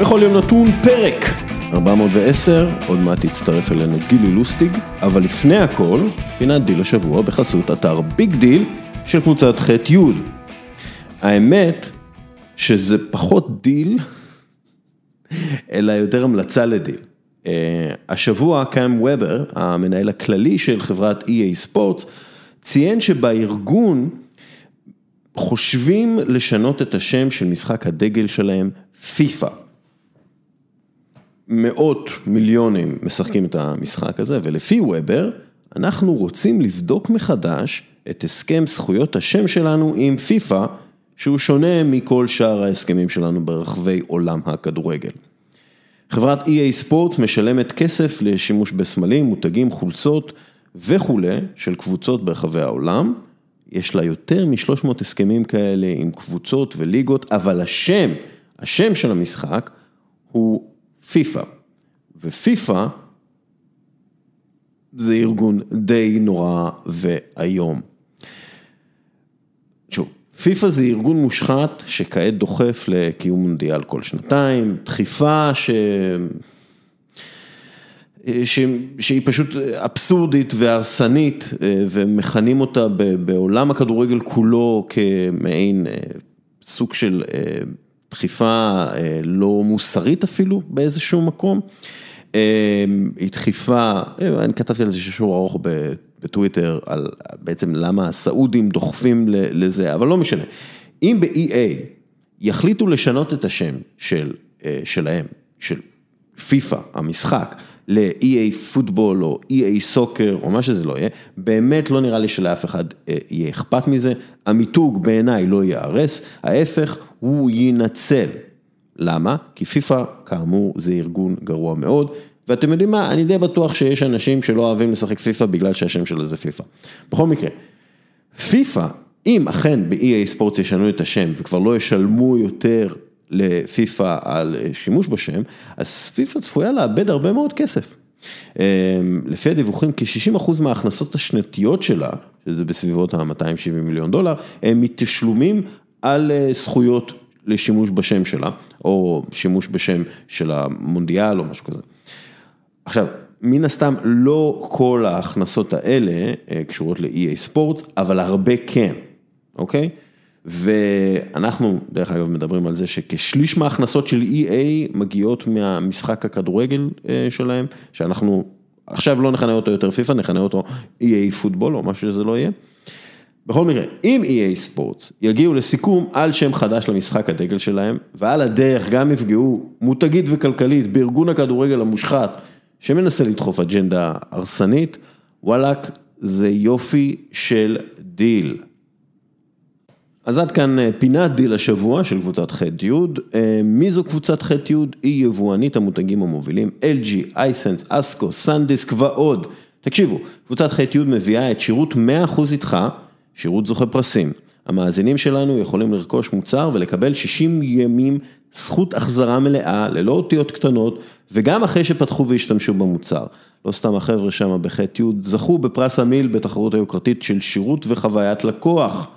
בכל יום נתון פרק 410, עוד מעט יצטרף אלינו גילי לוסטיג, אבל לפני הכל, פינת דיל השבוע בחסות אתר ביג דיל של קבוצת ח'-י'. האמת שזה פחות דיל, אלא יותר המלצה לדיל. אה, השבוע קאם וובר, המנהל הכללי של חברת EA ספורטס, ציין שבארגון חושבים לשנות את השם של משחק הדגל שלהם, פיפא. מאות מיליונים משחקים את המשחק הזה, ולפי וובר, אנחנו רוצים לבדוק מחדש את הסכם זכויות השם שלנו עם פיפא, שהוא שונה מכל שאר ההסכמים שלנו ברחבי עולם הכדורגל. חברת EA ספורט משלמת כסף לשימוש בסמלים, מותגים, חולצות וכולי של קבוצות ברחבי העולם. יש לה יותר מ-300 הסכמים כאלה עם קבוצות וליגות, אבל השם, השם של המשחק הוא פיפא. ופיפא זה ארגון די נורא ואיום. שוב, פיפ"א זה ארגון מושחת שכעת דוחף לקיום מונדיאל כל שנתיים, דחיפה ש... ש... שהיא פשוט אבסורדית והרסנית ומכנים אותה בעולם הכדורגל כולו כמעין סוג של דחיפה לא מוסרית אפילו באיזשהו מקום. היא דחיפה, אני כתבתי על זה ששור ארוך בטוויטר, על בעצם למה הסעודים דוחפים לזה, אבל לא משנה. אם ב-EA יחליטו לשנות את השם של, שלהם, של פיפא, המשחק, ל-EA פוטבול או EA סוקר או מה שזה לא יהיה, באמת לא נראה לי שלאף אחד יהיה אכפת מזה, המיתוג בעיניי לא ייהרס, ההפך, הוא ינצל. למה? כי פיפ"א, כאמור, זה ארגון גרוע מאוד, ואתם יודעים מה, אני די בטוח שיש אנשים שלא אוהבים לשחק פיפ"א בגלל שהשם שלו זה פיפ"א. בכל מקרה, פיפ"א, אם אכן ב-EA ספורט ישנו את השם וכבר לא ישלמו יותר לפיפ"א על שימוש בשם, אז פיפ"א צפויה לאבד הרבה מאוד כסף. לפי הדיווחים, כ-60% מההכנסות השנתיות שלה, שזה בסביבות ה-270 מיליון דולר, הם מתשלומים על זכויות לשימוש בשם שלה, או שימוש בשם של המונדיאל או משהו כזה. עכשיו, מן הסתם לא כל ההכנסות האלה קשורות ל-EA ספורטס, אבל הרבה כן, אוקיי? ואנחנו, דרך אגב, מדברים על זה שכשליש מההכנסות של EA מגיעות מהמשחק הכדורגל שלהם, שאנחנו עכשיו לא נכנה אותו יותר פיפ"א, נכנה אותו EA פוטבול או מה שזה לא יהיה. בכל מקרה, אם EA ספורט יגיעו לסיכום על שם חדש למשחק הדגל שלהם, ועל הדרך גם יפגעו מותגית וכלכלית בארגון הכדורגל המושחת, שמנסה לדחוף אג'נדה הרסנית, וואלאק, זה יופי של דיל. אז עד כאן פינת דיל השבוע של קבוצת ח'-י', מי זו קבוצת ח'-י'? היא יבואנית המותגים המובילים, LG, הייסנס, אסקו, סנדיסק ועוד. תקשיבו, קבוצת ח'-י' מביאה את שירות 100% איתך, שירות זוכה פרסים. המאזינים שלנו יכולים לרכוש מוצר ולקבל 60 ימים זכות החזרה מלאה, ללא אותיות קטנות, וגם אחרי שפתחו והשתמשו במוצר. לא סתם החבר'ה שם בח'-י' זכו בפרס המיל בתחרות היוקרתית של שירות וחוויית לקוח.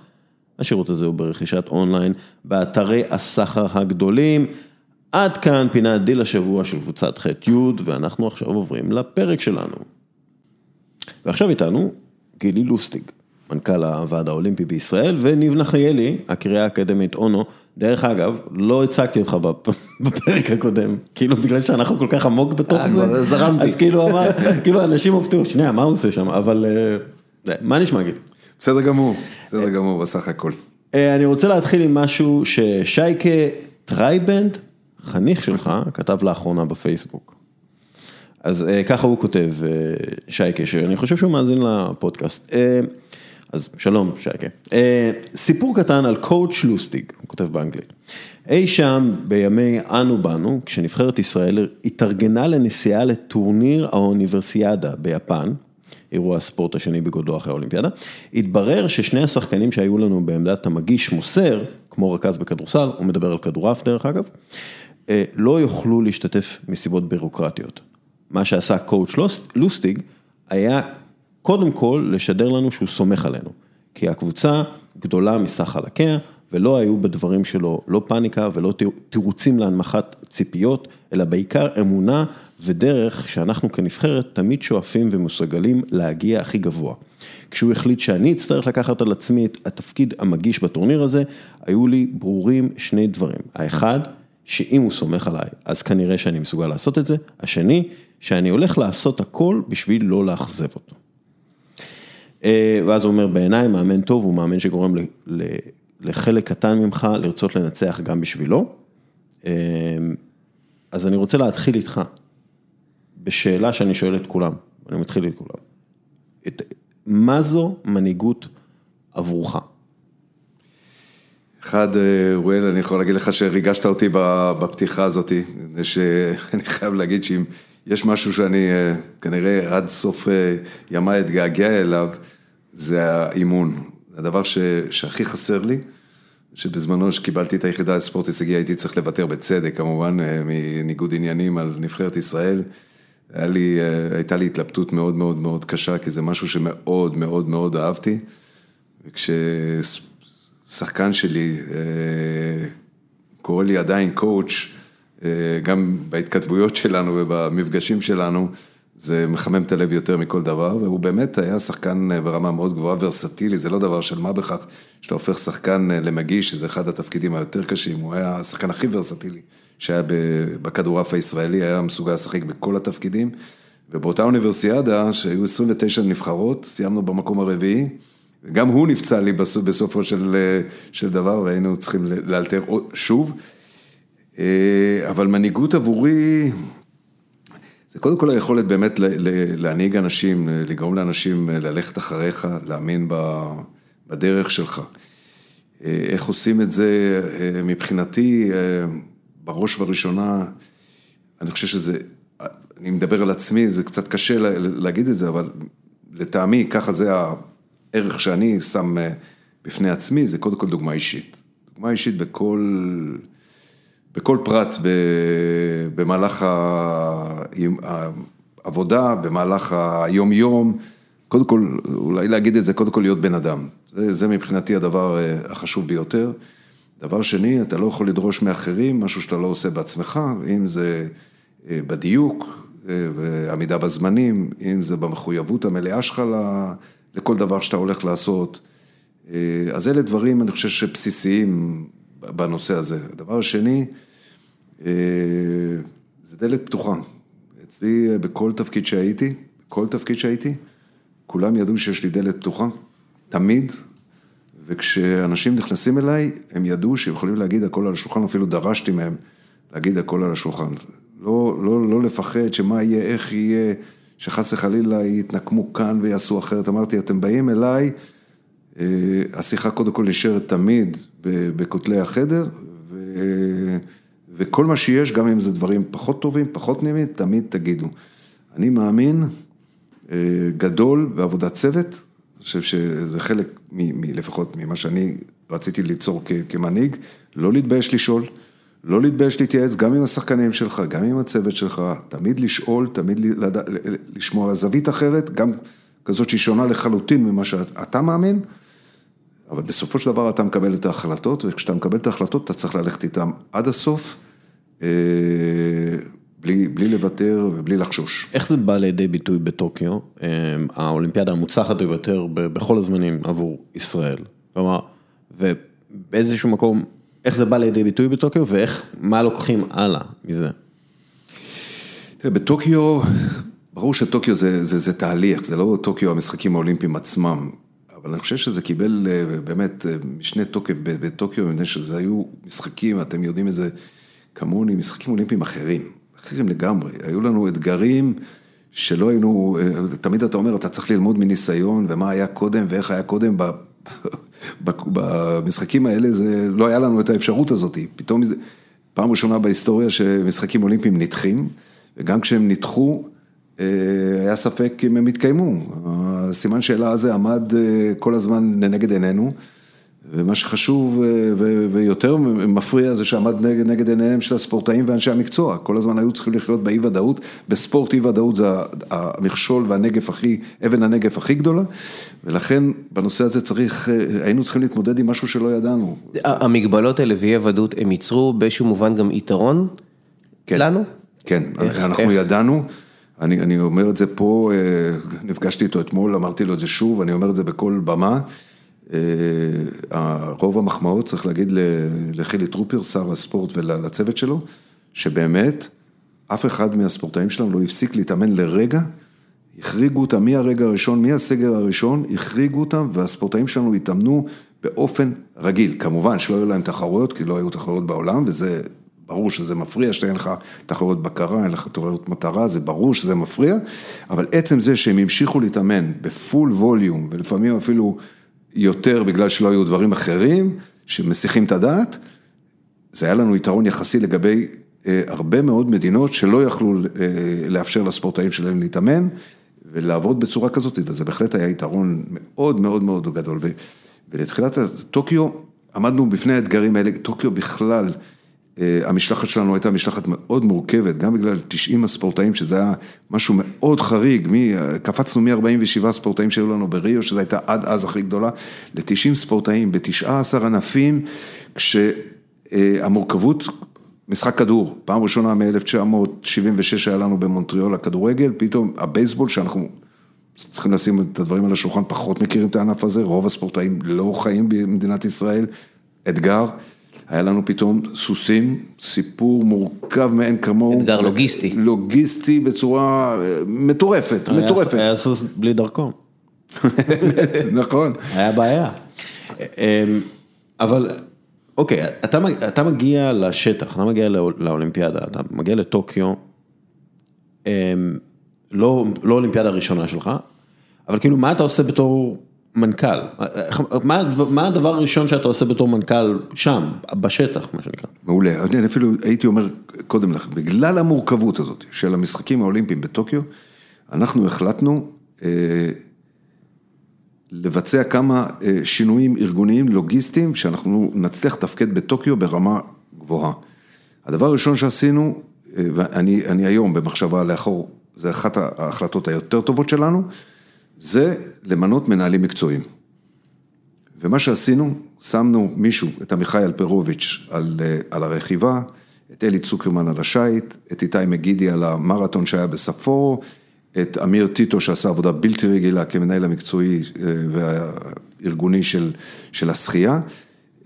השירות הזה הוא ברכישת אונליין באתרי הסחר הגדולים. עד כאן פינת דיל השבוע של קבוצת ח'-י' ואנחנו עכשיו עוברים לפרק שלנו. ועכשיו איתנו גילי לוסטיג. מנכ"ל הוועד האולימפי בישראל, וניב נחליאלי, הקריה האקדמית אונו, דרך אגב, לא הצגתי אותך בפרק הקודם, כאילו בגלל שאנחנו כל כך עמוק בתוך זה, זרמתי, אז כאילו אמר, כאילו אנשים הופתעו, שנייה, מה הוא עושה שם, אבל מה נשמע גילי? בסדר גמור, בסדר גמור בסך הכל. אני רוצה להתחיל עם משהו ששייקה טרייבנד, חניך שלך, כתב לאחרונה בפייסבוק. אז ככה הוא כותב, שייקה, שאני חושב שהוא מאזין לפודקאסט. אז שלום שייקה. סיפור קטן על קואוצ' לוסטיג, הוא כותב באנגלית. אי שם בימי אנו באנו, כשנבחרת ישראל התארגנה לנסיעה לטורניר האוניברסיאדה ביפן, אירוע הספורט השני בגודלו אחרי האולימפיאדה, התברר ששני השחקנים שהיו לנו בעמדת המגיש מוסר, כמו רכז בכדורסל, הוא מדבר על כדורעף דרך אגב, לא יוכלו להשתתף מסיבות בירוקרטיות. מה שעשה קואוצ' לוסטיג היה קודם כל לשדר לנו שהוא סומך עלינו, כי הקבוצה גדולה מסך חלקיה ולא היו בדברים שלו לא פאניקה ולא תירוצים להנמכת ציפיות, אלא בעיקר אמונה ודרך שאנחנו כנבחרת תמיד שואפים ומסוגלים להגיע הכי גבוה. כשהוא החליט שאני אצטרך לקחת על עצמי את התפקיד המגיש בטורניר הזה, היו לי ברורים שני דברים. האחד, שאם הוא סומך עליי, אז כנראה שאני מסוגל לעשות את זה. השני, שאני הולך לעשות הכל בשביל לא לאכזב אותו. אה, ואז הוא אומר, בעיניי מאמן טוב הוא מאמן שגורם לחלק קטן ממך לרצות לנצח גם בשבילו. אה, אז אני רוצה להתחיל איתך, בשאלה שאני שואל את כולם, אני מתחיל את כולם. את, מה זו מנהיגות עבורך? אחד, אה, רואל, אני יכול להגיד לך שריגשת אותי בפתיחה הזאת, שאני חייב להגיד שאם יש משהו שאני אה, כנראה עד סוף ימיי אתגעגע אליו, זה האימון. הדבר ש, שהכי חסר לי, שבזמנו שקיבלתי את היחידה לספורט הישגי הייתי צריך לוותר בצדק כמובן, מניגוד עניינים על נבחרת ישראל. לי, הייתה לי התלבטות מאוד מאוד מאוד קשה, כי זה משהו שמאוד מאוד מאוד אהבתי. וכששחקן שלי אה, קורא לי עדיין קואוץ', אה, גם בהתכתבויות שלנו ובמפגשים שלנו, זה מחמם את הלב יותר מכל דבר, והוא באמת היה שחקן אה, ברמה מאוד גבוהה, ורסטילי, זה לא דבר של מה בכך, שאתה הופך שחקן למגיש, שזה אחד התפקידים היותר קשים, הוא היה השחקן הכי ורסטילי שהיה בכדורעף הישראלי, היה מסוגל לשחק בכל התפקידים, ובאותה אוניברסיאדה, שהיו 29 נבחרות, סיימנו במקום הרביעי, וגם הוא נפצע לי בסופו של, של דבר, והיינו צריכים לאלתר שוב. אה, אבל מנהיגות עבורי, זה קודם כל היכולת באמת להנהיג אנשים, לגרום לאנשים ללכת אחריך, להאמין בדרך שלך. אה, איך עושים את זה אה, מבחינתי, בראש ובראשונה, אני חושב שזה, אני מדבר על עצמי, זה קצת קשה להגיד את זה, אבל לטעמי, ככה זה הערך שאני שם אה, בפני עצמי, זה קודם כל דוגמה אישית. דוגמה אישית בכל, בכל פרט במהלך העבודה, במהלך היום-יום, קודם כל, אולי להגיד את זה, קודם כל להיות בן אדם. זה, זה מבחינתי הדבר אה, החשוב ביותר. דבר שני, אתה לא יכול לדרוש מאחרים משהו שאתה לא עושה בעצמך, אם זה אה, בדיוק אה, ועמידה בזמנים, אם זה במחויבות המלאה שלך לכל דבר שאתה הולך לעשות. אז אלה דברים, אני חושב שבסיסיים בנושא הזה. הדבר השני, זה דלת פתוחה. אצלי, בכל תפקיד שהייתי, כל תפקיד שהייתי, כולם ידעו שיש לי דלת פתוחה, תמיד, וכשאנשים נכנסים אליי, הם ידעו שהם יכולים להגיד הכל על השולחן, אפילו דרשתי מהם להגיד הכל על השולחן. לא, לא, לא לפחד שמה יהיה, איך יהיה, שחס וחלילה יתנקמו כאן ויעשו אחרת. אמרתי, אתם באים אליי, אה, השיחה קודם כל נשארת תמיד בכותלי החדר, ו... וכל מה שיש, גם אם זה דברים פחות טובים, פחות נעימים, תמיד תגידו. אני מאמין אה, גדול בעבודת צוות, חושב שזה חלק, מ, מ, לפחות ממה שאני רציתי ליצור כ, כמנהיג, לא להתבייש לשאול, לא להתבייש להתייעץ גם עם השחקנים שלך, גם עם הצוות שלך, תמיד לשאול, תמיד. לשמוע זווית אחרת, גם כזאת שהיא שונה לחלוטין ממה שאתה מאמין, אבל בסופו של דבר אתה מקבל את ההחלטות, וכשאתה מקבל את ההחלטות אתה צריך ללכת איתן עד הסוף. אה, בלי, בלי לוותר ובלי לחשוש. איך זה בא לידי ביטוי בטוקיו, אמ, האולימפיאדה המוצלחת ביותר בכל הזמנים עבור ישראל? כלומר, ובאיזשהו מקום, איך זה בא לידי ביטוי בטוקיו ואיך, מה לוקחים הלאה מזה? תראה, בטוקיו, ברור שטוקיו זה, זה, זה תהליך, זה לא טוקיו המשחקים האולימפיים עצמם, אבל אני חושב שזה קיבל אה, באמת אה, משנה תוקף בטוקיו, מפני שזה היו משחקים, אתם יודעים את זה כמוני, משחקים אולימפיים אחרים. אחרים לגמרי, היו לנו אתגרים שלא היינו, תמיד אתה אומר, אתה צריך ללמוד מניסיון ומה היה קודם ואיך היה קודם, במשחקים האלה זה, לא היה לנו את האפשרות הזאת, פתאום זה, פעם ראשונה בהיסטוריה שמשחקים אולימפיים נדחים, וגם כשהם נדחו, אה, היה ספק אם הם יתקיימו, הסימן שאלה הזה עמד אה, כל הזמן לנגד עינינו, ומה שחשוב ויותר מפריע זה שעמד נגד, נגד עיניהם של הספורטאים ואנשי המקצוע, כל הזמן היו צריכים לחיות באי ודאות, בספורט אי ודאות זה המכשול והנגף הכי, אבן הנגף הכי גדולה, ולכן בנושא הזה צריך, היינו צריכים להתמודד עם משהו שלא ידענו. המגבלות האלה ואי הוודאות הם ייצרו באיזשהו מובן גם יתרון כן, לנו? כן, איך, אנחנו איך? ידענו. אני, אני אומר את זה פה, נפגשתי איתו אתמול, אמרתי לו את זה שוב, אני אומר את זה בכל במה. רוב המחמאות צריך להגיד לחילי טרופר, שר הספורט ולצוות שלו, שבאמת אף אחד מהספורטאים שלנו לא הפסיק להתאמן לרגע, החריגו אותם מהרגע הראשון, מהסגר הראשון, החריגו אותם והספורטאים שלנו התאמנו באופן רגיל. כמובן שלא היו להם תחרויות, כי לא היו תחרויות בעולם, וזה ברור שזה מפריע, שאין לך תחרויות בקרה, אין לך תחרויות מטרה, זה ברור שזה מפריע, אבל עצם זה שהם המשיכו להתאמן בפול ווליום, ולפעמים אפילו... יותר בגלל שלא היו דברים אחרים שמסיחים את הדעת, זה היה לנו יתרון יחסי לגבי אה, הרבה מאוד מדינות שלא יכלו אה, לאפשר לספורטאים שלהם להתאמן ולעבוד בצורה כזאת, וזה בהחלט היה יתרון מאוד מאוד מאוד גדול. ולתחילת טוקיו עמדנו בפני האתגרים האלה, טוקיו בכלל המשלחת שלנו הייתה משלחת מאוד מורכבת, גם בגלל 90 הספורטאים, שזה היה משהו מאוד חריג, מי, קפצנו מ-47 ספורטאים שהיו לנו בריו, שזו הייתה עד אז הכי גדולה, ל-90 ספורטאים ב-19 ענפים, כשהמורכבות, משחק כדור, פעם ראשונה מ-1976 היה לנו במונטריאול הכדורגל, פתאום הבייסבול שאנחנו צריכים לשים את הדברים על השולחן, פחות מכירים את הענף הזה, רוב הספורטאים לא חיים במדינת ישראל, אתגר. היה לנו פתאום סוסים, סיפור מורכב מאין כמוהו. אתגר לוגיסטי. לוגיסטי בצורה אה, מטורפת, מטורפת. היה סוס בלי דרכון. נכון. היה בעיה. אמ, אבל, אוקיי, אתה, אתה מגיע לשטח, אתה מגיע לאולימפיאדה, אתה מגיע לטוקיו, אמ, לא, לא אולימפיאדה הראשונה שלך, אבל כאילו, מה אתה עושה בתור... מנכ"ל, מה מה הדבר הראשון שאתה עושה בתור מנכ"ל שם, בשטח, מה שנקרא? מעולה, אני אפילו הייתי אומר קודם לך, בגלל המורכבות הזאת של המשחקים האולימפיים בטוקיו, אנחנו החלטנו אה, לבצע כמה אה, שינויים ארגוניים לוגיסטיים, שאנחנו נצליח לתפקד בטוקיו ברמה גבוהה. הדבר הראשון שעשינו, אה, ואני היום במחשבה לאחור, זה אחת ההחלטות היותר טובות שלנו, זה למנות מנהלים מקצועיים. ומה שעשינו, שמנו מישהו, את עמיחי אלפרוביץ' על, אה, על הרכיבה, את אלי צוקרמן על השייט, את איתי מגידי על המרתון שהיה בספורו, את אמיר טיטו שעשה עבודה בלתי רגילה כמנהל המקצועי אה, והארגוני של, של השחייה.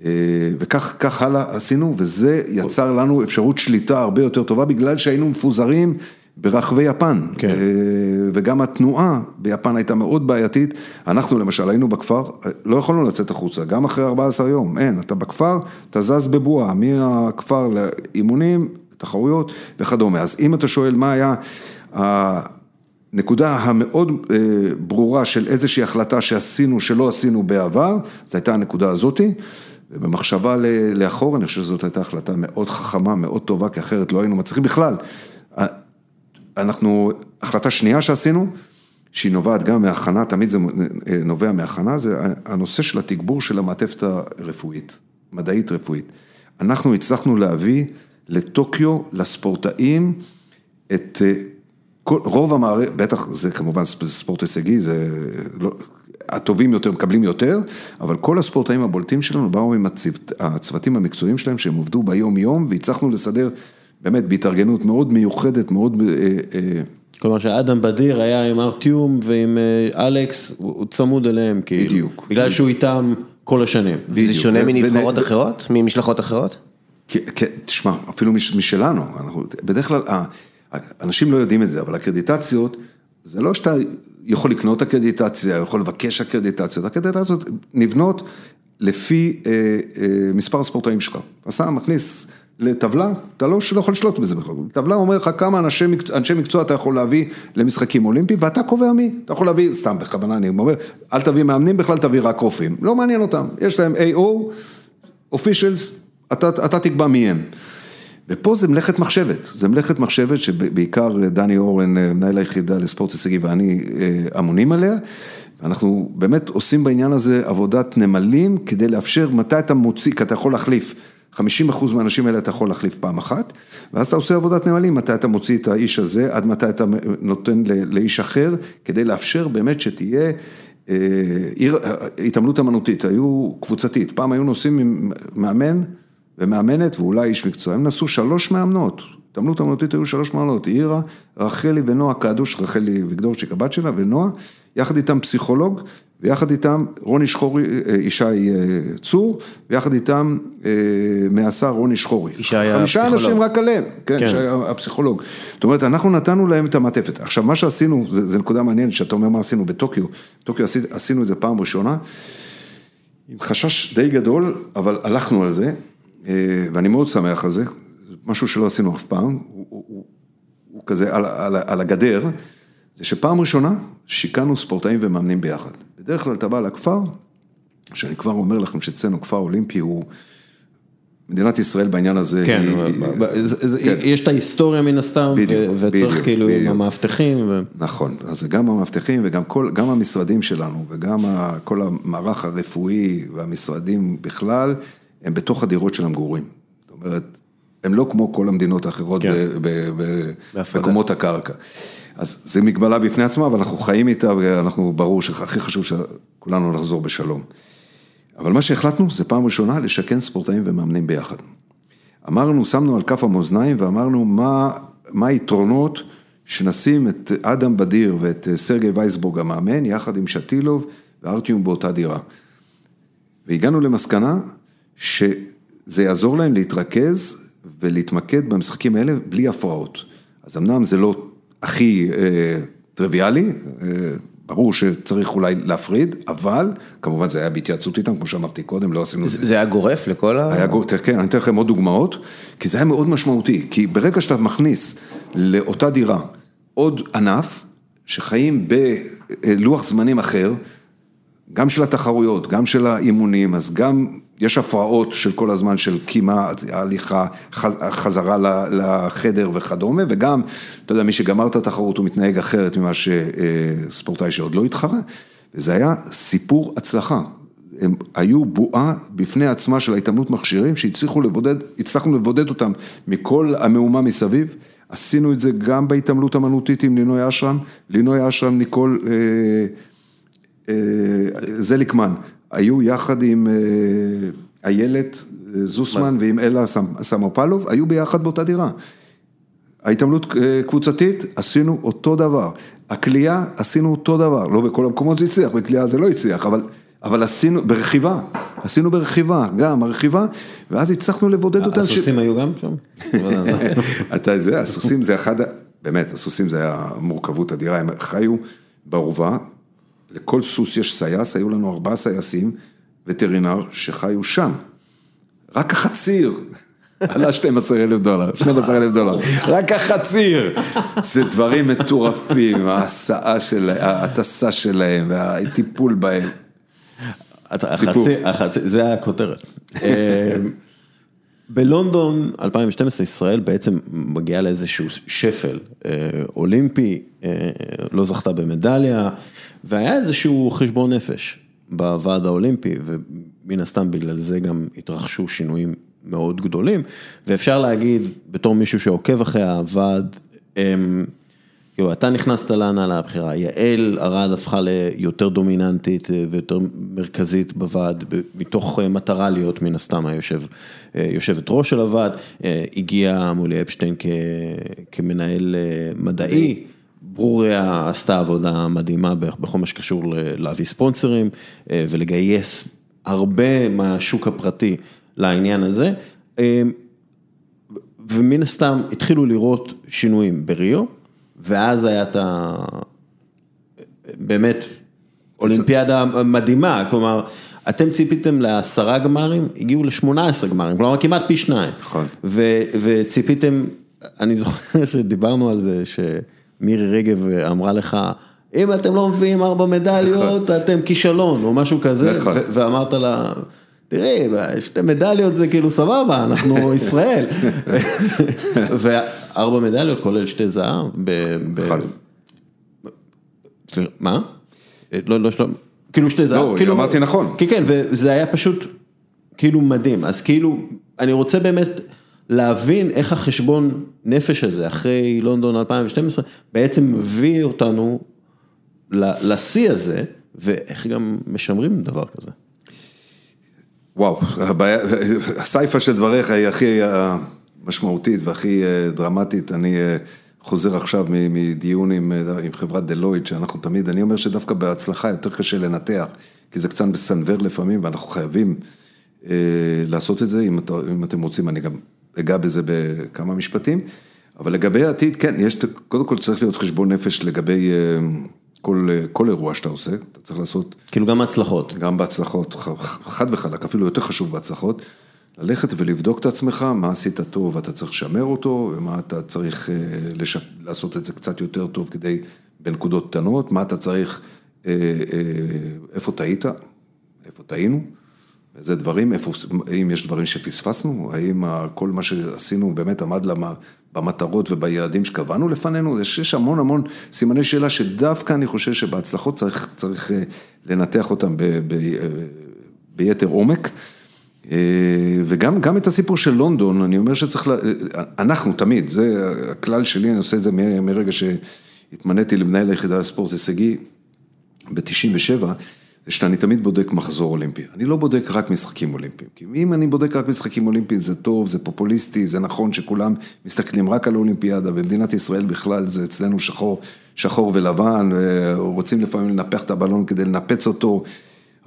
אה, וכך הלאה עשינו, וזה יצר לנו אפשרות שליטה הרבה יותר טובה, בגלל שהיינו מפוזרים ברחבי יפן, כן. אה, וגם התנועה ביפן הייתה מאוד בעייתית, אנחנו למשל היינו בכפר, לא יכולנו לצאת החוצה, גם אחרי 14 יום, אין, אתה בכפר, אתה זז בבועה, מהכפר לאימונים, תחרויות וכדומה, אז אם אתה שואל מה היה הנקודה המאוד אה, ברורה של איזושהי החלטה שעשינו, שלא עשינו בעבר, זו הייתה הנקודה הזאתי. ובמחשבה לאחור, אני חושב שזאת הייתה החלטה מאוד חכמה, מאוד טובה, כי אחרת לא היינו מצליחים בכלל. אנחנו, החלטה שנייה שעשינו, שהיא נובעת גם מהכנה, תמיד זה נובע מהכנה, זה הנושא של התגבור של המעטפת הרפואית, מדעית רפואית. אנחנו הצלחנו להביא לטוקיו, לספורטאים, את כל, רוב המערכת, בטח זה כמובן ספורט הישגי, זה לא, הטובים יותר מקבלים יותר, אבל כל הספורטאים הבולטים שלנו באו עם הצוות, הצוותים המקצועיים שלהם, שהם עובדו ביום יום, והצלחנו לסדר באמת בהתארגנות מאוד מיוחדת, מאוד... אה, אה, כלומר שאדם בדיר היה עם ארטיום ועם אה, אלכס, הוא צמוד אליהם כאילו. בדיוק. בגלל שהוא איתם כל השנים. בדיוק. זה שונה מנבחרות אחרות? ממשלחות אחרות? כן, תשמע, אפילו משלנו, אנחנו, בדרך כלל, אנשים לא יודעים את זה, אבל הקרדיטציות, זה לא שאתה יכול לקנות אקרדיטציה, יכול לבקש אקרדיטציות, הקרדיטציות נבנות לפי אה, אה, מספר הספורטאים שלך. אתה מכניס לטבלה, אתה לא, לא יכול לשלוט בזה בכלל, טבלה אומר לך כמה אנשי אנשי מקצוע אתה יכול להביא למשחקים אולימפיים ואתה קובע מי, אתה יכול להביא, סתם בכוונה אני אומר, אל תביא מאמנים בכלל, תביא רק רופאים, לא מעניין אותם, יש להם AO, officials, אתה, אתה תקבע מי הם. ופה זה מלאכת מחשבת, זה מלאכת מחשבת שבעיקר דני אורן, מנהל היחידה לספורט הישגי ואני אה, אמונים עליה, אנחנו באמת עושים בעניין הזה עבודת נמלים כדי לאפשר מתי אתה מוציא, כי אתה יכול להחליף. 50% מהאנשים האלה אתה יכול להחליף פעם אחת, ואז אתה עושה עבודת נמלים, מתי אתה מוציא את האיש הזה, עד מתי אתה נותן לאיש אחר, כדי לאפשר באמת שתהיה אה, עיר, התעמלות אמנותית, היו קבוצתית, פעם היו נוסעים עם מאמן ומאמנת ואולי איש מקצוע, הם נסעו שלוש מאמנות, התעמלות אמנותית היו שלוש מאמנות, עירה, רחלי ונועה קדוש, רחלי ויגדורצ'יק הבת שלה ונועה, יחד איתם פסיכולוג, ויחד איתם רוני שחורי, אה, ישי אה, צור, ויחד איתם מהשר רוני שחורי. ישי הפסיכולוג. חמישה אנשים רק עליהם, כן, כן. ישי הפסיכולוג. זאת אומרת, אנחנו נתנו להם את המעטפת. עכשיו, מה שעשינו, זו נקודה מעניינת, שאתה אומר מה עשינו בטוקיו, בטוקיו עשינו את זה פעם ראשונה, עם חשש די גדול, אבל הלכנו על זה, ואני מאוד שמח על זה, משהו שלא עשינו אף פעם, הוא, הוא, הוא, הוא כזה על, על, על הגדר, זה שפעם ראשונה שיכנו ספורטאים ומאמנים ביחד. בדרך כלל אתה בא לכפר, שאני כבר אומר לכם שאצלנו כפר אולימפי הוא... מדינת ישראל בעניין הזה כן, היא... כן. יש את ההיסטוריה מן הסתם, בדיוק, וצריך בדיוק, כאילו בדיוק. עם המאבטחים. ו... נכון, אז גם המאבטחים וגם כל, גם המשרדים שלנו וגם כל המערך הרפואי והמשרדים בכלל, הם בתוך הדירות של המגורים. זאת אומרת, הם לא כמו כל המדינות האחרות כן. במקומות הקרקע. אז זו מגבלה בפני עצמה, אבל אנחנו חיים איתה, ואנחנו, ברור שהכי חשוב שכולנו נחזור בשלום. אבל מה שהחלטנו, זה פעם ראשונה לשכן ספורטאים ומאמנים ביחד. אמרנו, שמנו על כף המאזניים ואמרנו מה, מה היתרונות שנשים את אדם בדיר ואת סרגי וייסבורג המאמן, יחד עם שטילוב וארטיום באותה דירה. והגענו למסקנה שזה יעזור להם להתרכז ולהתמקד במשחקים האלה בלי הפרעות. אז אמנם זה לא הכי אה, טריוויאלי, אה, ברור שצריך אולי להפריד, אבל כמובן זה היה בהתייעצות איתם, כמו שאמרתי קודם, לא עשינו זה. זה היה גורף לכל ה... היה גורף, כן, אני אתן לכם עוד דוגמאות, כי זה היה מאוד משמעותי, כי ברגע שאתה מכניס לאותה דירה עוד ענף, שחיים בלוח זמנים אחר, גם של התחרויות, גם של האימונים, אז גם יש הפרעות של כל הזמן של קימה, הליכה, חזרה לחדר וכדומה, וגם, אתה יודע, מי שגמר את התחרות הוא מתנהג אחרת ממה שספורטאי שעוד לא התחרה, וזה היה סיפור הצלחה. הם היו בועה בפני עצמה של ההתעמלות מכשירים שהצליחו לבודד, הצלחנו לבודד אותם מכל המהומה מסביב. עשינו את זה גם בהתעמלות אמנותית עם לינוי אשרם, לינוי אשרם, ניקול אה, אה, זליקמן, היו יחד עם אה, איילת אה, זוסמן ועם אלה סמופלוב, היו ביחד באותה דירה. ההתעמלות קבוצתית, עשינו אותו דבר. הכלייה, עשינו אותו דבר. לא בכל המקומות זה הצליח, בכלייה זה לא הצליח, אבל, אבל עשינו, ברכיבה, עשינו ברכיבה, גם הרכיבה, ואז הצלחנו לבודד אותם. הסוסים ש... היו גם שם? אתה יודע, הסוסים זה אחד, באמת, הסוסים זה היה מורכבות אדירה, הם חיו בעורבה, לכל סוס יש סייס, היו לנו ארבעה סייסים, וטרינר, שחיו שם. רק החציר עלה 12 אלף דולר, 12 אלף דולר, רק החציר. זה דברים מטורפים, ההסעה שלהם, ההטסה שלהם, והטיפול בהם. סיפור. זה הכותרת. בלונדון 2012 ישראל בעצם מגיעה לאיזשהו שפל. אה, אולימפי, אה, לא זכתה במדליה, והיה איזשהו חשבון נפש בוועד האולימפי, ומן הסתם בגלל זה גם התרחשו שינויים מאוד גדולים, ואפשר להגיד בתור מישהו שעוקב אחרי הוועד, כאילו, אתה נכנסת להנהלה הבכירה, יעל ארד הפכה ליותר דומיננטית אה, ויותר מרכזית בוועד, מתוך אה, מטרה להיות מן הסתם היושב, אה, יושבת ראש של הוועד, הגיע מולי אפשטיין כ, כמנהל מדעי, ברוריה עשתה עבודה מדהימה בכל מה שקשור להביא ספונסרים ולגייס הרבה מהשוק הפרטי לעניין הזה. ומן הסתם התחילו לראות שינויים בריו. ואז היה את ה... באמת, אולימפיאדה מדהימה, כלומר, אתם ציפיתם לעשרה גמרים, הגיעו לשמונה עשרה גמרים, כלומר כמעט פי שניים. נכון. וציפיתם, אני זוכר שדיברנו על זה, שמירי רגב אמרה לך, אם אתם לא מביאים ארבע מדליות, נכון. אתם כישלון, או משהו כזה, נכון. ואמרת לה... תראי, שתי מדליות זה כאילו סבבה, אנחנו ישראל. וארבע מדליות כולל שתי זהב. מה? לא, לא, שלום, כאילו שתי זהב, לא, כאילו, אמרתי נכון. כן, כן, וזה היה פשוט כאילו מדהים, אז כאילו, אני רוצה באמת להבין איך החשבון נפש הזה, אחרי לונדון 2012, בעצם מביא אותנו לשיא הזה, ואיך גם משמרים דבר כזה. וואו, הבעיה, הסיפה של דבריך היא הכי אה, משמעותית והכי אה, דרמטית. אני אה, חוזר עכשיו מדיון עם, עם חברת דלויד, שאנחנו תמיד, אני אומר שדווקא בהצלחה יותר קשה לנתח, כי זה קצת בסנוור לפעמים, ואנחנו חייבים אה, לעשות את זה, אם, אתה, אם אתם רוצים, אני גם אגע בזה בכמה משפטים. אבל לגבי העתיד, כן, יש, קודם כל צריך להיות חשבון נפש לגבי אה, כל, אה, כל אירוע שאתה עושה, אתה צריך לעשות כאילו גם הצלחות. גם בהצלחות, חד וחלק, אפילו יותר חשוב בהצלחות, ללכת ולבדוק את עצמך, מה עשית טוב ואתה צריך לשמר אותו, ומה אתה צריך אה, לש... לעשות את זה קצת יותר טוב כדי, בנקודות קטנות, מה אתה צריך, אה, איפה טעית, איפה טעינו, איזה דברים, איפה, האם יש דברים שפספסנו, האם כל מה שעשינו באמת עמד למה, במטרות וביעדים שקבענו לפנינו, יש, יש המון המון סימני שאלה שדווקא אני חושב שבהצלחות צריך, צריך אה, לנתח אותם ב, ב, אה, ביתר עומק. אה, וגם גם את הסיפור של לונדון, אני אומר שצריך, לה- אנחנו תמיד, זה הכלל שלי, אני עושה את זה מרגע שהתמניתי למנהל היחידה לספורט הישגי ב-97, זה שאני תמיד בודק מחזור אולימפי. אני לא בודק רק משחקים אולימפיים, כי אם אני בודק רק משחקים אולימפיים זה טוב, זה פופוליסטי, זה נכון שכולם מסתכלים רק על האולימפיאדה, במדינת ישראל בכלל זה אצלנו שחור, שחור ולבן, רוצים לפעמים לנפח את הבלון כדי לנפץ אותו,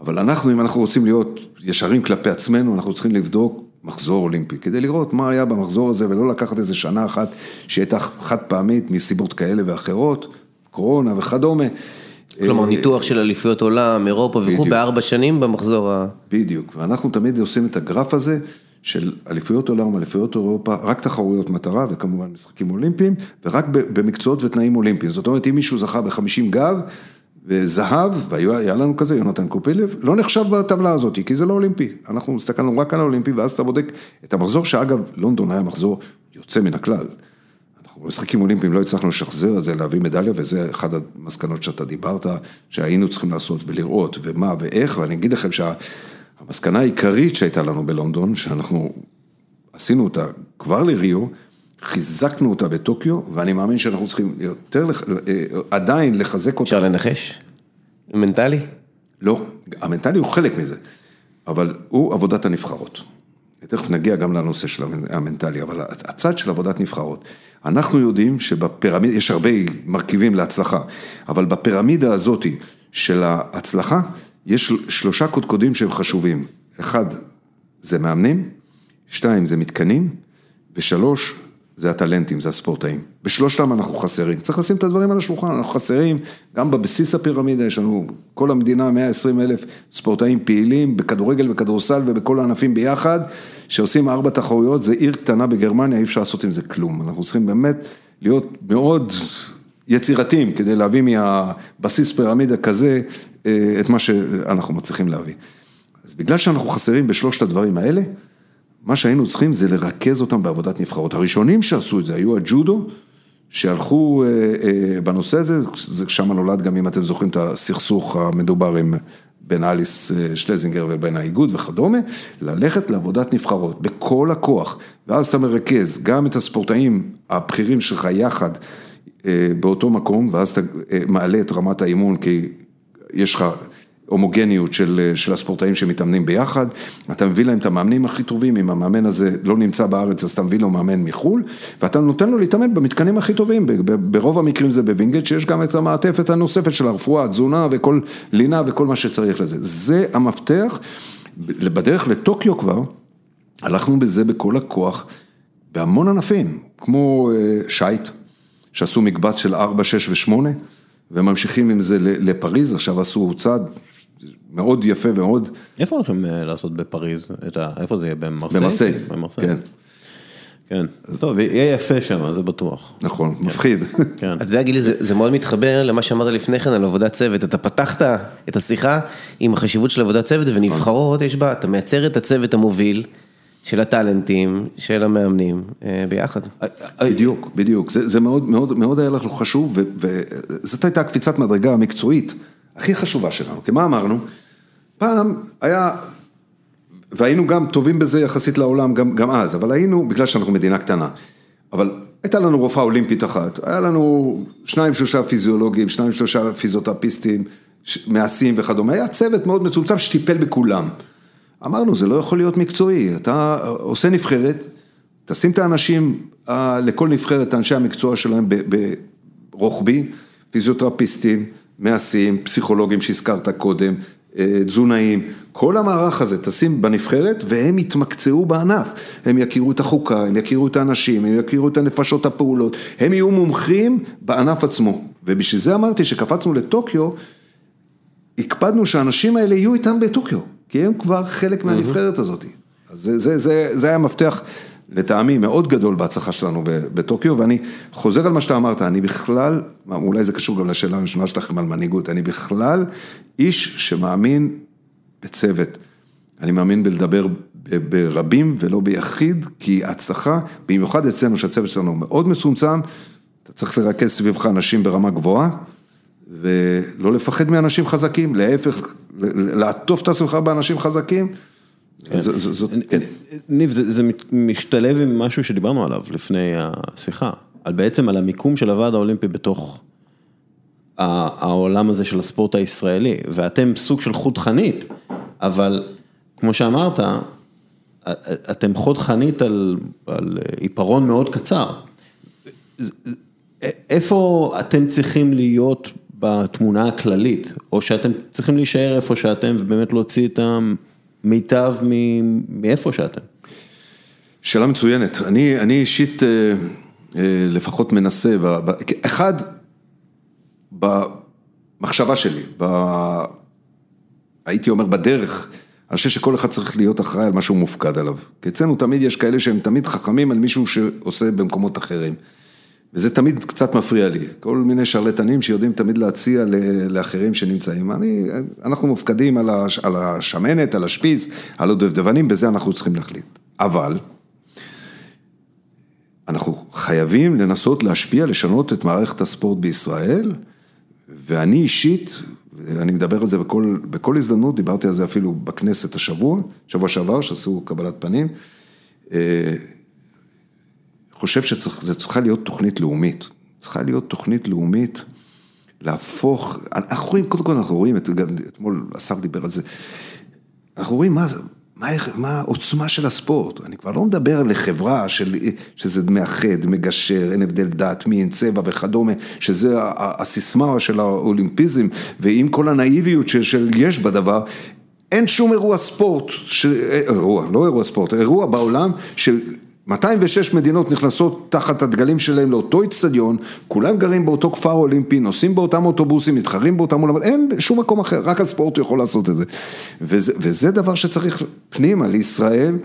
אבל אנחנו, אם אנחנו רוצים להיות ישרים כלפי עצמנו, אנחנו צריכים לבדוק מחזור אולימפי, כדי לראות מה היה במחזור הזה ולא לקחת איזה שנה אחת שהייתה חד פעמית מסיבות כאלה ואחרות, קורונה וכדומה. כלומר, ניתוח של אליפויות עולם, אירופה וכו'. בארבע שנים במחזור ה... בדיוק, ואנחנו תמיד עושים את הגרף הזה של אליפויות עולם, אליפויות אירופה, רק תחרויות מטרה וכמובן משחקים אולימפיים, ורק במקצועות ותנאים אולימפיים. זאת אומרת, אם מישהו זכה ב-50 גב וזהב, והיה לנו כזה, יונתן קופילב, לא נחשב בטבלה הזאת, כי זה לא אולימפי. אנחנו הסתכלנו רק על האולימפי, ואז אתה בודק את המחזור, שאגב, לונדון היה מחזור יוצא מן הכלל. במשחקים אולימפיים לא הצלחנו לשחזר את זה, להביא מדליה, וזה אחת המסקנות שאתה דיברת, שהיינו צריכים לעשות ולראות, ומה ואיך, ואני אגיד לכם שהמסקנה העיקרית שהייתה לנו בלונדון, שאנחנו עשינו אותה כבר לריו, חיזקנו אותה בטוקיו, ואני מאמין שאנחנו צריכים יותר, אה, עדיין לחזק אותה. אפשר לנחש? מנטלי? לא, המנטלי הוא חלק מזה, אבל הוא עבודת הנבחרות. תכף נגיע גם לנושא של המנטלי, אבל הצד של עבודת נבחרות. אנחנו יודעים שבפירמידה, יש הרבה מרכיבים להצלחה, אבל בפירמידה הזאת של ההצלחה, יש שלושה קודקודים שהם חשובים. אחד, זה מאמנים, שתיים, זה מתקנים, ושלוש, זה הטלנטים, זה הספורטאים. בשלושתם אנחנו חסרים. צריך לשים את הדברים על השולחן, אנחנו חסרים, גם בבסיס הפירמידה יש לנו, כל המדינה 120 אלף ספורטאים פעילים בכדורגל וכדורסל ובכל הענפים ביחד, שעושים ארבע תחרויות, זה עיר קטנה בגרמניה, אי אפשר לעשות עם זה כלום. אנחנו צריכים באמת להיות מאוד יצירתיים כדי להביא מהבסיס פירמידה כזה אה, את מה שאנחנו מצליחים להביא. אז בגלל שאנחנו חסרים בשלושת הדברים האלה, מה שהיינו צריכים זה לרכז אותם בעבודת נבחרות. הראשונים שעשו את זה היו הג'ודו, שהלכו אה, אה, בנושא הזה, זה שם נולד גם אם אתם זוכרים את הסכסוך המדובר עם בין אליס אה, שלזינגר ובין האיגוד וכדומה, ללכת לעבודת נבחרות בכל הכוח, ואז אתה מרכז גם את הספורטאים הבכירים שלך יחד באותו מקום, ואז אתה מעלה את רמת האימון כי יש לך הומוגניות של, של הספורטאים שמתאמנים ביחד, אתה מביא להם את המאמנים הכי טובים, אם המאמן הזה לא נמצא בארץ אז אתה מביא לו מאמן מחו"ל, ואתה נותן לו להתאמן במתקנים הכי טובים, ברוב המקרים זה בווינגייט, שיש גם את המעטפת הנוספת של הרפואה, תזונה וכל לינה וכל מה שצריך לזה, זה המפתח, בדרך לטוקיו כבר, הלכנו בזה בכל הכוח, בהמון ענפים, כמו אה, שייט, שעשו מקבץ של 4, 6 ו-8, וממשיכים עם זה לפריז, עכשיו עשו צעד מאוד יפה ומאוד, איפה הולכים אה, לעשות בפריז? ה... איפה זה יהיה? במרסיי? במרסיי. כן, כן. טוב, יהיה יפה שם, זה בטוח. נכון, מפחיד. כן. אתה יודע, גילי, זה, זה מאוד מתחבר למה שאמרת לפני כן על עבודת צוות. אתה פתחת את השיחה עם החשיבות של עבודת צוות, ונבחרות יש בה, אתה מייצר את הצוות המוביל של הטאלנטים, של המאמנים, אה, ביחד. בדיוק, בדיוק, זה, זה מאוד, מאוד, מאוד היה לך חשוב, וזאת הייתה קפיצת מדרגה המקצועית הכי חשובה שלנו. כי מה אמרנו? פעם היה, והיינו גם טובים בזה יחסית לעולם גם, גם אז, אבל היינו, בגלל שאנחנו מדינה קטנה, אבל הייתה לנו רופאה אולימפית אחת, היה לנו שניים שלושה פיזיולוגים, שניים שלושה פיזיותרפיסטים, מעשים וכדומה, היה צוות מאוד מצומצם שטיפל בכולם. אמרנו, זה לא יכול להיות מקצועי, אתה עושה נבחרת, תשים את האנשים, לכל נבחרת, אנשי המקצוע שלהם ברוחבי, פיזיותרפיסטים, מעשים, פסיכולוגים שהזכרת קודם, אה, תזונאים, כל המערך הזה תשים בנבחרת והם יתמקצעו בענף, הם יכירו את החוקה, הם יכירו את האנשים, הם יכירו את הנפשות הפעולות, הם יהיו מומחים בענף עצמו. ובשביל זה אמרתי שקפצנו לטוקיו, הקפדנו שהאנשים האלה יהיו איתם בטוקיו, כי הם כבר חלק מהנבחרת הזאת. אז זה, זה, זה, זה היה מפתח לטעמי מאוד גדול בהצלחה שלנו בטוקיו, ואני חוזר על מה שאתה אמרת, אני בכלל, אולי זה קשור גם לשאלה הראשונה שלכם על מנהיגות, אני בכלל איש שמאמין בצוות. אני מאמין בלדבר ברבים ולא ביחיד, כי הצלחה, במיוחד אצלנו שהצוות שלנו מאוד מצומצם, אתה צריך לרכז סביבך אנשים ברמה גבוהה, ולא לפחד מאנשים חזקים, להפך, לעטוף את עצמך באנשים חזקים. כן. כן. ניב, זה משתלב עם משהו שדיברנו עליו לפני השיחה, על בעצם על המיקום של הוועד האולימפי בתוך העולם הזה של הספורט הישראלי, ואתם סוג של חוט חנית, אבל כמו שאמרת, אתם חוד חנית על, על עיפרון מאוד קצר. איפה אתם צריכים להיות בתמונה הכללית, או שאתם צריכים להישאר איפה שאתם ובאמת להוציא את המיטב מאיפה שאתם? שאלה מצוינת, אני, אני אישית אה, אה, לפחות מנסה, אחד, במחשבה שלי, ב... הייתי אומר בדרך, אני חושב שכל אחד צריך להיות אחראי על מה שהוא מופקד עליו. כי אצלנו תמיד יש כאלה שהם תמיד חכמים על מישהו שעושה במקומות אחרים. וזה תמיד קצת מפריע לי, כל מיני שרלטנים שיודעים תמיד להציע לאחרים שנמצאים. אני, אנחנו מופקדים על, הש, על השמנת, על השפיץ, על הדובדבנים, בזה אנחנו צריכים להחליט. אבל, אנחנו חייבים לנסות להשפיע, לשנות את מערכת הספורט בישראל, ואני אישית, אני מדבר על זה בכל, בכל הזדמנות, דיברתי על זה אפילו בכנסת השבוע, שבוע שעבר, שעשו קבלת פנים. אה, חושב שזו צריכה להיות תוכנית לאומית, צריכה להיות תוכנית לאומית להפוך, אנחנו רואים, קודם כל אנחנו רואים, גם אתמול השר דיבר על זה, אנחנו רואים מה, מה, מה העוצמה של הספורט, אני כבר לא מדבר לחברה של, שזה מאחד, מגשר, אין הבדל דת, מין, צבע וכדומה, שזה הסיסמה של האולימפיזם, ועם כל הנאיביות של יש בדבר, אין שום אירוע ספורט, ש... אירוע, לא אירוע ספורט, אירוע בעולם של... 206 מדינות נכנסות תחת הדגלים שלהם לאותו איצטדיון, כולם גרים באותו כפר אולימפי, נוסעים באותם אוטובוסים, מתחרים באותם עולמות, אין שום מקום אחר, רק הספורט יכול לעשות את זה. וזה, וזה דבר שצריך פנימה לישראל,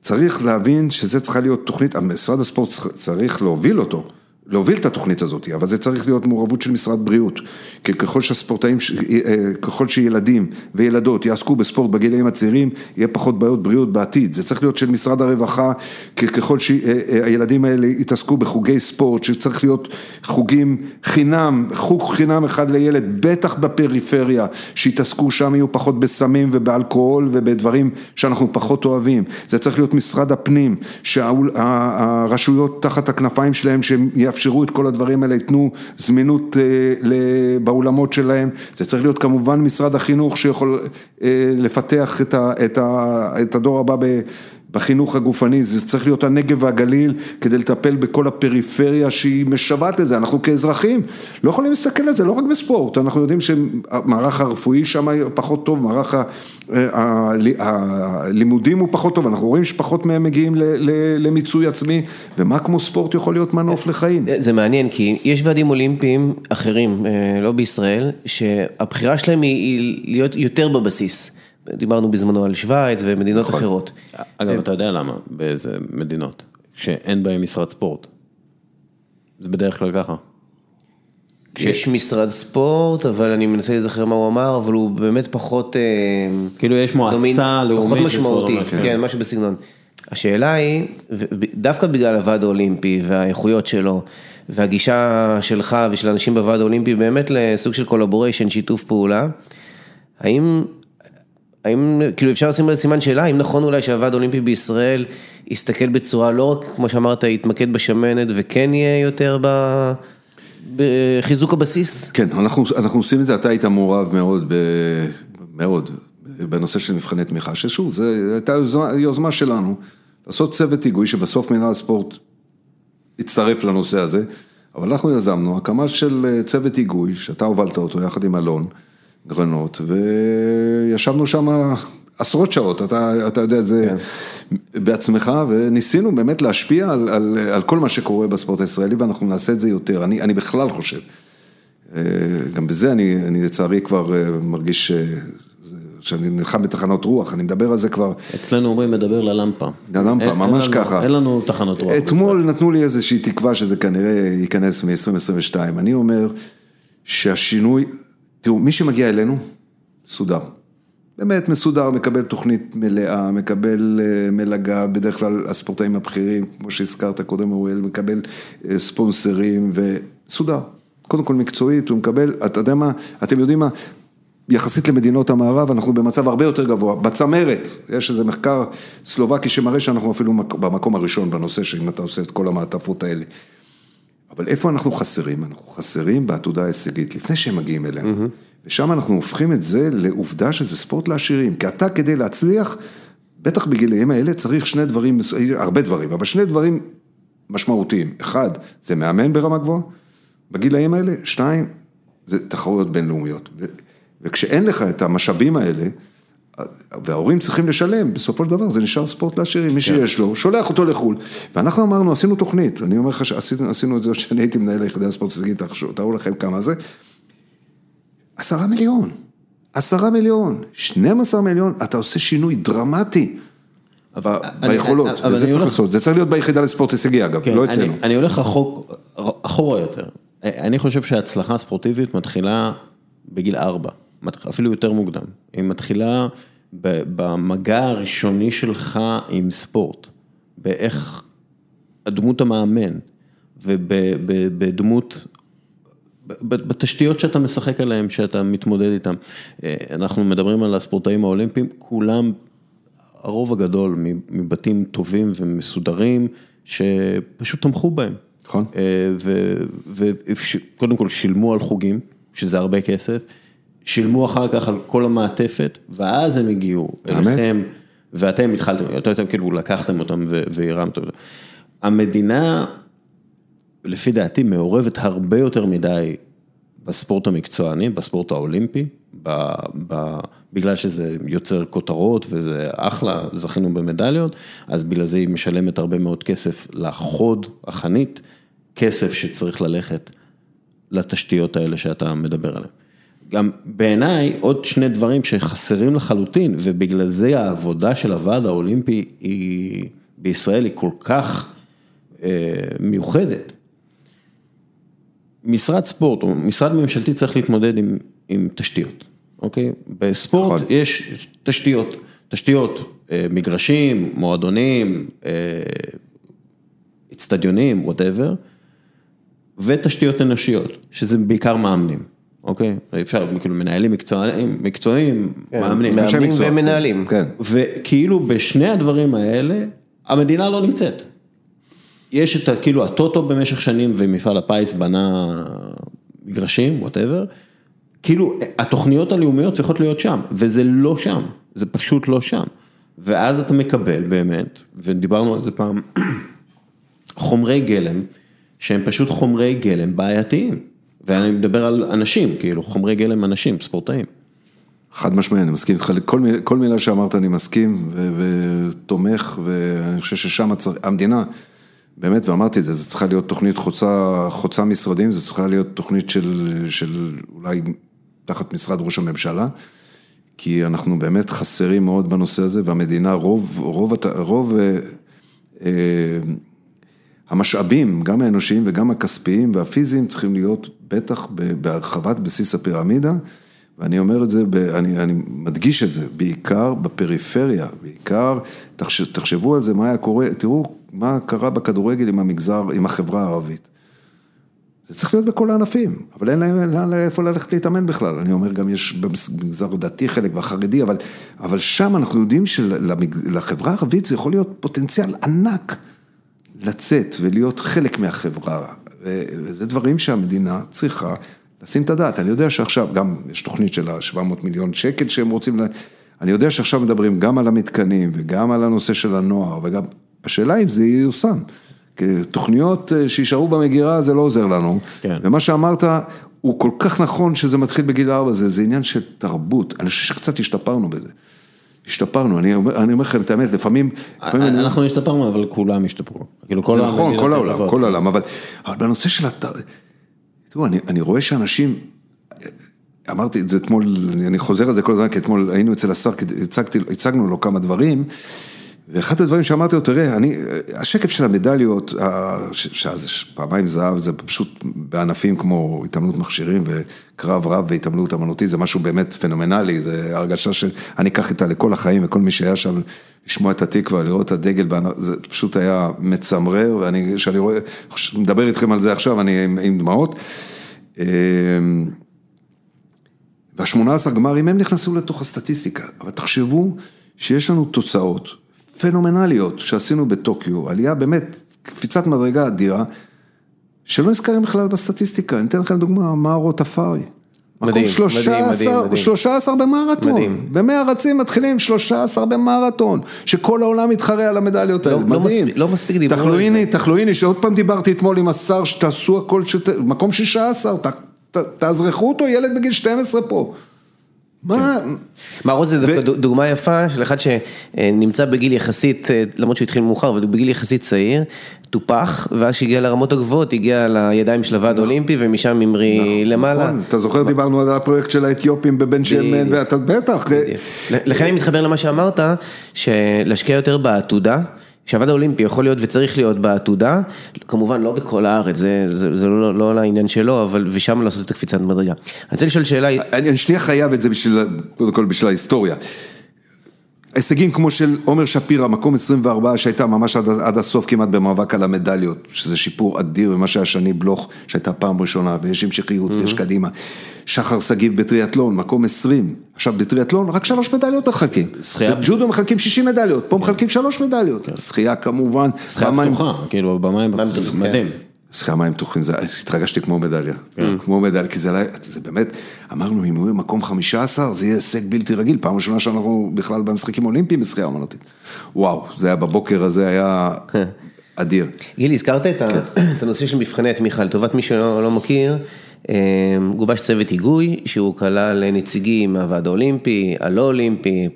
צריך להבין שזה צריכה להיות תוכנית, משרד הספורט צריך להוביל אותו. להוביל את התוכנית הזאת, אבל זה צריך להיות מעורבות של משרד בריאות, כי ככל שהספורטאים, אה, ככל שילדים וילדות יעסקו בספורט בגילאים הצעירים, יהיה פחות בעיות בריאות בעתיד, זה צריך להיות של משרד הרווחה, כי ככל שהילדים האלה יתעסקו בחוגי ספורט, שצריך להיות חוגים חינם, חוג חינם אחד לילד, בטח בפריפריה, שיתעסקו שם יהיו פחות בסמים ובאלכוהול ובדברים שאנחנו פחות אוהבים, זה צריך להיות משרד הפנים, שהרשויות תחת הכנפיים שלהם, שהם יאפשרו את כל הדברים האלה, ייתנו זמינות אה, באולמות שלהם, זה צריך להיות כמובן משרד החינוך שיכול אה, לפתח את הדור הבא בחינוך הגופני, זה צריך להיות הנגב והגליל כדי לטפל בכל הפריפריה שהיא משוועת לזה, אנחנו כאזרחים לא יכולים להסתכל על זה, לא רק בספורט, אנחנו יודעים שהמערך הרפואי שם פחות טוב, מערך הלימודים הוא פחות טוב, אנחנו רואים שפחות מהם מגיעים למיצוי עצמי, ומה כמו ספורט יכול להיות מנוף לחיים. זה מעניין, כי יש ועדים אולימפיים אחרים, אה, לא בישראל, שהבחירה שלהם היא להיות יותר בבסיס. דיברנו בזמנו על שווייץ ומדינות נכון. אחרות. אגב, אתה יודע למה, באיזה מדינות, שאין בהן משרד ספורט. זה בדרך כלל ככה. יש משרד ספורט, אבל אני מנסה להיזכר מה הוא אמר, אבל הוא באמת פחות... אה, כאילו יש מועצה לאומית. פחות משמעותי, כן, משהו בסגנון. השאלה היא, דווקא בגלל הוועד האולימפי והאיכויות שלו, והגישה שלך ושל אנשים בוועד האולימפי באמת לסוג של collaboration, שיתוף פעולה, האם, האם, כאילו אפשר לשים לזה סימן שאלה, האם נכון אולי שהוועד האולימפי בישראל יסתכל בצורה לא רק, כמו שאמרת, יתמקד בשמנת וכן יהיה יותר ב... בחיזוק הבסיס? כן, אנחנו, אנחנו עושים את זה, אתה היית מעורב מאוד, ב, מאוד, בנושא של מבחני תמיכה, ששוב, זו הייתה יוזמה, יוזמה שלנו, לעשות צוות היגוי שבסוף מנהל הספורט הצטרף לנושא הזה, אבל אנחנו יזמנו הקמה של צוות היגוי, שאתה הובלת אותו יחד עם אלון גרנות, וישבנו שם עשרות שעות, אתה, אתה יודע את זה כן. בעצמך, וניסינו באמת להשפיע על, על, על כל מה שקורה בספורט הישראלי, ואנחנו נעשה את זה יותר, אני, אני בכלל חושב. אה, גם בזה אני, אני לצערי כבר אה, מרגיש שאני נלחם בתחנות רוח, אני מדבר על זה כבר. אצלנו אומרים מדבר ללמפה. ללמפה, ממש אין ככה. אין לנו תחנות רוח. אתמול בסדר. נתנו לי איזושהי תקווה שזה כנראה ייכנס מ-2022. אני אומר שהשינוי, תראו, מי שמגיע אלינו, סודר. באמת מסודר, מקבל תוכנית מלאה, מקבל אה, מלגה, בדרך כלל הספורטאים הבכירים, כמו שהזכרת קודם, אוריאל, מקבל אה, ספונסרים וסודר. קודם כל מקצועית, הוא מקבל, אתה יודע מה, אתם יודעים מה, יחסית למדינות המערב, אנחנו במצב הרבה יותר גבוה, בצמרת, יש איזה מחקר סלובקי שמראה שאנחנו אפילו במקום הראשון בנושא, שאם אתה עושה את כל המעטפות האלה. אבל איפה אנחנו חסרים? אנחנו חסרים בעתודה ההישגית, לפני שהם מגיעים אלינו. Mm-hmm. ושם אנחנו הופכים את זה לעובדה שזה ספורט לעשירים, כי אתה כדי להצליח, בטח בגילאים האלה צריך שני דברים, הרבה דברים, אבל שני דברים משמעותיים. אחד, זה מאמן ברמה גבוהה, בגילאים האלה, שתיים, זה תחרויות בינלאומיות. וכשאין לך את המשאבים האלה, וההורים צריכים לשלם, בסופו של דבר זה נשאר ספורט לעשירים, מי כן. שיש לו, שולח אותו לחו"ל. ואנחנו אמרנו, עשינו תוכנית, אני אומר לך שעשינו את זה כשאני הייתי מנהל היחידי הספורט הישגי, תארו לכם כמה זה. עשרה מיליון, עשרה מיליון, 12 מיליון, אתה עושה שינוי דרמטי. ביכולות, וזה צריך לעשות, זה צריך להיות ביחידה לספורט הישגי אגב, כן, לא אצלנו. אני הולך אחורה יותר, אני חושב שההצלחה הספורטיבית מתחילה בגיל ארבע. אפילו יותר מוקדם, היא מתחילה במגע הראשוני שלך עם ספורט, באיך הדמות המאמן ובדמות, בתשתיות שאתה משחק עליהן, שאתה מתמודד איתן. אנחנו מדברים על הספורטאים האולימפיים, כולם, הרוב הגדול מבתים טובים ומסודרים, שפשוט תמכו בהם. נכון. וקודם כל שילמו על חוגים, שזה הרבה כסף. שילמו אחר כך על כל המעטפת, ואז הם הגיעו אליכם, ואתם התחלתם, אתם כאילו לקחתם אותם והרמתם אותם. המדינה, לפי דעתי, מעורבת הרבה יותר מדי בספורט המקצועני, בספורט האולימפי, ב, ב, בגלל שזה יוצר כותרות וזה אחלה, זכינו במדליות, אז בגלל זה היא משלמת הרבה מאוד כסף לחוד החנית, כסף שצריך ללכת לתשתיות האלה שאתה מדבר עליהן. גם בעיניי עוד שני דברים שחסרים לחלוטין, ובגלל זה העבודה של הוועד האולימפי היא, בישראל היא כל כך אה, מיוחדת. משרד ספורט או משרד ממשלתי צריך להתמודד עם, עם תשתיות, אוקיי? בספורט נכון. יש תשתיות, תשתיות, אה, מגרשים, מועדונים, אה, אצטדיונים, whatever, ותשתיות אנושיות, שזה בעיקר מאמנים. אוקיי? אפשר, כאילו מנהלים מקצועיים, מקצועיים, כן, מאמנים. מאמנים ומנהלים. כן. וכאילו בשני הדברים האלה, המדינה לא נמצאת. יש את כאילו הטוטו במשך שנים ומפעל הפיס בנה מגרשים, whatever, כאילו התוכניות הלאומיות צריכות להיות שם, וזה לא שם, זה פשוט לא שם. ואז אתה מקבל באמת, ודיברנו על זה פעם, חומרי גלם, שהם פשוט חומרי גלם בעייתיים. ואני מדבר על אנשים, כאילו חומרי גלם אנשים, ספורטאים. חד משמעי, אני מסכים איתך, כל, כל מילה שאמרת אני מסכים ותומך, ואני חושב ששם הצר... המדינה, באמת, ואמרתי את זה, זו צריכה להיות תוכנית חוצה, חוצה משרדים, זו צריכה להיות תוכנית של, של אולי תחת משרד ראש הממשלה, כי אנחנו באמת חסרים מאוד בנושא הזה, והמדינה, רוב, רוב, רוב, רוב אה, אה, המשאבים, גם האנושיים וגם הכספיים והפיזיים, צריכים להיות בטח בהרחבת בסיס הפירמידה, ואני אומר את זה, אני, אני מדגיש את זה, בעיקר בפריפריה, בעיקר, תחש, תחשבו על זה, מה היה קורה, תראו מה קרה בכדורגל עם המגזר, עם החברה הערבית. זה צריך להיות בכל הענפים, אבל אין להם איפה ללכת להתאמן בכלל. אני אומר, גם יש במגזר דתי חלק והחרדי, אבל, אבל שם אנחנו יודעים שלחברה הערבית זה יכול להיות פוטנציאל ענק לצאת ולהיות חלק מהחברה, וזה דברים שהמדינה צריכה לשים את הדעת. אני יודע שעכשיו, גם יש תוכנית של ה-700 מיליון שקל שהם רוצים, לה... אני יודע שעכשיו מדברים גם על המתקנים וגם על הנושא של הנוער, וגם, השאלה אם זה ייושם. תוכניות אה, שישארו במגירה זה לא עוזר לנו, כן. ומה שאמרת הוא כל כך נכון שזה מתחיל בגיל ארבע, זה, זה עניין של תרבות, אני חושב שקצת השתפרנו בזה. השתפרנו, אני אומר, לכם את האמת, לפעמים... לפעמים אנחנו. השתפרנו, אבל כולם השתפרו. כאילו כל נכון, כל העולם, כל העולם, אבל, בנושא של. תראו, אני, רואה שאנשים, אמרתי את זה אתמול, אני חוזר על זה כל הזמן, כי אתמול היינו אצל השר, הצגנו לו כמה דברים. ואחד הדברים שאמרתי לו, תראה, אני, השקף של המדליות, שאז פעמיים זהב, זה פשוט בענפים כמו התעמלות מכשירים וקרב רב והתעמלות אמנותי, זה משהו באמת פנומנלי, זה הרגשה שאני אקח איתה לכל החיים, וכל מי שהיה שם, לשמוע את התקווה, לראות את הדגל, זה פשוט היה מצמרר, ואני, כשאני רואה, מדבר איתכם על זה עכשיו, אני עם, עם דמעות. אמ, והשמונה עשר גמרים, הם נכנסו לתוך הסטטיסטיקה, אבל תחשבו שיש לנו תוצאות. פנומנליות שעשינו בטוקיו, עלייה באמת, קפיצת מדרגה אדירה, שלא נזכרים בכלל בסטטיסטיקה, אני אתן לכם דוגמה, מארו תפארי. מדהים, מדהים, מדהים. 13 במרתון, מדהים. במאה רצים מתחילים 13 במרתון, שכל העולם מתחרה על המדליות האלה, לא, מדהים. לא מספיק, לא מספיק דיברנו על זה. תחלואיני, תחלואיני, שעוד פעם דיברתי אתמול עם השר, שתעשו הכל, שת... מקום 16, ת, ת, תאזרחו אותו, ילד בגיל 12 פה. מה? מערוז זה דווקא דוגמה יפה של אחד שנמצא בגיל יחסית, אה, למרות שהוא התחיל מאוחר, אבל בגיל יחסית צעיר, טופח, ואז שהגיע לרמות הגבוהות, הגיע לידיים של הוועד האולימפי, נכון. ומשם המריא נכון, למעלה. נכון, אתה זוכר דיברנו על הפרויקט של האתיופים בבן שמן, ואתה בטח. לכן אני מתחבר למה שאמרת, שלהשקיע יותר בעתודה. שהוועד האולימפי יכול להיות וצריך להיות בעתודה, כמובן לא בכל הארץ, זה, זה, זה לא, לא לעניין שלו, אבל ושם לעשות את הקפיצת מדרגה. אני רוצה לשאול שאלה... אני שנייה חייב את זה בשביל, קודם כל בשביל ההיסטוריה. הישגים כמו של עומר שפירא, מקום 24 שהייתה ממש עד, עד הסוף כמעט במאבק על המדליות, שזה שיפור אדיר ממה שהיה שני בלוך, שהייתה פעם ראשונה, ויש המשכיות ויש קדימה. שחר שגיב בטריאטלון, מקום 20, עכשיו בטריאטלון רק שלוש מדליות מחלקים. בג'ודו מחלקים 60 מדליות, פה מחלקים שלוש מדליות. כן. שחייה כמובן. שחייה פתוחה, כאילו במים, מדהים. שחייה מים פתוחים, התרגשתי כמו מדליה, כן. כמו מדליה, כי זה באמת, אמרנו אם הוא יהיה מקום 15 זה יהיה הישג בלתי רגיל, פעם ראשונה שאנחנו בכלל במשחקים אולימפיים בשחייה אמנותית. וואו, זה היה בבוקר הזה היה כן. אדיר. גילי, הזכרת את הנושא של מבחני התמיכה, לטובת מי שלא לא מכיר, אה, גובש צוות היגוי שהוא כלל נציגים מהוועד האולימפי, הלא אולימפי.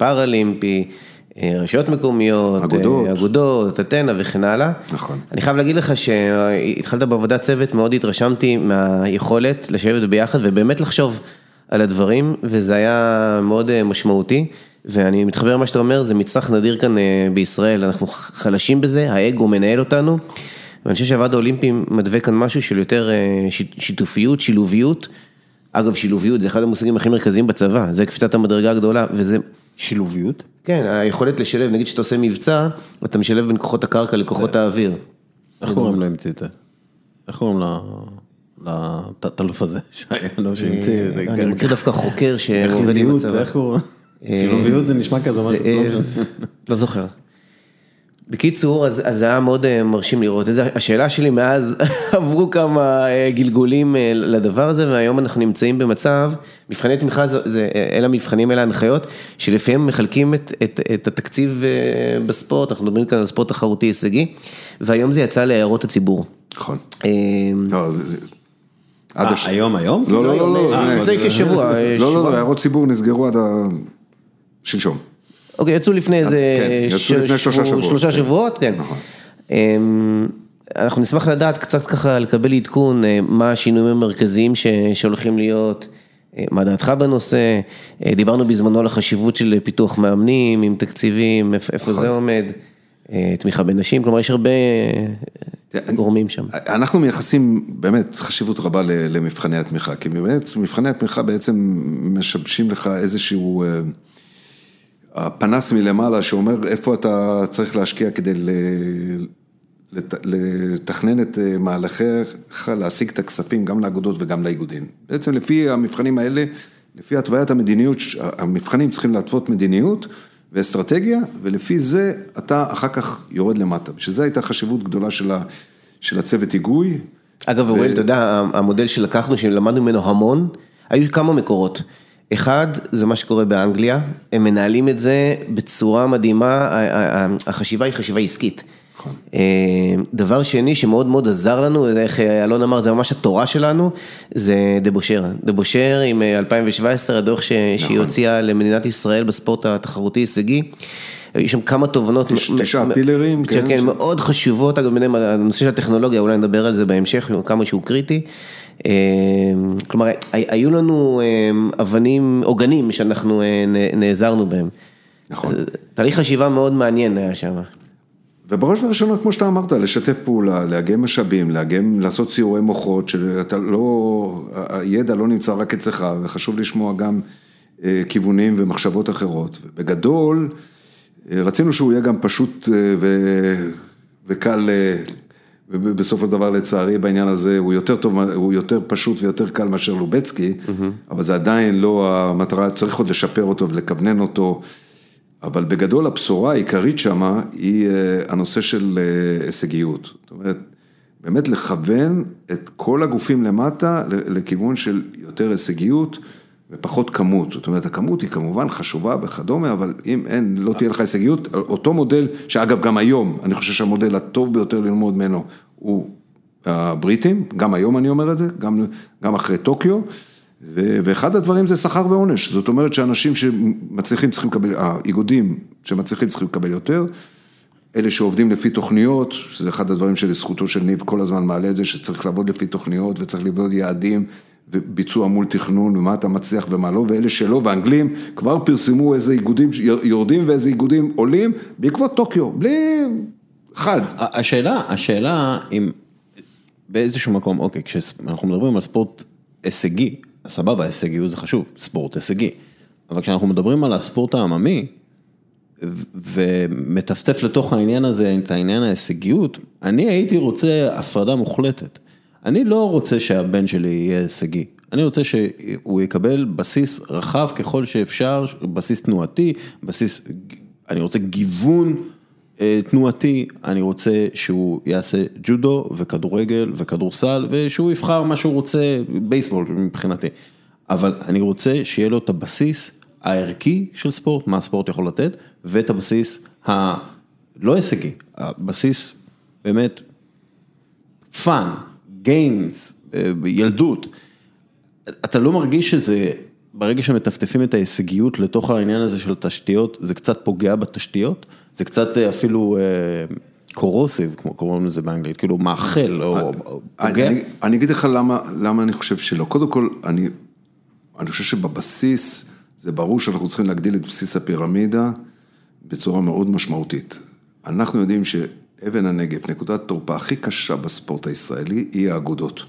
אה, רשויות מקומיות, אגודות, אה, אגודות, אתנה וכן הלאה. נכון. אני חייב להגיד לך שהתחלת בעבודת צוות, מאוד התרשמתי מהיכולת לשבת ביחד ובאמת לחשוב על הדברים, וזה היה מאוד אה, משמעותי. ואני מתחבר למה שאתה אומר, זה מצרך נדיר כאן בישראל, אנחנו חלשים בזה, האגו מנהל אותנו, ואני חושב שהוועד האולימפי מדווה כאן משהו של יותר שיתופיות, שילוביות. אגב, שילוביות זה אחד המושגים הכי מרכזיים בצבא, זה קפיצת המדרגה הגדולה, וזה שילוביות? כן, היכולת לשלב, נגיד שאתה עושה מבצע, אתה משלב בין כוחות הקרקע לכוחות האוויר. איך קוראים לו המציא את זה? איך קוראים לתת-אלוף הזה שהיה לו שהמציא את זה? אני מכיר דווקא חוקר שעובד עם הצבא. אה, שילוביות זה נשמע כזה משהו. לא זוכר. בקיצור, אז זה היה מאוד אה, מרשים לראות את זה. השאלה שלי מאז עברו כמה אה, גלגולים אה, לדבר הזה, והיום אנחנו נמצאים במצב, מבחני תמיכה, זה, אלה המבחנים, אלה ההנחיות, שלפיהם מחלקים את, את, את התקציב בספורט, אנחנו מדברים כאן על ספורט תחרותי הישגי, והיום זה יצא להערות הציבור. נכון. לא, היום, היום? לא, לא, לא, לא. לפני כשבוע. לא, לא, לא, הערות ציבור נסגרו עד שלשום. אוקיי, יצאו לפני איזה כן, שלושה שבועות, כן. נכון. אמ, אנחנו נשמח לדעת קצת ככה לקבל עדכון אה, מה השינויים המרכזיים שהולכים להיות, אה, מה דעתך בנושא, אה, דיברנו בזמנו על החשיבות של פיתוח מאמנים עם תקציבים, איפה זה נכון. עומד, תמיכה בנשים, כלומר יש הרבה גורמים שם. אנחנו מייחסים באמת חשיבות רבה למבחני התמיכה, כי באמת מבחני התמיכה בעצם משבשים לך איזשהו הפנס מלמעלה שאומר איפה אתה צריך להשקיע כדי לתכנן את מהלכיך, להשיג את הכספים גם לאגודות וגם לאיגודים. בעצם לפי המבחנים האלה, לפי התוויית המדיניות, המבחנים צריכים להתוות מדיניות ואסטרטגיה, ולפי זה אתה אחר כך יורד למטה. בשביל זה הייתה חשיבות גדולה של הצוות היגוי. אגב, אוראל, ו... אתה יודע, המודל שלקחנו, שלמדנו ממנו המון, היו כמה מקורות. אחד, זה מה שקורה באנגליה, הם מנהלים את זה בצורה מדהימה, החשיבה היא חשיבה עסקית. נכון. אה, דבר שני שמאוד מאוד עזר לנו, איך אלון אמר, זה ממש התורה שלנו, זה דבושר. דבושר עם 2017, אה, הדוח ש... נכון. שהיא הוציאה למדינת ישראל בספורט התחרותי הישגי. היו שם כמה תובנות. תשעה פילרים, כן. כן, מאוד חשובות, אגב, הנושא של הטכנולוגיה, אולי נדבר על זה בהמשך, כמה שהוא קריטי. אה, כלומר, היו לנו אבנים, עוגנים שאנחנו נעזרנו בהם. נכון. תהליך חשיבה מאוד מעניין היה שם. ובראש ובראשונה, כמו שאתה אמרת, לשתף פעולה, לאגם משאבים, לאגם, לעשות ציורי מוחות, שאתה לא, הידע לא נמצא רק אצלך, וחשוב לשמוע גם אה, כיוונים ומחשבות אחרות. ובגדול, אה, רצינו שהוא יהיה גם פשוט אה, ו, וקל, ובסופו של דבר לצערי בעניין הזה הוא יותר טוב, הוא יותר פשוט ויותר קל מאשר לובצקי, mm-hmm. אבל זה עדיין לא המטרה, צריך עוד לשפר אותו ולכוונן אותו. אבל בגדול הבשורה העיקרית שמה היא אה, הנושא של אה, הישגיות. זאת אומרת, באמת לכוון את כל הגופים למטה לכיוון של יותר הישגיות ופחות כמות. זאת אומרת, הכמות היא כמובן חשובה וכדומה, אבל אם אין, לא תהיה לך הישגיות, אותו מודל, שאגב גם היום, אני חושב שהמודל הטוב ביותר ללמוד ממנו הוא הבריטים, גם היום אני אומר את זה, גם, גם אחרי טוקיו. ואחד הדברים זה שכר ועונש, זאת אומרת שאנשים שמצליחים צריכים לקבל, האיגודים שמצליחים צריכים לקבל יותר, אלה שעובדים לפי תוכניות, שזה אחד הדברים שלזכותו של ניב כל הזמן מעלה את זה, שצריך לעבוד לפי תוכניות וצריך לבדוק יעדים וביצוע מול תכנון ומה אתה מצליח ומה לא, ואלה שלא, ואנגלים כבר פרסמו איזה איגודים יורדים ואיזה איגודים עולים בעקבות טוקיו, בלי חד. השאלה, השאלה אם באיזשהו מקום, אוקיי, כשאנחנו מדברים על ספורט הישגי, סבבה, הישגיות זה חשוב, ספורט הישגי. אבל כשאנחנו מדברים על הספורט העממי, ומטפטף לתוך העניין הזה את העניין ההישגיות, אני הייתי רוצה הפרדה מוחלטת. אני לא רוצה שהבן שלי יהיה הישגי, אני רוצה שהוא יקבל בסיס רחב ככל שאפשר, בסיס תנועתי, בסיס, אני רוצה גיוון אה, תנועתי, אני רוצה שהוא יעשה ג'ודו וכדורגל וכדורסל ושהוא יבחר מה שהוא רוצה, בייסבול מבחינתי. אבל אני רוצה שיהיה לו את הבסיס הערכי של ספורט, מה הספורט יכול לתת, ואת הבסיס הלא הישגי, הבסיס באמת fun, games, אה, ילדות. אתה לא מרגיש שזה, ברגע שמטפטפים את ההישגיות לתוך העניין הזה של התשתיות, זה קצת פוגע בתשתיות? זה קצת אה, אפילו corrosive, אה, כמו קוראים לזה באנגלית, כאילו מאכל או פוגע. אני אגיד לך למה אני חושב שלא. קודם כל, אני חושב שבבסיס, זה ברור שאנחנו צריכים להגדיל את בסיס הפירמידה בצורה מאוד משמעותית. אנחנו יודעים שאבן הנגב, נקודת תורפה הכי קשה בספורט הישראלי, היא האגודות.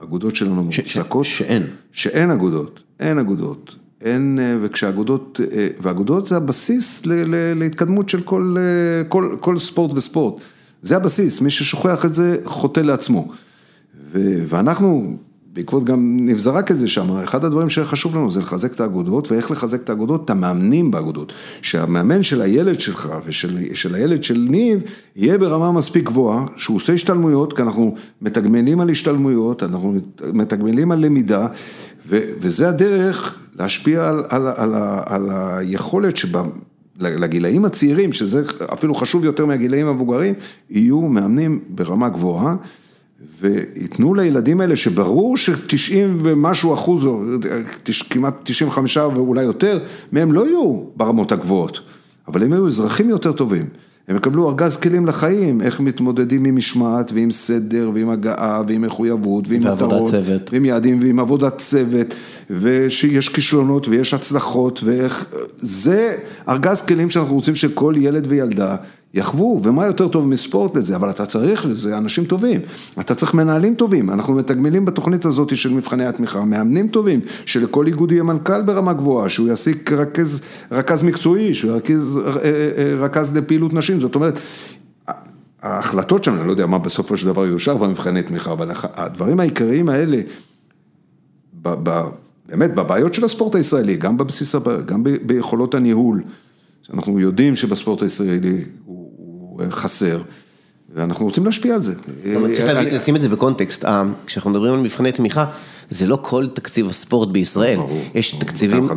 האגודות שלנו מוצקות. שאין. שאין אגודות, אין אגודות. אין, אה, וכשאגודות, אה, ואגודות זה הבסיס ל, ל, להתקדמות של כל, אה, כל, כל ספורט וספורט. זה הבסיס, מי ששוכח את זה חוטא לעצמו. ו, ואנחנו בעקבות גם נבזרק את זה שם, אחד הדברים שחשוב לנו זה לחזק את האגודות, ואיך לחזק את האגודות? את המאמנים באגודות. שהמאמן של הילד שלך ושל הילד של ניב, יהיה ברמה מספיק גבוהה, שהוא עושה השתלמויות, כי אנחנו מתגמלים על השתלמויות, אנחנו מתגמלים על למידה, ו, וזה הדרך להשפיע על, על, על, על היכולת שבה... לגילאים הצעירים, שזה אפילו חשוב יותר מהגילאים המבוגרים, יהיו מאמנים ברמה גבוהה. וייתנו לילדים האלה שברור שתשעים ומשהו אחוז, או כמעט תשעים וחמישה ואולי יותר, מהם לא יהיו ברמות הגבוהות, אבל הם יהיו אזרחים יותר טובים. הם יקבלו ארגז כלים לחיים, איך מתמודדים עם משמעת ועם סדר ועם הגעה ועם מחויבות ועם מטרות, צוות. ועם יעדים ועם עבודת צוות, ושיש כישלונות ויש הצלחות, ואיך, זה ארגז כלים שאנחנו רוצים שכל ילד וילדה יחוו, ומה יותר טוב מספורט בזה, אבל אתה צריך לזה אנשים טובים, אתה צריך מנהלים טובים, אנחנו מתגמלים בתוכנית הזאת של מבחני התמיכה, מאמנים טובים, שלכל איגוד יהיה מנכ"ל ברמה גבוהה, שהוא יעסיק רכז, רכז מקצועי, שהוא ירכז רכז לפעילות נשים, זאת אומרת, ההחלטות שם, אני לא יודע מה בסופו של דבר יאושר במבחני תמיכה, אבל הדברים העיקריים האלה, ב, ב, באמת בבעיות של הספורט הישראלי, גם בבסיס, גם ביכולות הניהול, שאנחנו יודעים שבספורט הישראלי הוא, הוא חסר. ואנחנו רוצים להשפיע על זה. צריך לשים את זה בקונטקסט, אה, כשאנחנו מדברים על מבחני תמיכה, זה לא כל תקציב הספורט בישראל, יש תקציבים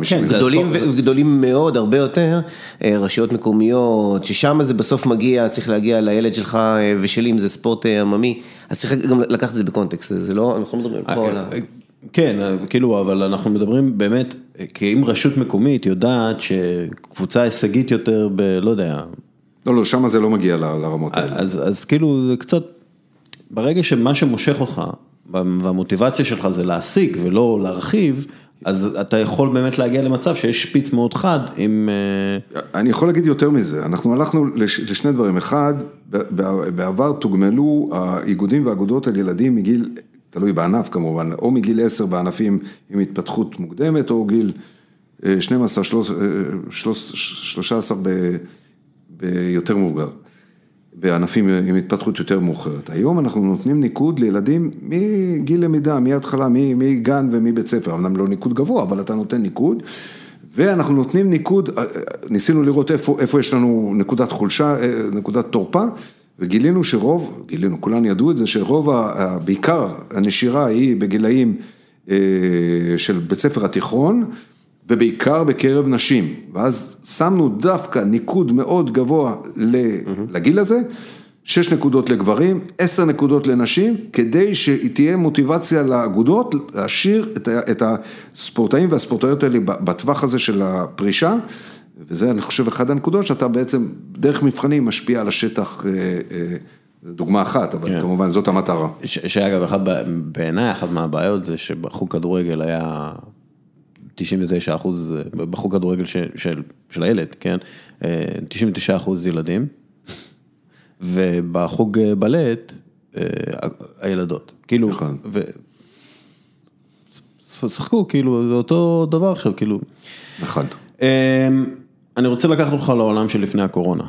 גדולים מאוד, הרבה יותר, אה, רשויות מקומיות, ששם זה בסוף מגיע, צריך להגיע לילד שלך אה, ושלי אם זה ספורט עממי, אז צריך גם לקחת את זה בקונטקסט, זה לא, אנחנו לא מדברים פה על ה... כן, כאילו, אבל אנחנו מדברים באמת, כי אם רשות מקומית יודעת שקבוצה הישגית יותר ב... לא יודע. לא, לא, שם זה לא מגיע לרמות האלה. אז, אז כאילו, זה קצת, ברגע שמה שמושך אותך, והמוטיבציה שלך זה להשיג ולא להרחיב, אז אתה יכול באמת להגיע למצב שיש שפיץ מאוד חד עם... אה, אני יכול להגיד יותר מזה, אנחנו הלכנו לשני דברים, אחד, בעבר תוגמלו האיגודים והאגודות על ילדים מגיל תלוי בענף כמובן, או מגיל 10 בענפים עם התפתחות מוקדמת, או גיל 12, 13 ביותר מבוגר, בענפים עם התפתחות יותר מאוחרת. היום אנחנו נותנים ניקוד לילדים מגיל למידה, מההתחלה, מגן ומבית ספר, אמנם לא ניקוד גבוה, אבל אתה נותן ניקוד. ואנחנו נותנים ניקוד, אה, ניסינו לראות איפה, איפה יש לנו נקודת חולשה, אה, נקודת תורפה, וגילינו שרוב, גילינו, כולנו ידעו את זה, שרוב, בעיקר הנשירה היא בגילאים אה, של בית ספר התיכון, ובעיקר בקרב נשים, ואז שמנו דווקא ניקוד מאוד גבוה לגיל הזה, שש נקודות לגברים, עשר נקודות לנשים, כדי שתהיה מוטיבציה לאגודות להשאיר את הספורטאים והספורטאיות האלה בטווח הזה של הפרישה. וזה אני חושב אחד הנקודות שאתה בעצם דרך מבחנים משפיע על השטח, אה, אה, זו דוגמה אחת, אבל כן. כמובן זאת המטרה. שאגב, בעיניי אחת מהבעיות זה שבחוג כדורגל היה 99 אחוז, בחוג כדורגל של, של, של הילד, כן? 99 אה, אחוז ילדים, ובחוג בלט הילדות, כאילו, נכון. ושחקו, כאילו, זה אותו דבר עכשיו, כאילו. נכון. אני רוצה לקחת אותך לעולם של לפני הקורונה.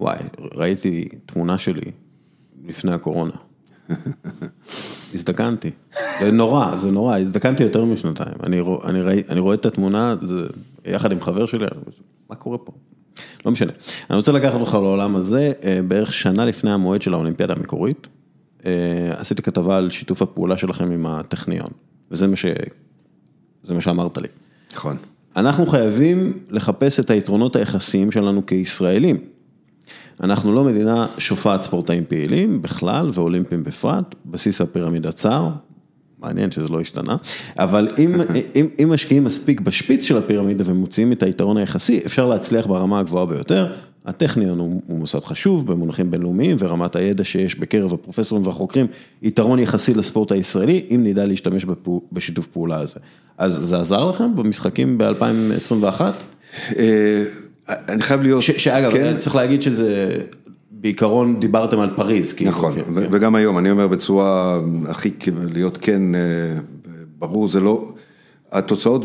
וואי, ראיתי תמונה שלי לפני הקורונה. הזדקנתי. זה נורא, זה נורא, הזדקנתי יותר משנתיים. אני, אני, ראי, אני רואה את התמונה, זה, יחד עם חבר שלי, מה קורה פה? לא משנה. אני רוצה לקחת אותך לעולם הזה, אה, בערך שנה לפני המועד של האולימפיאדה המקורית. אה, עשיתי כתבה על שיתוף הפעולה שלכם עם הטכניון, וזה מה, ש... מה שאמרת לי. נכון. אנחנו חייבים לחפש את היתרונות היחסיים שלנו כישראלים. אנחנו לא מדינה שופעת ספורטאים פעילים בכלל ואולימפיים בפרט, בסיס הפירמידה צר, מעניין שזה לא השתנה, אבל אם, אם, אם משקיעים מספיק בשפיץ של הפירמידה ומוציאים את היתרון היחסי, אפשר להצליח ברמה הגבוהה ביותר. הטכניון הוא, הוא מוסד חשוב במונחים בינלאומיים ורמת הידע שיש בקרב הפרופסורים והחוקרים, יתרון יחסי לספורט הישראלי, אם נדע להשתמש בפו, בשיתוף פעולה הזה. אז זה עזר לכם במשחקים ב-2021? אה, אני חייב להיות... שאגב, כן. צריך להגיד שזה... בעיקרון דיברתם על פריז. כאילו, נכון, כן, כן. וגם היום, אני אומר בצורה הכי, להיות כן, אה, ברור, זה לא, התוצאות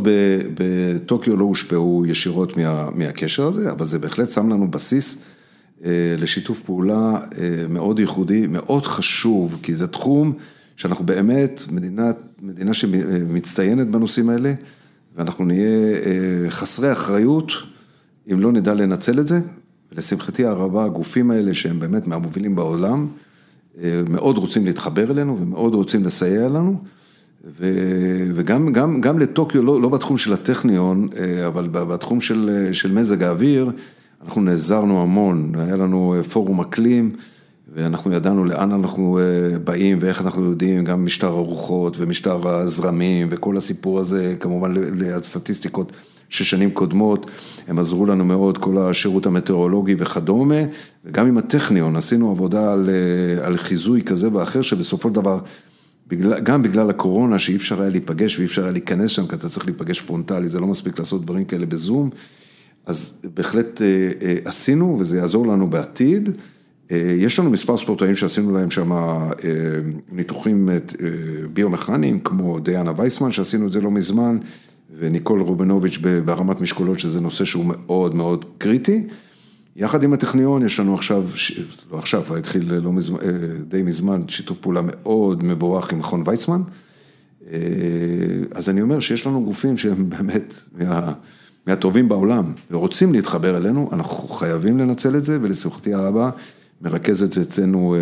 בטוקיו לא הושפעו ישירות מה, מהקשר הזה, אבל זה בהחלט שם לנו בסיס אה, לשיתוף פעולה מאוד ייחודי, מאוד חשוב, כי זה תחום שאנחנו באמת מדינה, מדינה שמצטיינת בנושאים האלה, ואנחנו נהיה אה, חסרי אחריות אם לא נדע לנצל את זה. ולשמחתי הרבה, הגופים האלה שהם באמת מהמובילים בעולם, אה, מאוד רוצים להתחבר אלינו ומאוד רוצים לסייע לנו. וגם גם, גם לטוקיו, לא, לא בתחום של הטכניון, אה, אבל בתחום של, של מזג האוויר, אנחנו נעזרנו המון, היה לנו פורום אקלים. ואנחנו ידענו לאן אנחנו אה, באים ואיך אנחנו יודעים, גם משטר הרוחות ומשטר הזרמים וכל הסיפור הזה, כמובן לסטטיסטיקות של שנים קודמות, הם עזרו לנו מאוד, כל השירות המטאורולוגי וכדומה, וגם עם הטכניון עשינו עבודה על, אה, על חיזוי כזה ואחר, שבסופו של דבר, בגלל, גם בגלל הקורונה, שאי אפשר היה להיפגש ואי אפשר היה להיכנס שם, כי אתה צריך להיפגש פרונטלי, זה לא מספיק לעשות דברים כאלה בזום. אז בהחלט עשינו וזה יעזור לנו בעתיד. יש לנו מספר ספורטאים שעשינו להם שם ניתוחים ביומכניים, כמו דיאנה וייסמן שעשינו את זה לא מזמן, וניקול רובינוביץ' בהרמת משקולות, שזה נושא שהוא מאוד מאוד קריטי. יחד עם הטכניון יש לנו עכשיו, לא עכשיו, התחיל לא מזמן, די מזמן, שיתוף פעולה מאוד מבורך עם מכון ויצמן. אז אני אומר שיש לנו גופים שהם באמת מה, מהטובים בעולם ורוצים להתחבר אלינו, אנחנו חייבים לנצל את זה ולשמחתי הרבה מרכז את זה אצלנו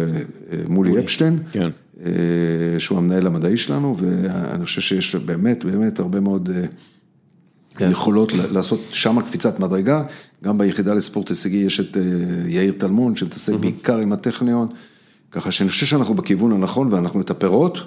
מולי אפשטיין, כן. שהוא המנהל המדעי שלנו ואני חושב שיש באמת באמת הרבה מאוד כן. יכולות לעשות שם קפיצת מדרגה, גם ביחידה לספורט הישגי יש את יאיר טלמון שמתעסק בעיקר עם הטכניון, ככה שאני חושב שאנחנו בכיוון הנכון ואנחנו את הפירות.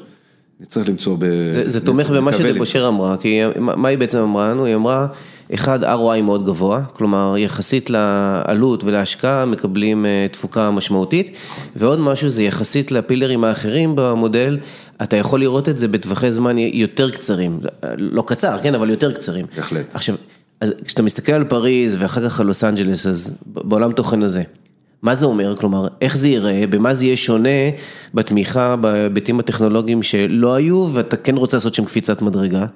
נצטרך למצוא ב... זה תומך במה שדבושר אמרה, כי מה היא בעצם אמרה לנו? היא אמרה, אחד, ROI מאוד גבוה, כלומר יחסית לעלות ולהשקעה מקבלים תפוקה משמעותית, ועוד משהו זה יחסית לפילרים האחרים במודל, אתה יכול לראות את זה בטווחי זמן יותר קצרים, לא קצר, כן, אבל יותר קצרים. בהחלט. עכשיו, כשאתה מסתכל על פריז ואחר כך על לוס אנג'לס, אז בעולם תוכן הזה. מה זה אומר? כלומר, איך זה ייראה, במה זה יהיה שונה בתמיכה בהיבטים הטכנולוגיים שלא היו, ואתה כן רוצה לעשות שם קפיצת מדרגה?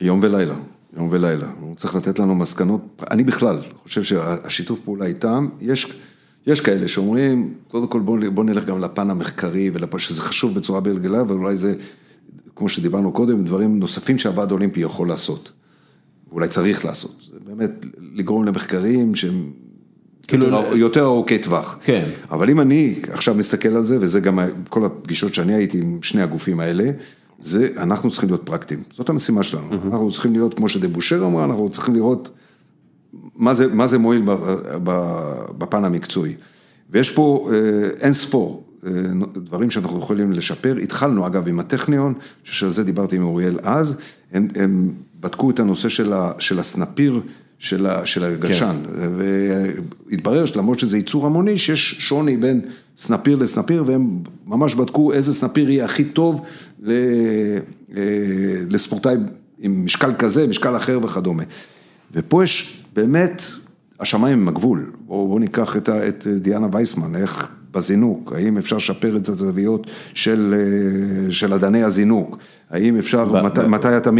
יום ולילה, יום ולילה. הוא צריך לתת לנו מסקנות, אני בכלל חושב שהשיתוף פעולה איתם, יש, יש כאלה שאומרים, קודם כל בוא, בוא נלך גם לפן המחקרי, שזה חשוב בצורה בלגלה, אבל אולי זה, כמו שדיברנו קודם, דברים נוספים שהוועד האולימפי יכול לעשות, ואולי צריך לעשות. זה באמת לגרום למחקרים שהם... כאילו יותר ארוכי טווח. כן. אבל אם אני עכשיו מסתכל על זה, וזה גם כל הפגישות שאני הייתי עם שני הגופים האלה, זה, אנחנו צריכים להיות פרקטיים. זאת המשימה שלנו. אנחנו צריכים להיות, כמו שדבושר אמרה, אנחנו צריכים לראות מה זה, מה זה מועיל בפן המקצועי. ויש פה אין ספור דברים שאנחנו יכולים לשפר. התחלנו אגב עם הטכניון, שעל זה דיברתי עם אוריאל אז, הם, הם בדקו את הנושא של הסנפיר. של הגשן, והתברר שלמרות שזה ייצור המוני, שיש שוני בין סנפיר לסנפיר, והם ממש בדקו איזה סנפיר יהיה הכי טוב לספורטאי עם משקל כזה, משקל אחר וכדומה. ופה יש באמת, השמיים הם הגבול, בואו ניקח את דיאנה וייסמן, איך בזינוק, האם אפשר לשפר את הזוויות של של אדני הזינוק, האם אפשר, ב, מת, ב, מתי אתה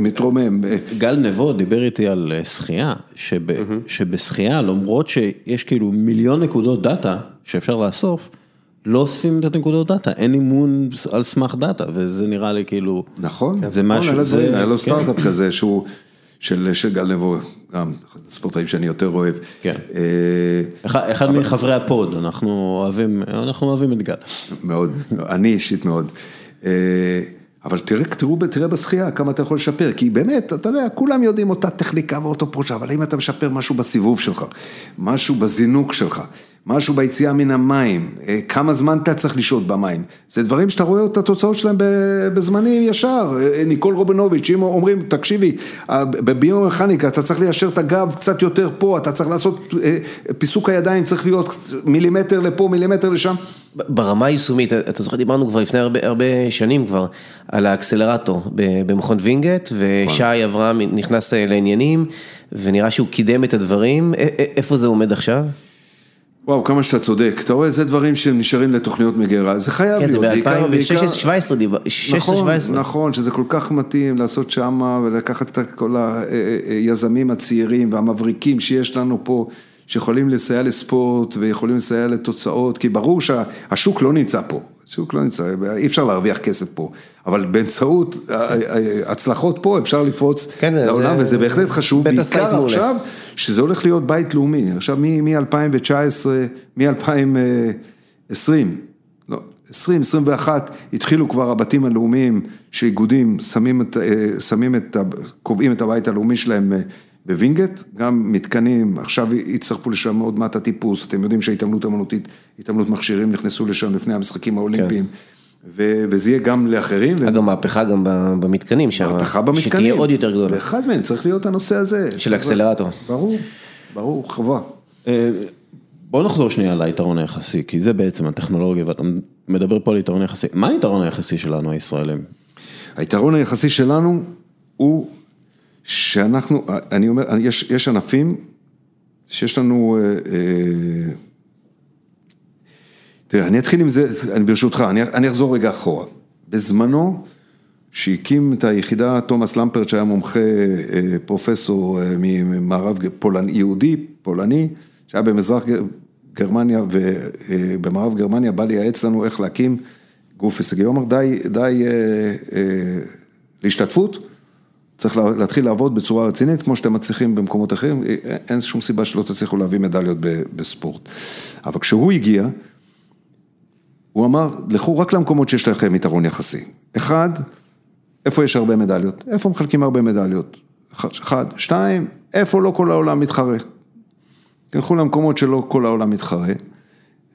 מתרומם. גל נבו דיבר איתי על שחייה, שב, שבשחייה למרות שיש כאילו מיליון נקודות דאטה שאפשר לאסוף, לא אוספים את הנקודות data, אין אימון על סמך data, וזה נראה לי כאילו, נכון, זה משהו, זה, היה לו סטארט-אפ כזה שהוא... של גל נבו, גם ספורטאים שאני יותר אוהב. כן. אחד מחברי ה pod, אנחנו אוהבים, אנחנו אוהבים את גל. מאוד, אני אישית מאוד. אבל תראה, תראו, תראה בשחייה כמה אתה יכול לשפר, כי באמת, אתה יודע, כולם יודעים אותה טכניקה ואותו approach, אבל אם אתה משפר משהו בסיבוב שלך, משהו בזינוק שלך, משהו ביציאה מן המים, כמה זמן אתה צריך לשהות במים, זה דברים שאתה רואה את התוצאות שלהם בזמנים ישר, ניקול רובינוביץ', אם אומרים, תקשיבי, בביומכניקה אתה צריך ליישר את הגב קצת יותר פה, אתה צריך לעשות, פיסוק הידיים צריך להיות מילימטר לפה, מילימטר לשם. ברמה היישומית, אתה זוכר, דיברנו כבר לפני הרבה, הרבה שנים כבר, על האקסלרטור במכון וינגייט, ושי אברהם נכנס לעניינים, ונראה שהוא קידם את הדברים, איפה זה עומד עכשיו? וואו, כמה שאתה צודק, אתה רואה, זה דברים שנשארים לתוכניות מגירה, זה חייב להיות, כן, זה ב-2016 דיבר, 16-17. נכון, נכון, שזה כל כך מתאים לעשות שמה, ולקחת את כל היזמים הצעירים והמבריקים שיש לנו פה, שיכולים לסייע לספורט ויכולים לסייע לתוצאות, כי ברור שהשוק לא נמצא פה, השוק לא נמצא, אי אפשר להרוויח כסף פה, אבל באמצעות הצלחות פה אפשר לפרוץ כן, לעולם, זה... וזה בהחלט חשוב, בעיקר עכשיו, שזה הולך להיות בית לאומי, עכשיו מ-2019, מ-2020, לא, 2021 התחילו כבר הבתים הלאומיים שאיגודים שמים את, שמים את, קובעים את הבית הלאומי שלהם בווינגייט, גם מתקנים, עכשיו הצטרפו לשם עוד מעט הטיפוס, אתם יודעים שההתעמלות אמנותית, התעמלות מכשירים נכנסו לשם לפני המשחקים האולימפיים. כן. וזה יהיה גם לאחרים. אגב, מהפכה גם במתקנים שם. מהפכה במתקנים. שתהיה עוד יותר גדולה. ואחד מהם צריך להיות הנושא הזה. של אקסלרטור. ברור, ברור, חובה. בוא נחזור שנייה ליתרון היחסי, כי זה בעצם הטכנולוגיה, ואתה מדבר פה על יתרון יחסי. מה היתרון היחסי שלנו, הישראלים? היתרון היחסי שלנו הוא שאנחנו, אני אומר, יש, יש ענפים שיש לנו, אה, אה, תראה, אני אתחיל עם זה, אני ברשותך, אני, אני אחזור רגע אחורה. בזמנו, שהקים את היחידה תומאס למפרט, שהיה מומחה, אה, פרופסור ממערב פולני, יהודי, פולני, שהיה במזרח גרמניה ובמערב גרמניה, בא לייעץ לנו איך להקים גוף הישגי. הוא אמר, די, די אה, להשתתפות, צריך להתחיל לעבוד בצורה רצינית, כמו שאתם מצליחים במקומות אחרים, אין שום סיבה שלא תצליחו להביא מדליות בספורט. אבל כשהוא הגיע, הוא אמר, לכו רק למקומות שיש לכם יתרון יחסי. אחד, איפה יש הרבה מדליות? איפה מחלקים הרבה מדליות? אחד, שתיים, איפה לא כל העולם מתחרה? תלכו למקומות שלא כל העולם מתחרה,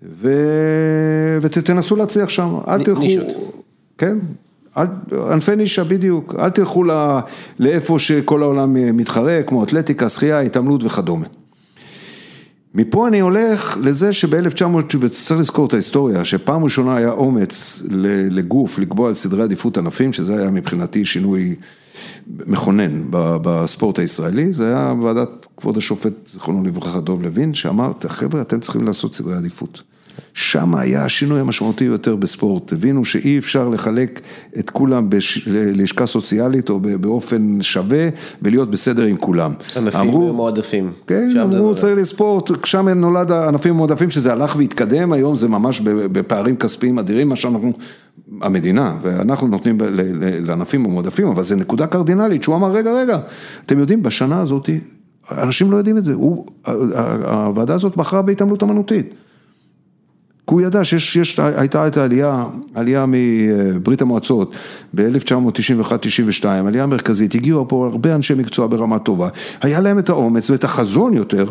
ו... ותנסו להצליח שם, אל תלכו... נישות. כן, ענפי נישה בדיוק, אל תלכו לא... לאיפה שכל העולם מתחרה, כמו אתלטיקה, שחייה, התעמלות וכדומה. מפה אני הולך לזה שב-1900, וצריך לזכור את ההיסטוריה, שפעם ראשונה היה אומץ לגוף לקבוע על סדרי עדיפות ענפים, שזה היה מבחינתי שינוי מכונן בספורט הישראלי, זה היה ועדת כבוד השופט, זיכרונו לברכה, דוב לוין, שאמר, חבר'ה, אתם צריכים לעשות סדרי עדיפות. שם היה השינוי המשמעותי יותר בספורט, הבינו שאי אפשר לחלק את כולם בלשכה סוציאלית או באופן שווה ולהיות בסדר עם כולם. ענפים אמרו, מועדפים. כן, אמרו צריך לספורט, שם נולד הענפים המועדפים שזה הלך והתקדם, היום זה ממש בפערים כספיים אדירים, מה שאנחנו, המדינה, ואנחנו נותנים לענפים המועדפים, אבל זה נקודה קרדינלית, שהוא אמר רגע רגע, אתם יודעים בשנה הזאת, אנשים לא יודעים את זה, הוא, הוועדה הזאת בחרה בהתעמלות אמנותית. כי הוא ידע שיש, הייתה את העלייה, עלייה מברית המועצות ב-1991-92, עלייה מרכזית, הגיעו פה הרבה אנשי מקצוע ברמה טובה, היה להם את האומץ ואת החזון יותר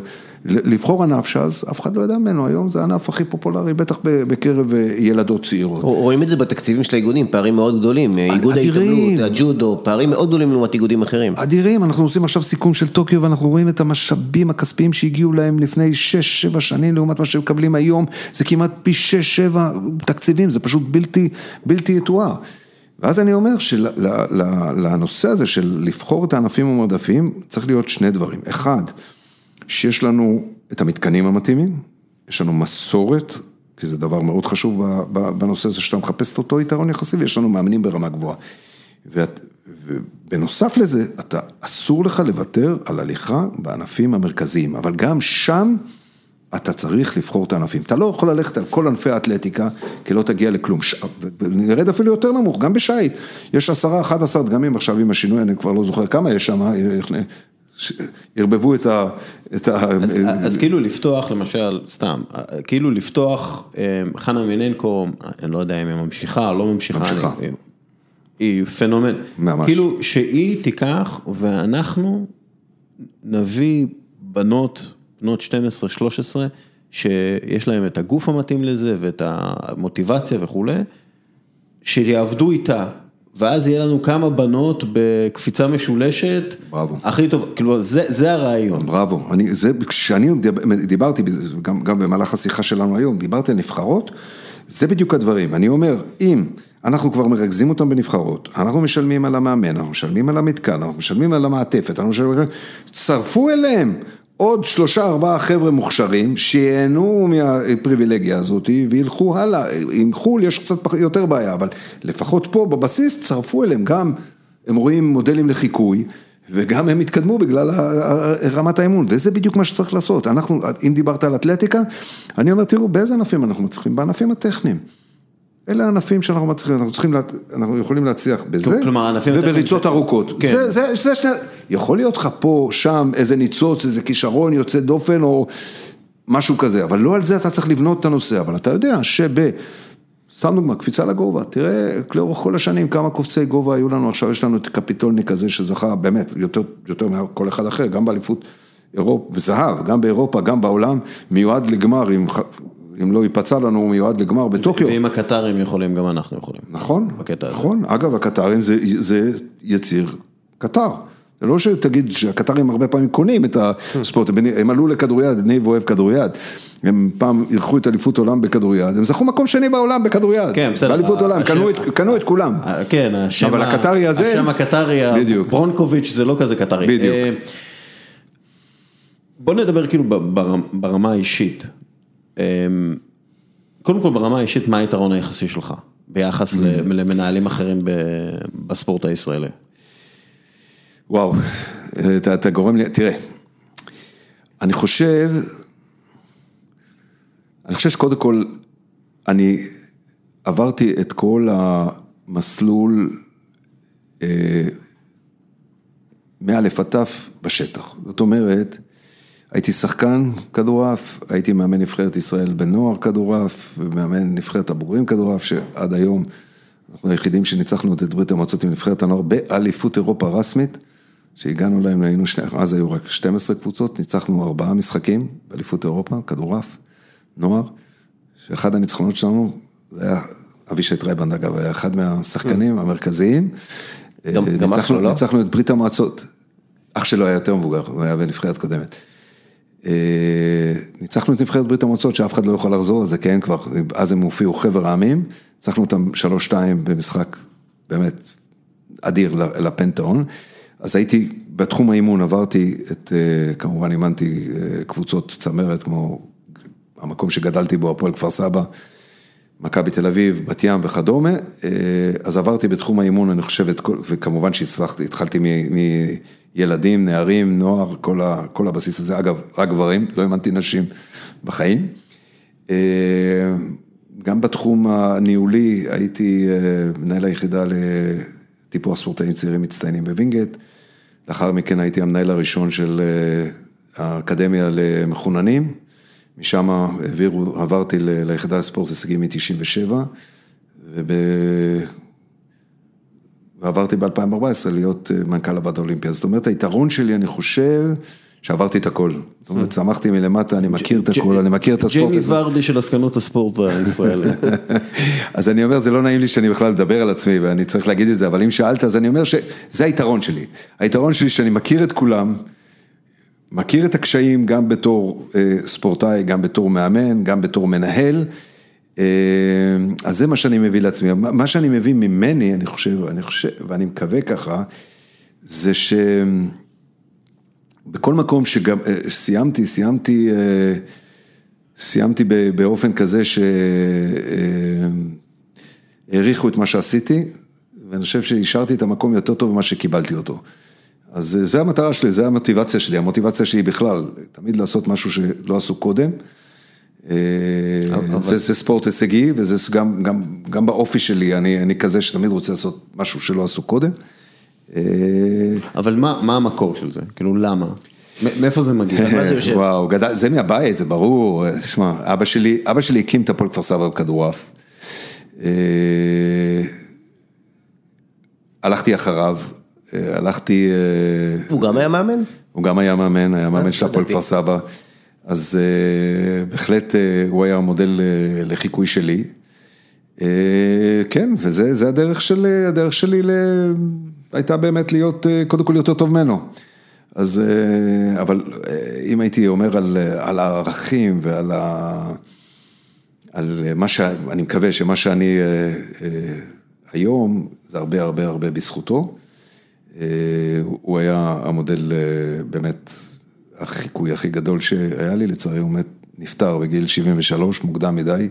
לבחור ענף שאז אף אחד לא ידע ממנו, היום זה הענף הכי פופולרי, בטח בקרב אה, ילדות צעירות. רואים את זה בתקציבים של האיגודים, פערים מאוד גדולים, איגוד ההתעמלות, הג'ודו, פערים מאוד גדולים לעומת איגודים אחרים. אדירים, אנחנו עושים עכשיו סיכום של טוקיו ואנחנו רואים את המשאבים הכספיים שהגיעו להם לפני 6-7 שנים לעומת מה שהם מקבלים היום, זה כמעט פי 6-7 תקציבים, זה פשוט בלתי, בלתי יתואר. ואז אני אומר שלנושא הזה של לבחור את הענפים המועדפים, צריך להיות שני דברים. אחד, שיש לנו את המתקנים המתאימים, יש לנו מסורת, כי זה דבר מאוד חשוב בנושא הזה שאתה מחפש את אותו יתרון יחסי, ויש לנו מאמנים ברמה גבוהה. ואת, ובנוסף לזה, אתה, אסור לך לוותר על הליכה בענפים המרכזיים, אבל גם שם אתה צריך לבחור את הענפים. אתה לא יכול ללכת על כל ענפי האתלטיקה, כי לא תגיע לכלום. ש... ונרד אפילו יותר נמוך, גם בשייט. יש עשרה, אחד עשר דגמים עכשיו עם השינוי, אני כבר לא זוכר כמה יש שם, ערבבו את ה... את ה... אז, אז כאילו לפתוח למשל, סתם, כאילו לפתוח, אה, חנה מיננקו, אני לא יודע אם היא ממשיכה או לא ממשיכה. ממשיכה. אני, היא פנומן. ממש. כאילו שהיא תיקח ואנחנו נביא בנות, בנות 12-13, שיש להם את הגוף המתאים לזה ואת המוטיבציה וכולי, שיעבדו איתה. ואז יהיה לנו כמה בנות בקפיצה משולשת. בראבו. הכי טוב, כאילו זה, זה הרעיון. בראבו, אני, זה, כשאני דיברתי, גם, גם במהלך השיחה שלנו היום, דיברתי על נבחרות, זה בדיוק הדברים. אני אומר, אם אנחנו כבר מרכזים אותם בנבחרות, אנחנו משלמים על המאמן, אנחנו משלמים על המתקן, אנחנו משלמים על המעטפת, אנחנו משלמים, צרפו אליהם. עוד שלושה ארבעה חבר'ה מוכשרים שיהנו מהפריבילגיה הזאת וילכו הלאה, עם חו"ל יש קצת יותר בעיה, אבל לפחות פה בבסיס צרפו אליהם. גם, הם רואים מודלים לחיקוי וגם הם התקדמו בגלל רמת האמון וזה בדיוק מה שצריך לעשות, אנחנו, אם דיברת על אתלטיקה, אני אומר תראו באיזה ענפים אנחנו מצליחים, בענפים הטכניים. אלה הענפים שאנחנו מצליחים, אנחנו צריכים, אנחנו יכולים להצליח בזה, ובריצות ארוכות. כן. זה, זה, זה שני, יכול להיות לך פה, שם, איזה ניצוץ, איזה כישרון יוצא דופן, או משהו כזה, אבל לא על זה אתה צריך לבנות את הנושא, אבל אתה יודע שב... סתם דוגמא, קפיצה לגובה, תראה לאורך כל השנים כמה קופצי גובה היו לנו, עכשיו יש לנו את קפיטולניק הזה שזכה באמת יותר, יותר מכל אחד אחר, גם באליפות אירופה, זהב, גם באירופה, גם בעולם, מיועד לגמר עם אם לא ייפצע לנו, הוא מיועד לגמר בטוקיו. ואם הקטרים יכולים, גם אנחנו יכולים. נכון, נכון. אגב, הקטרים זה, זה יציר קטר. זה לא שתגיד שהקטרים הרבה פעמים קונים את הספורט, הם עלו לכדוריד, ניב אוהב כדוריד, הם פעם אירחו את אליפות עולם בכדוריד, הם זכו מקום שני בעולם בכדוריד, כן, בסדר, באליפות עולם, קנו, את, כולם, כן, השם, אבל הקטרי הזה, השם הקטרי, ברונקוביץ' זה לא כזה קטרי, בדיוק. בוא נדבר כאילו ברמה האישית. אמ, קודם כל ברמה האישית, מה היתרון היחסי שלך ביחס Mm. למנהלים אחרים בספורט הישראלי? וואו, אתה, אתה גורם לי, תראה, אני חושב, אני חושב שקודם כל, אני עברתי את כל המסלול אה, מא' עד ת' בשטח. זאת אומרת, הייתי שחקן כדורעף, הייתי מאמן נבחרת ישראל בנוער כדורעף, ומאמן נבחרת הבוגרים כדורעף, שעד היום אנחנו היחידים שניצחנו את ברית המועצות עם נבחרת הנוער באליפות אירופה רשמית, שהגענו להם, היינו שני, אז היו רק 12 קבוצות, ניצחנו ארבעה משחקים באליפות אירופה, כדורעף, נוער, שאחד הניצחונות שלנו, זה היה אבישי טרייבנד אגב, היה אחד מהשחקנים המרכזיים. גם, גם אח שלו, לא? ניצחנו את ברית המועצות. אח שלו היה יותר מבוגר, הוא היה בנבחרת קודמת. ניצחנו את נבחרת ברית המועצות שאף אחד לא יכול לחזור, זה כן כבר, אז הם הופיעו חבר העמים, ניצחנו אותם שלוש שתיים במשחק באמת אדיר לפנתאון. אז הייתי, בתחום האימון עברתי את, כמובן אימנתי קבוצות צמרת כמו המקום שגדלתי בו, הפועל כפר סבא, מכבי תל אביב, בת ים וכדומה, אז עברתי בתחום האימון, אני חושב, וכמובן שהצלחתי, התחלתי מילדים, נערים, נוער, כל, ה, כל הבסיס הזה, אגב, רק גברים, לא האמנתי נשים בחיים. גם בתחום הניהולי, הייתי מנהל היחידה לטיפוח ספורטאים צעירים מצטיינים בווינגייט, לאחר מכן הייתי המנהל הראשון של האקדמיה למחוננים. משם עברתי ליחידה לספורט הישגי מ-97, וב... ועברתי ב-2014 להיות מנכ"ל הוועד האולימפי. זאת אומרת, היתרון שלי, אני חושב, שעברתי את הכל. זאת אומרת, צמחתי מלמטה, אני מכיר את הכל, אני מכיר את הספורט ג'יימי ורדי של עסקנות הספורט הישראלי. אז אני אומר, זה לא נעים לי שאני בכלל אדבר על עצמי, ואני צריך להגיד את זה, אבל אם שאלת, אז אני אומר שזה היתרון שלי. היתרון שלי שאני מכיר את כולם, מכיר את הקשיים גם בתור ספורטאי, גם בתור מאמן, גם בתור מנהל, אז זה מה שאני מביא לעצמי. מה שאני מביא ממני, אני חושב, אני חושב, ואני מקווה ככה, זה שבכל מקום שגם סיימתי, סיימתי, סיימתי באופן כזה שהעריכו את מה שעשיתי, ואני חושב שהשארתי את המקום יותר טוב ממה שקיבלתי אותו. אז זה המטרה שלי, זה המוטיבציה שלי, המוטיבציה שלי בכלל, תמיד לעשות משהו שלא עשו קודם. זה, זה ספורט הישגי וזה גם, גם, גם באופי שלי, אני, אני כזה שתמיד רוצה לעשות משהו שלא עשו קודם. אבל מה, מה המקור של זה? כאילו למה? מאיפה זה מגיע? וואו, גדל, זה מהבית, זה ברור, תשמע, אבא שלי, אבא שלי הקים את הפועל כפר סבא בכדורעף. הלכתי אחריו. הלכתי... הוא גם היה מאמן? הוא גם היה מאמן, היה מאמן של הפועל כפר סבא. אז בהחלט הוא היה המודל לחיקוי שלי. כן, וזה הדרך שלי, הדרך שלי הייתה באמת להיות, קודם כל יותר טוב ממנו. אז, אבל אם הייתי אומר על הערכים ועל ה... על מה ש... אני מקווה שמה שאני היום, זה הרבה הרבה הרבה בזכותו. הוא היה המודל באמת החיקוי הכי גדול שהיה לי, לצערי הוא מת, נפטר בגיל 73, מוקדם מדי.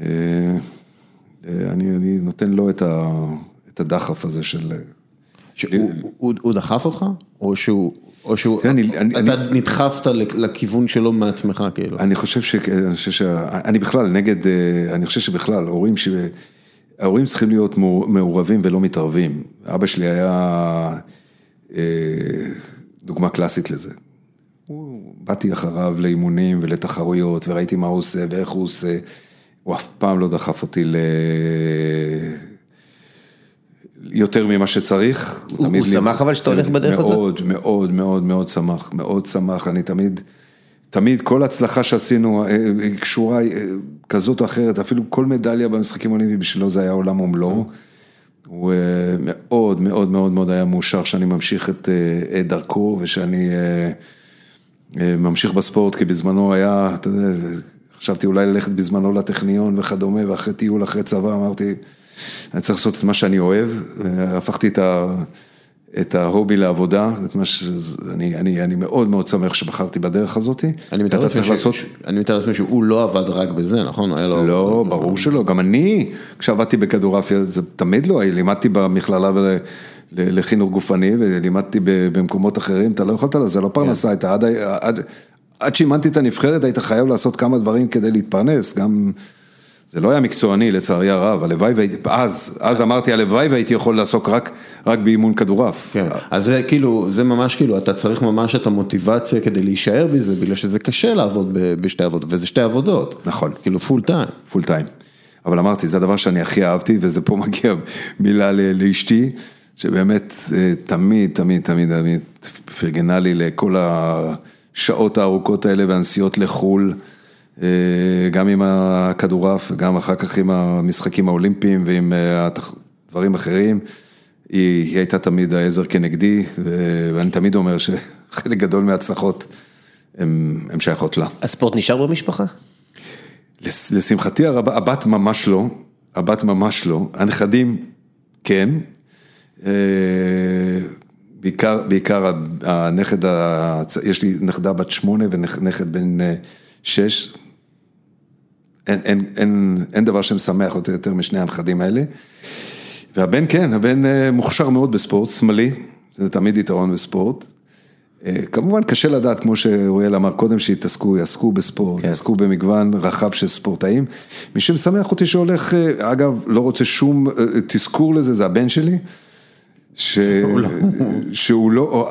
אני, אני נותן לו את, ה, את הדחף הזה של... שהוא, הוא, הוא דחף אותך? או שהוא... או שהוא, כן, אני, אתה אני, נדחפת לכיוון שלו מעצמך כאילו. אני חושב ש... אני חושב ש... אני בכלל נגד, אני חושב שבכלל, הורים ש... ההורים צריכים להיות מעורבים ולא מתערבים. אבא שלי היה דוגמה קלאסית לזה. באתי אחריו לאימונים ולתחרויות וראיתי מה הוא עושה ואיך הוא עושה. הוא אף פעם לא דחף אותי ל... יותר ממה שצריך. הוא, הוא שמח אבל שאתה הולך בדרך הזאת? מאוד, מאוד, מאוד, מאוד שמח, מאוד שמח. אני תמיד... תמיד כל הצלחה שעשינו היא קשורה כזאת או אחרת, אפילו כל מדליה במשחקים האולימפיים בשבילו זה היה עולם ומלואו. הוא מאוד מאוד מאוד מאוד היה מאושר שאני ממשיך את דרכו ושאני ממשיך בספורט, כי בזמנו היה, אתה יודע, חשבתי אולי ללכת בזמנו לטכניון וכדומה, ואחרי טיול, אחרי צבא, אמרתי, אני צריך לעשות את מה שאני אוהב, הפכתי את ה... את ההובי לעבודה, את מה ש... אני, אני, אני מאוד מאוד שמח שבחרתי בדרך הזאת. אני מתאר צריך לעשות... לעצמי שהוא לא עבד רק בזה, נכון? היה לו... לא, ברור שלא, גם אני, כשעבדתי בכדורעפיה, זה תמיד לא, לימדתי במכללה ול... לחינוך גופני ולימדתי במקומות אחרים, אתה לא יכולת, זה לא פרנסה, הייתה עד, עד, עד שאימנתי את הנבחרת היית חייב לעשות כמה דברים כדי להתפרנס, גם... זה לא היה מקצועני לצערי הרב, הלוואי והייתי, אז, אז אמרתי הלוואי והייתי יכול לעסוק רק, רק באימון כדורעף. כן, אז זה כאילו, זה ממש כאילו, אתה צריך ממש את המוטיבציה כדי להישאר בזה, בגלל שזה קשה לעבוד בשתי עבודות, וזה שתי עבודות. נכון. כאילו full time. full time. אבל אמרתי, זה הדבר שאני הכי אהבתי, וזה פה מגיע מילה לאשתי, שבאמת אה, תמיד, תמיד, תמיד, תמיד פרגנה לי לכל השעות הארוכות האלה והנסיעות לחו"ל. אה, גם עם הכדורעף, גם אחר כך עם המשחקים האולימפיים ועם אה, דברים אחרים. היא, היא הייתה תמיד העזר כנגדי, ואני תמיד אומר שחלק גדול מההצלחות הן שייכות לה. הספורט נשאר במשפחה? לשמחתי הרבה, הבת ממש לא, הבת ממש לא, הנכדים כן, אה, בעיקר, בעיקר הנכד, יש לי נכדה בת שמונה ונכד בן שש, אין, אין, אין, אין דבר שמשמח אותי יותר משני הנכדים האלה. והבן כן, הבן אה, מוכשר מאוד בספורט, שמאלי, זה תמיד יתרון בספורט. אה, כמובן קשה לדעת, כמו שאוריאל אמר קודם, שיתעסקו, יעסקו בספורט, כן. יעסקו במגוון רחב של ספורטאים. מי שמשמח אותי שהולך, אה, אגב, לא רוצה שום תזכור לזה, זה הבן שלי. ש... שהוא לא,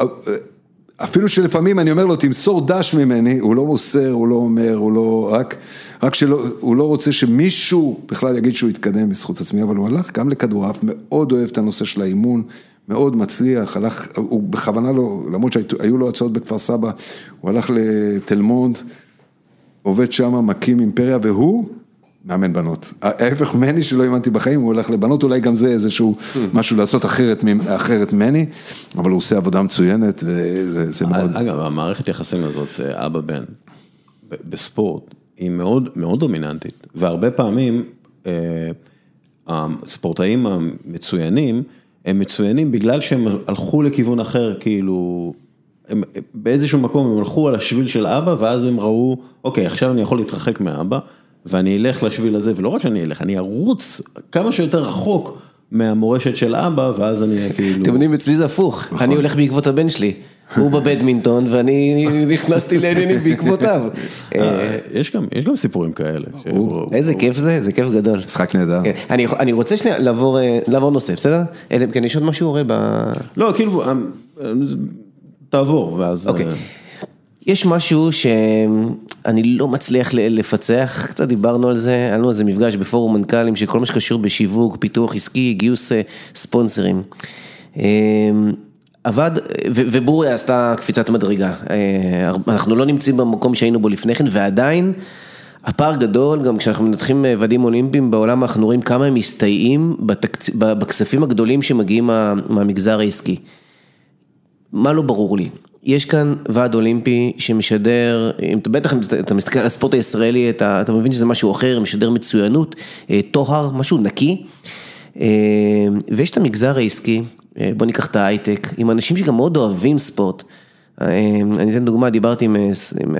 אפילו שלפעמים אני אומר לו, תמסור דש ממני, הוא לא מוסר, הוא לא אומר, הוא לא, רק, רק שלא, הוא לא רוצה שמישהו בכלל יגיד שהוא יתקדם בזכות עצמי, אבל הוא הלך גם לכדורעף, מאוד אוהב את הנושא של האימון, מאוד מצליח, הלך, הוא בכוונה לא, למרות שהיו לו הצעות בכפר סבא, הוא הלך לתל מונד, עובד שם, מקים אימפריה, והוא מאמן בנות. ההפך ממני שלא האמנתי בחיים, הוא הולך לבנות, אולי גם זה איזשהו משהו לעשות אחרת, אחרת ממני, אבל הוא עושה עבודה מצוינת וזה מאוד... אגב, המערכת יחסים הזאת, אה, אבא בן, בספורט, היא מאוד מאוד דומיננטית, והרבה פעמים אה, הספורטאים המצוינים, הם מצוינים בגלל שהם הלכו לכיוון אחר, כאילו, הם, באיזשהו מקום הם הלכו על השביל של אבא, ואז הם ראו, אוקיי, עכשיו אני יכול להתרחק מאבא. ואני אלך לשביל הזה, ולא רק שאני אלך, אני ארוץ כמה שיותר רחוק מהמורשת של אבא, ואז אני כאילו... אתם יודעים, אצלי זה הפוך, נכון. אני הולך בעקבות הבן שלי. הוא בבדמינטון ואני נכנסתי לעניינים בעקבותיו. אה, יש גם סיפורים כאלה. איזה כיף זה, זה כיף גדול. משחק נהדר. כן, אני רוצה שנייה אה, לעבור נושא, בסדר? אלא אם כן יש עוד משהו אוראל ב... לא, כאילו, אה, תעבור ואז... יש משהו שאני לא מצליח לפצח, קצת דיברנו על זה, היה לנו איזה מפגש בפורום מנכ"לים שכל מה שקשור בשיווק, פיתוח עסקי, גיוס אה, ספונסרים. אמ, עבד, ובורי עשתה קפיצת מדרגה, אה, אנחנו לא נמצאים במקום שהיינו בו לפני כן ועדיין הפער גדול, גם כשאנחנו מנתחים אה, ועדים אולימפיים בעולם אנחנו רואים כמה הם מסתייעים בתקצ... בכספים הגדולים שמגיעים מה... מהמגזר העסקי. מה לא ברור לי? יש כאן ועד אולימפי שמשדר, אם אתה בטח, אם אתה מסתכל על הספורט הישראלי, אתה, אתה מבין שזה משהו אחר, משדר מצוינות, אה, טוהר, משהו נקי. אה, ויש את המגזר העסקי, אה, בוא ניקח את ההייטק, עם אנשים שגם מאוד אוהבים ספורט. אני אתן דוגמה, דיברתי עם, עם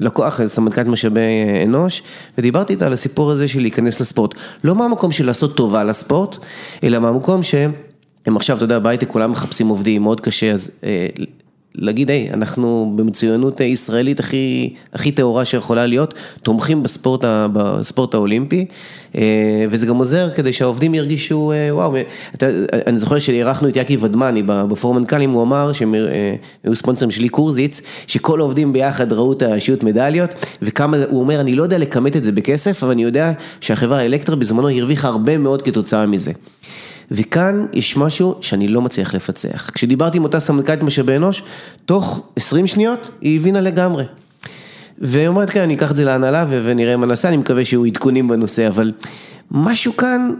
לקוח, סמנכ"לת משאבי אנוש, ודיברתי איתה על הסיפור הזה של להיכנס לספורט. לא מהמקום של לעשות טובה לספורט, אלא מהמקום שהם עכשיו, אתה יודע, בהייטק כולם מחפשים עובדים, מאוד קשה, אז להגיד, היי, אנחנו במצוינות ישראלית הכי, הכי טהורה שיכולה להיות, תומכים בספורט, בספורט האולימפי, אה, וזה גם עוזר כדי שהעובדים ירגישו, אה, וואו, אתה, אני זוכר שאירחנו את יאקי ודמני בפורום מנכ"לים, הוא אמר שהם אה, היו ספונסרים שלי קורזיץ, שכל העובדים ביחד ראו את השיעוט מדליות, וכמה, הוא אומר, אני לא יודע לכמת את זה בכסף, אבל אני יודע שהחברה אלקטרה בזמנו הרוויחה הרבה מאוד כתוצאה מזה. וכאן יש משהו שאני לא מצליח לפצח. כשדיברתי עם אותה סמנכ"לית משאבי אנוש, תוך 20 שניות היא הבינה לגמרי. והיא אומרת, כן, אני אקח את זה להנהלה ונראה מה נעשה, אני מקווה שיהיו עדכונים בנושא, אבל משהו כאן,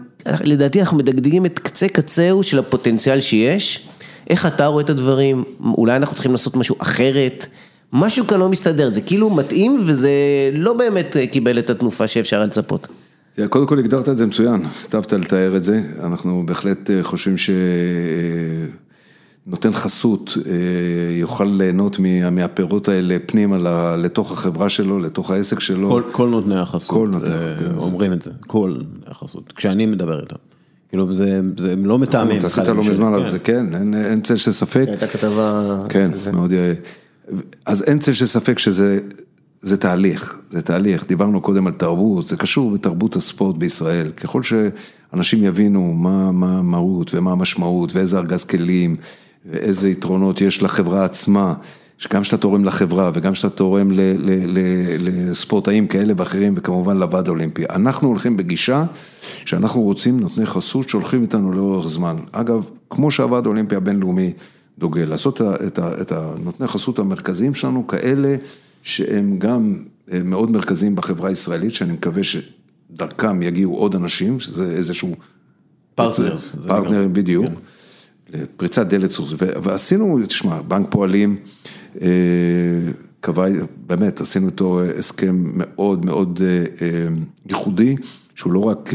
לדעתי אנחנו מדגדגים את קצה קצהו של הפוטנציאל שיש. איך אתה רואה את הדברים? אולי אנחנו צריכים לעשות משהו אחרת? משהו כאן לא מסתדר, זה כאילו מתאים וזה לא באמת קיבל את התנופה שאפשר לצפות. קודם כל הגדרת את זה מצוין, היטבת לתאר את זה, אנחנו בהחלט אה, חושבים נותן חסות יוכל ליהנות מהפירות האלה פנימה לתוך החברה שלו, לתוך העסק שלו. כל, כל נותני החסות, כל נותני החסות. אומרים את זה, כל נותני החסות, כשאני מדבר איתם. כאילו זה, זה לא מטעמים. אתה עשית לא מזמן על זה, כן, אין, אין צל של ספק. הייתה כתבה. כן, מאוד יאה. אז אין צל של ספק שזה זה תהליך, זה תהליך. דיברנו קודם על תרבות, זה קשור בתרבות הספורט בישראל. ככל שאנשים יבינו מה המהות ומה המשמעות ואיזה ארגז כלים ואיזה יתרונות יש לחברה עצמה. שגם שאתה תורם לחברה וגם שאתה תורם לספורטאים כאלה ואחרים וכמובן לוועד האולימפי. אנחנו הולכים בגישה שאנחנו רוצים נותני חסות שהולכים איתנו לאורך זמן. אגב, כמו שהוועד האולימפי הבינלאומי דוגל, לעשות את הנותני חסות המרכזיים שלנו כאלה שהם גם אה, מאוד מרכזיים בחברה הישראלית, שאני מקווה שדרכם יגיעו עוד אנשים, שזה איזשהו... partners. פרטנרים בדיוק. כן. פריצת דלת סוס, ועשינו, תשמע, בנק פועלים אה, קבע, באמת, עשינו איתו הסכם מאוד מאוד אה, ייחודי, שהוא לא רק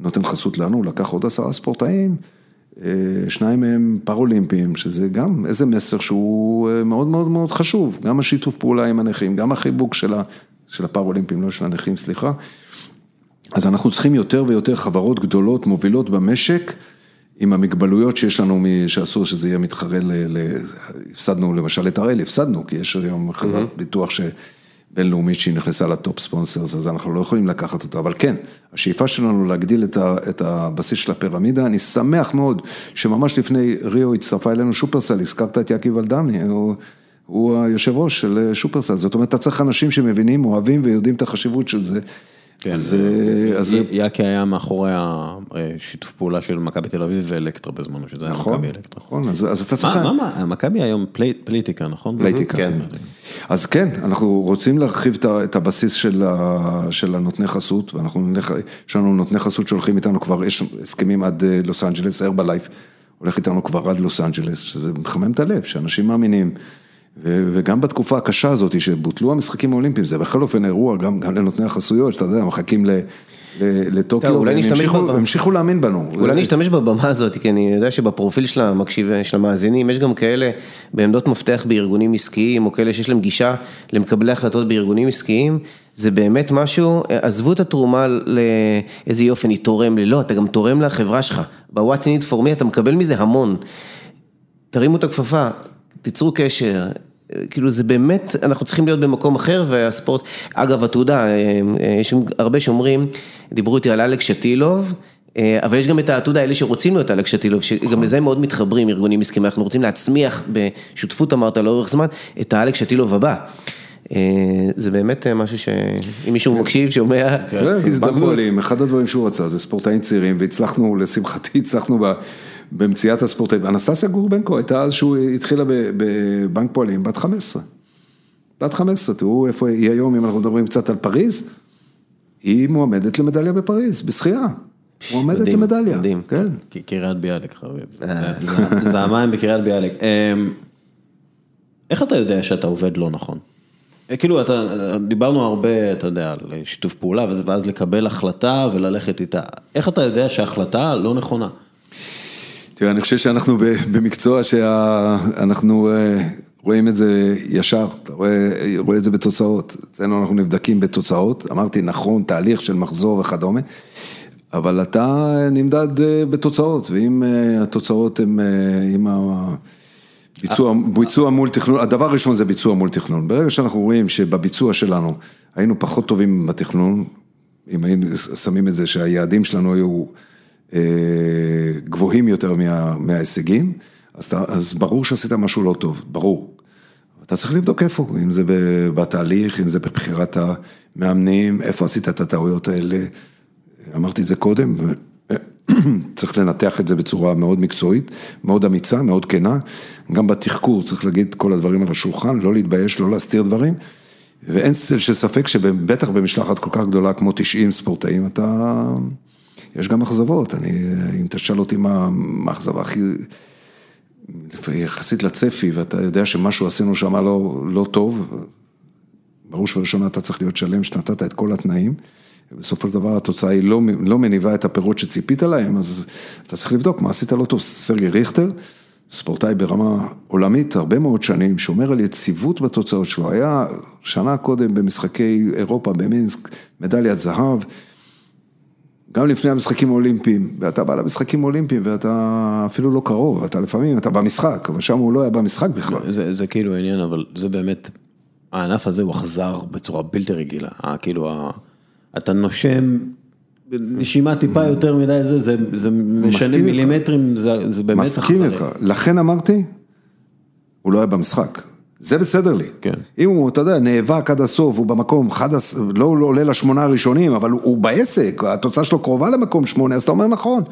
נותן חסות לנו, הוא לקח עוד עשרה ספורטאים, שניים מהם פראולימפיים, שזה גם איזה מסר שהוא מאוד מאוד מאוד חשוב, גם השיתוף פעולה עם הנכים, גם החיבוק של הפראולימפיים, לא של הנכים, סליחה. אז אנחנו צריכים יותר ויותר חברות גדולות, מובילות במשק. עם המגבלויות שיש לנו, שאסור שזה יהיה מתחרה, הפסדנו למשל את הראל, הפסדנו, כי יש היום חברת ביטוח בינלאומית שהיא נכנסה לטופ ספונסרס, אז אנחנו לא יכולים לקחת אותה, אבל כן, השאיפה שלנו להגדיל את הבסיס של הפירמידה, אני שמח מאוד שממש לפני ריו הצטרפה אלינו שופרסל, הזכרת את יעקב אלדמני, הוא... הוא היושב ראש של שופרסל, זאת אומרת, אתה צריך אנשים שמבינים, אוהבים ויודעים את החשיבות של זה. כן, אז יאקי היה מאחורי השיתוף פעולה של מכבי תל אביב ואלקטרה בזמנו, שזה היה נכון, מכבי אלקטרה. נכון, אז אתה צריך... מה, מכבי היום פלייטיקה, נכון? פלייטיקה, כן. אז כן, אנחנו רוצים להרחיב את הבסיס של הנותני חסות, יש לנו נותני חסות שהולכים איתנו כבר, יש הסכמים עד לוס אנג'לס, הרבלייף, הולך איתנו כבר עד לוס אנג'לס, שזה מחמם את הלב, שאנשים מאמינים. וגם בתקופה הקשה הזאת שבוטלו המשחקים האולימפיים, זה בכל אופן אירוע גם לנותני החסויות, שאתה יודע, מחכים לטוקיו, הם המשיכו להאמין בנו. אולי נשתמש בבמה הזאת, כי אני יודע שבפרופיל של המקשיב, של המאזינים, יש גם כאלה בעמדות מפתח בארגונים עסקיים, או כאלה שיש להם גישה למקבלי החלטות בארגונים עסקיים, זה באמת משהו, עזבו את התרומה לאיזה יופי אני תורם לי, לא, אתה גם תורם לחברה שלך, ב-What's in it for me אתה מקבל מזה המון. תרימו את הכפפה, תיצרו קשר, כאילו זה באמת, אנחנו צריכים להיות במקום אחר והספורט, אגב אתה יש הרבה שאומרים, דיברו איתי על אלכס שטילוב, אבל יש גם את העתודה האלה שרוצים להיות אלכס שטילוב, שגם. לזה מאוד מתחברים ארגונים עסקיים, אנחנו רוצים להצמיח בשותפות אמרת לאורך זמן, את האלכס שטילוב הבא. זה באמת משהו שאם מישהו מקשיב, שומע, הזדמנות. אחד הדברים שהוא רצה זה ספורטאים צעירים והצלחנו, לשמחתי הצלחנו במציאת הספורטאים, אנסטסיה גורבנקו הייתה אז שהוא התחילה בבנק פועלים, בת 15. בת 15, תראו איפה היא היום, אם אנחנו מדברים קצת על פריז, היא מועמדת למדליה בפריז, בשחייה. מועמדת למדליה. מדהים, כן. קריית ביאליק חביב. אה. זה המים בקריית ביאליק. אמ, איך אתה יודע שאתה עובד לא נכון? אה, כאילו, אתה, דיברנו הרבה, אתה יודע, על שיתוף פעולה, ואז לקבל החלטה וללכת איתה. איך אתה יודע שההחלטה לא נכונה? תראה, אני חושב שאנחנו במקצוע שאנחנו אה, רואים את זה ישר, אתה רואה, רואה את זה בתוצאות, אצלנו אנחנו נבדקים בתוצאות, אמרתי נכון, תהליך של מחזור וכדומה, אבל אתה נמדד אה, בתוצאות, ואם אה, התוצאות הן, עם הביצוע, ביצוע מול תכנון, הדבר הראשון זה ביצוע מול תכנון, ברגע שאנחנו רואים שבביצוע שלנו היינו פחות טובים בתכנון, אם היינו שמים את זה שהיעדים שלנו היו גבוהים יותר מה, מההישגים, אז, אז ברור שעשית משהו לא טוב, ברור. אתה צריך לבדוק איפה, אם זה בתהליך, אם זה בבחירת המאמנים, איפה עשית את הטעויות האלה. אמרתי את זה קודם, צריך לנתח את זה בצורה מאוד מקצועית, מאוד אמיצה, מאוד כנה. גם בתחקור צריך להגיד כל הדברים על השולחן, לא להתבייש, לא להסתיר דברים. ואין צל של ספק שבטח במשלחת כל כך גדולה כמו 90 ספורטאים, אתה... יש גם אכזבות, אני, אם תשאל אותי מה האכזבה הכי, יחסית לצפי, ואתה יודע שמשהו עשינו שם לא, לא טוב, בראש ובראשונה אתה צריך להיות שלם שנתת את כל התנאים, ובסופו של דבר התוצאה היא לא, לא מניבה את הפירות שציפית להם, אז אתה צריך לבדוק מה עשית לא טוב, סרגי ריכטר, ספורטאי ברמה עולמית הרבה מאוד שנים, שומר על יציבות בתוצאות שלו, היה שנה קודם במשחקי אירופה במינסק, מדליית זהב, גם לפני המשחקים האולימפיים, ואתה בא למשחקים האולימפיים ואתה אפילו לא קרוב, אתה לפעמים, אתה במשחק, אבל שם הוא לא היה במשחק בכלל. זה, זה כאילו העניין, אבל זה באמת, הענף הזה הוא אכזר בצורה בלתי רגילה, כאילו, אתה נושם, נשימה טיפה יותר מדי, זה, זה, זה משנה מסכים. מילימטרים, זה, זה באמת מסכים אכזרי. איתך, לכן אמרתי, הוא לא היה במשחק. זה בסדר לי. כן. אם הוא, אתה יודע, נאבק עד הסוף, הוא במקום, אחד, הס- לא לא עולה לשמונה הראשונים, אבל הוא, הוא בעסק, התוצאה שלו קרובה למקום שמונה, אז אתה אומר נכון.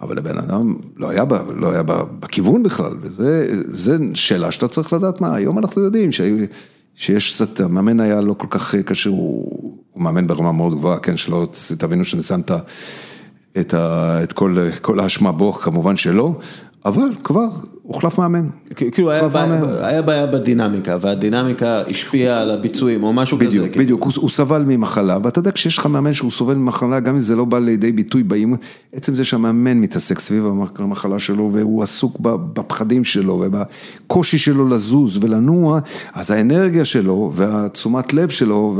אבל הבן אדם לא היה, ב, לא היה ב, בכיוון בכלל, וזה זה שאלה שאתה צריך לדעת מה, היום אנחנו יודעים ש, שיש קצת, המאמן היה לא כל כך קשה, הוא, הוא מאמן ברמה מאוד גבוהה, כן, שלא תבינו שאני שם את. את, את כל, כל האשמה בו, כמובן שלא, אבל כבר הוחלף מאמן. כאילו היה בעיה. היה בעיה בדינמיקה, והדינמיקה השפיעה על הביצועים או משהו כזה. בדיוק, כאילו. בדיוק, הוא, הוא סבל ממחלה, ואתה יודע, כשיש לך מאמן שהוא סובל ממחלה, גם אם זה לא בא לידי ביטוי באימון, עצם זה שהמאמן מתעסק סביב המחלה שלו, והוא עסוק בפחדים שלו, ובקושי שלו לזוז ולנוע, אז האנרגיה שלו, והתשומת לב שלו,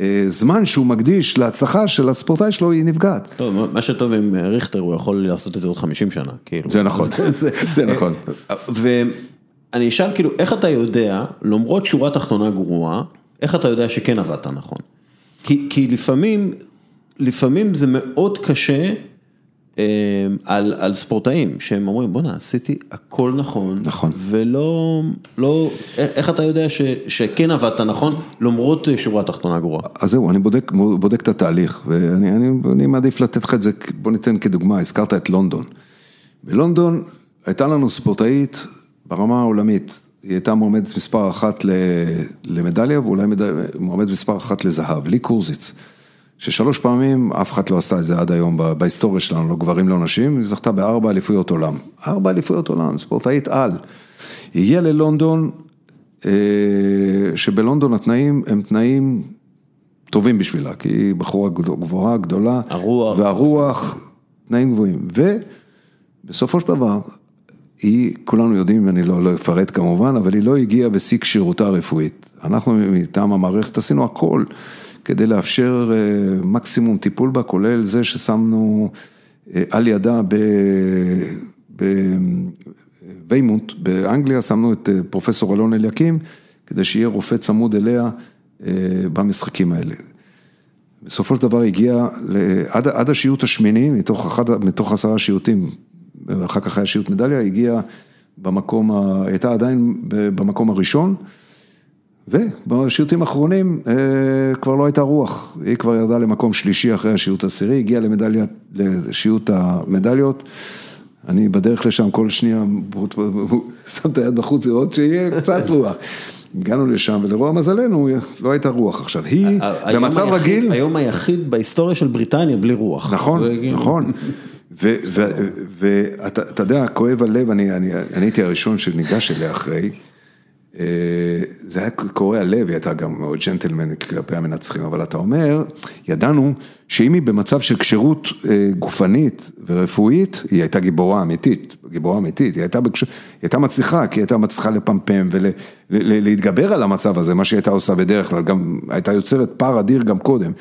והזמן שהוא מקדיש להצלחה של הספורטאי שלו, היא נפגעת. טוב, מה- שטוב עם ריכטר, הוא יכול לעשות את זה עוד 50 שנה, כאילו. זה נכון, זה נכון. ואני אשאל כאילו, איך אתה יודע, למרות שורה תחתונה גרועה, איך אתה יודע שכן עבדת נכון? כי, כי לפעמים, לפעמים זה מאוד קשה אה, על, על ספורטאים, שהם אומרים, בואנה, עשיתי הכל נכון, נכון. ולא, לא, איך אתה יודע ש, שכן עבדת נכון, למרות שורה תחתונה גרועה? אז זהו, אני בודק, בודק את התהליך, ואני אני, אני מעדיף לתת לך את זה, בוא ניתן כדוגמה, הזכרת את לונדון. בלונדון הייתה לנו ספורטאית ברמה העולמית, היא הייתה מועמדת מספר אחת ל- למדליה, ואולי מועמדת מספר אחת לזהב, לי קורזיץ, ששלוש פעמים אף אחד לא עשתה את זה עד היום בהיסטוריה שלנו, לא גברים לא נשים, היא זכתה בארבע אליפויות עולם. ארבע אליפויות עולם, ספורטאית על. היא הגיעה ללונדון, אה, שבלונדון התנאים הם תנאים טובים בשבילה, כי היא בחורה גבוהה, גדולה. הרוח. והרוח, תנאים גבוהים. ובסופו של דבר, היא, כולנו יודעים, אני לא, לא אפרט כמובן, אבל היא לא הגיעה בשיא כשירותה הרפואית. אנחנו מטעם המערכת עשינו הכל כדי לאפשר אה, מקסימום טיפול בה, כולל זה ששמנו אה, על ידה ב... ב ויימונט באנגליה, שמנו את אה, פרופסור אלון אליקים, כדי שיהיה רופא צמוד אליה במשחקים האלה. בסופו של דבר הגיע ל- עד, השיעוט השמיני, מתוך, אחד, מתוך עשרה שיעוטים, ואחר כך היה שיעוט מדליה, הגיעה במקום, הייתה עדיין במקום הראשון, ובשיעוטים האחרונים אה, כבר לא הייתה רוח, היא כבר ירדה למקום שלישי אחרי השיעוט העשירי, הגיעה לשיעוט המדליות, אני בדרך לשם כל שנייה, שם את היד בחוץ לראות שיהיה קצת רוח. הגענו לשם ולרוע מזלנו, לא הייתה רוח עכשיו, היא במצב רגיל, היום היחיד בהיסטוריה של בריטניה בלי רוח. נכון, כאילו- נכון. ואתה אתה יודע, כואב הלב, אני הייתי הראשון שניגש אליה אחרי. זה היה קורע לב, היא הייתה גם מאוד ג'נטלמנית כלפי המנצחים, אבל אתה אומר, ידענו שאם היא במצב של כשירות אה, גופנית ורפואית, היא הייתה גיבורה אמיתית, גיבורה אמיתית, היא הייתה, בקש... היא הייתה מצליחה, כי היא הייתה מצליחה לפמפם ולהתגבר על המצב הזה, מה שהיא הייתה עושה בדרך כלל, גם הייתה יוצרת פער אדיר גם קודם,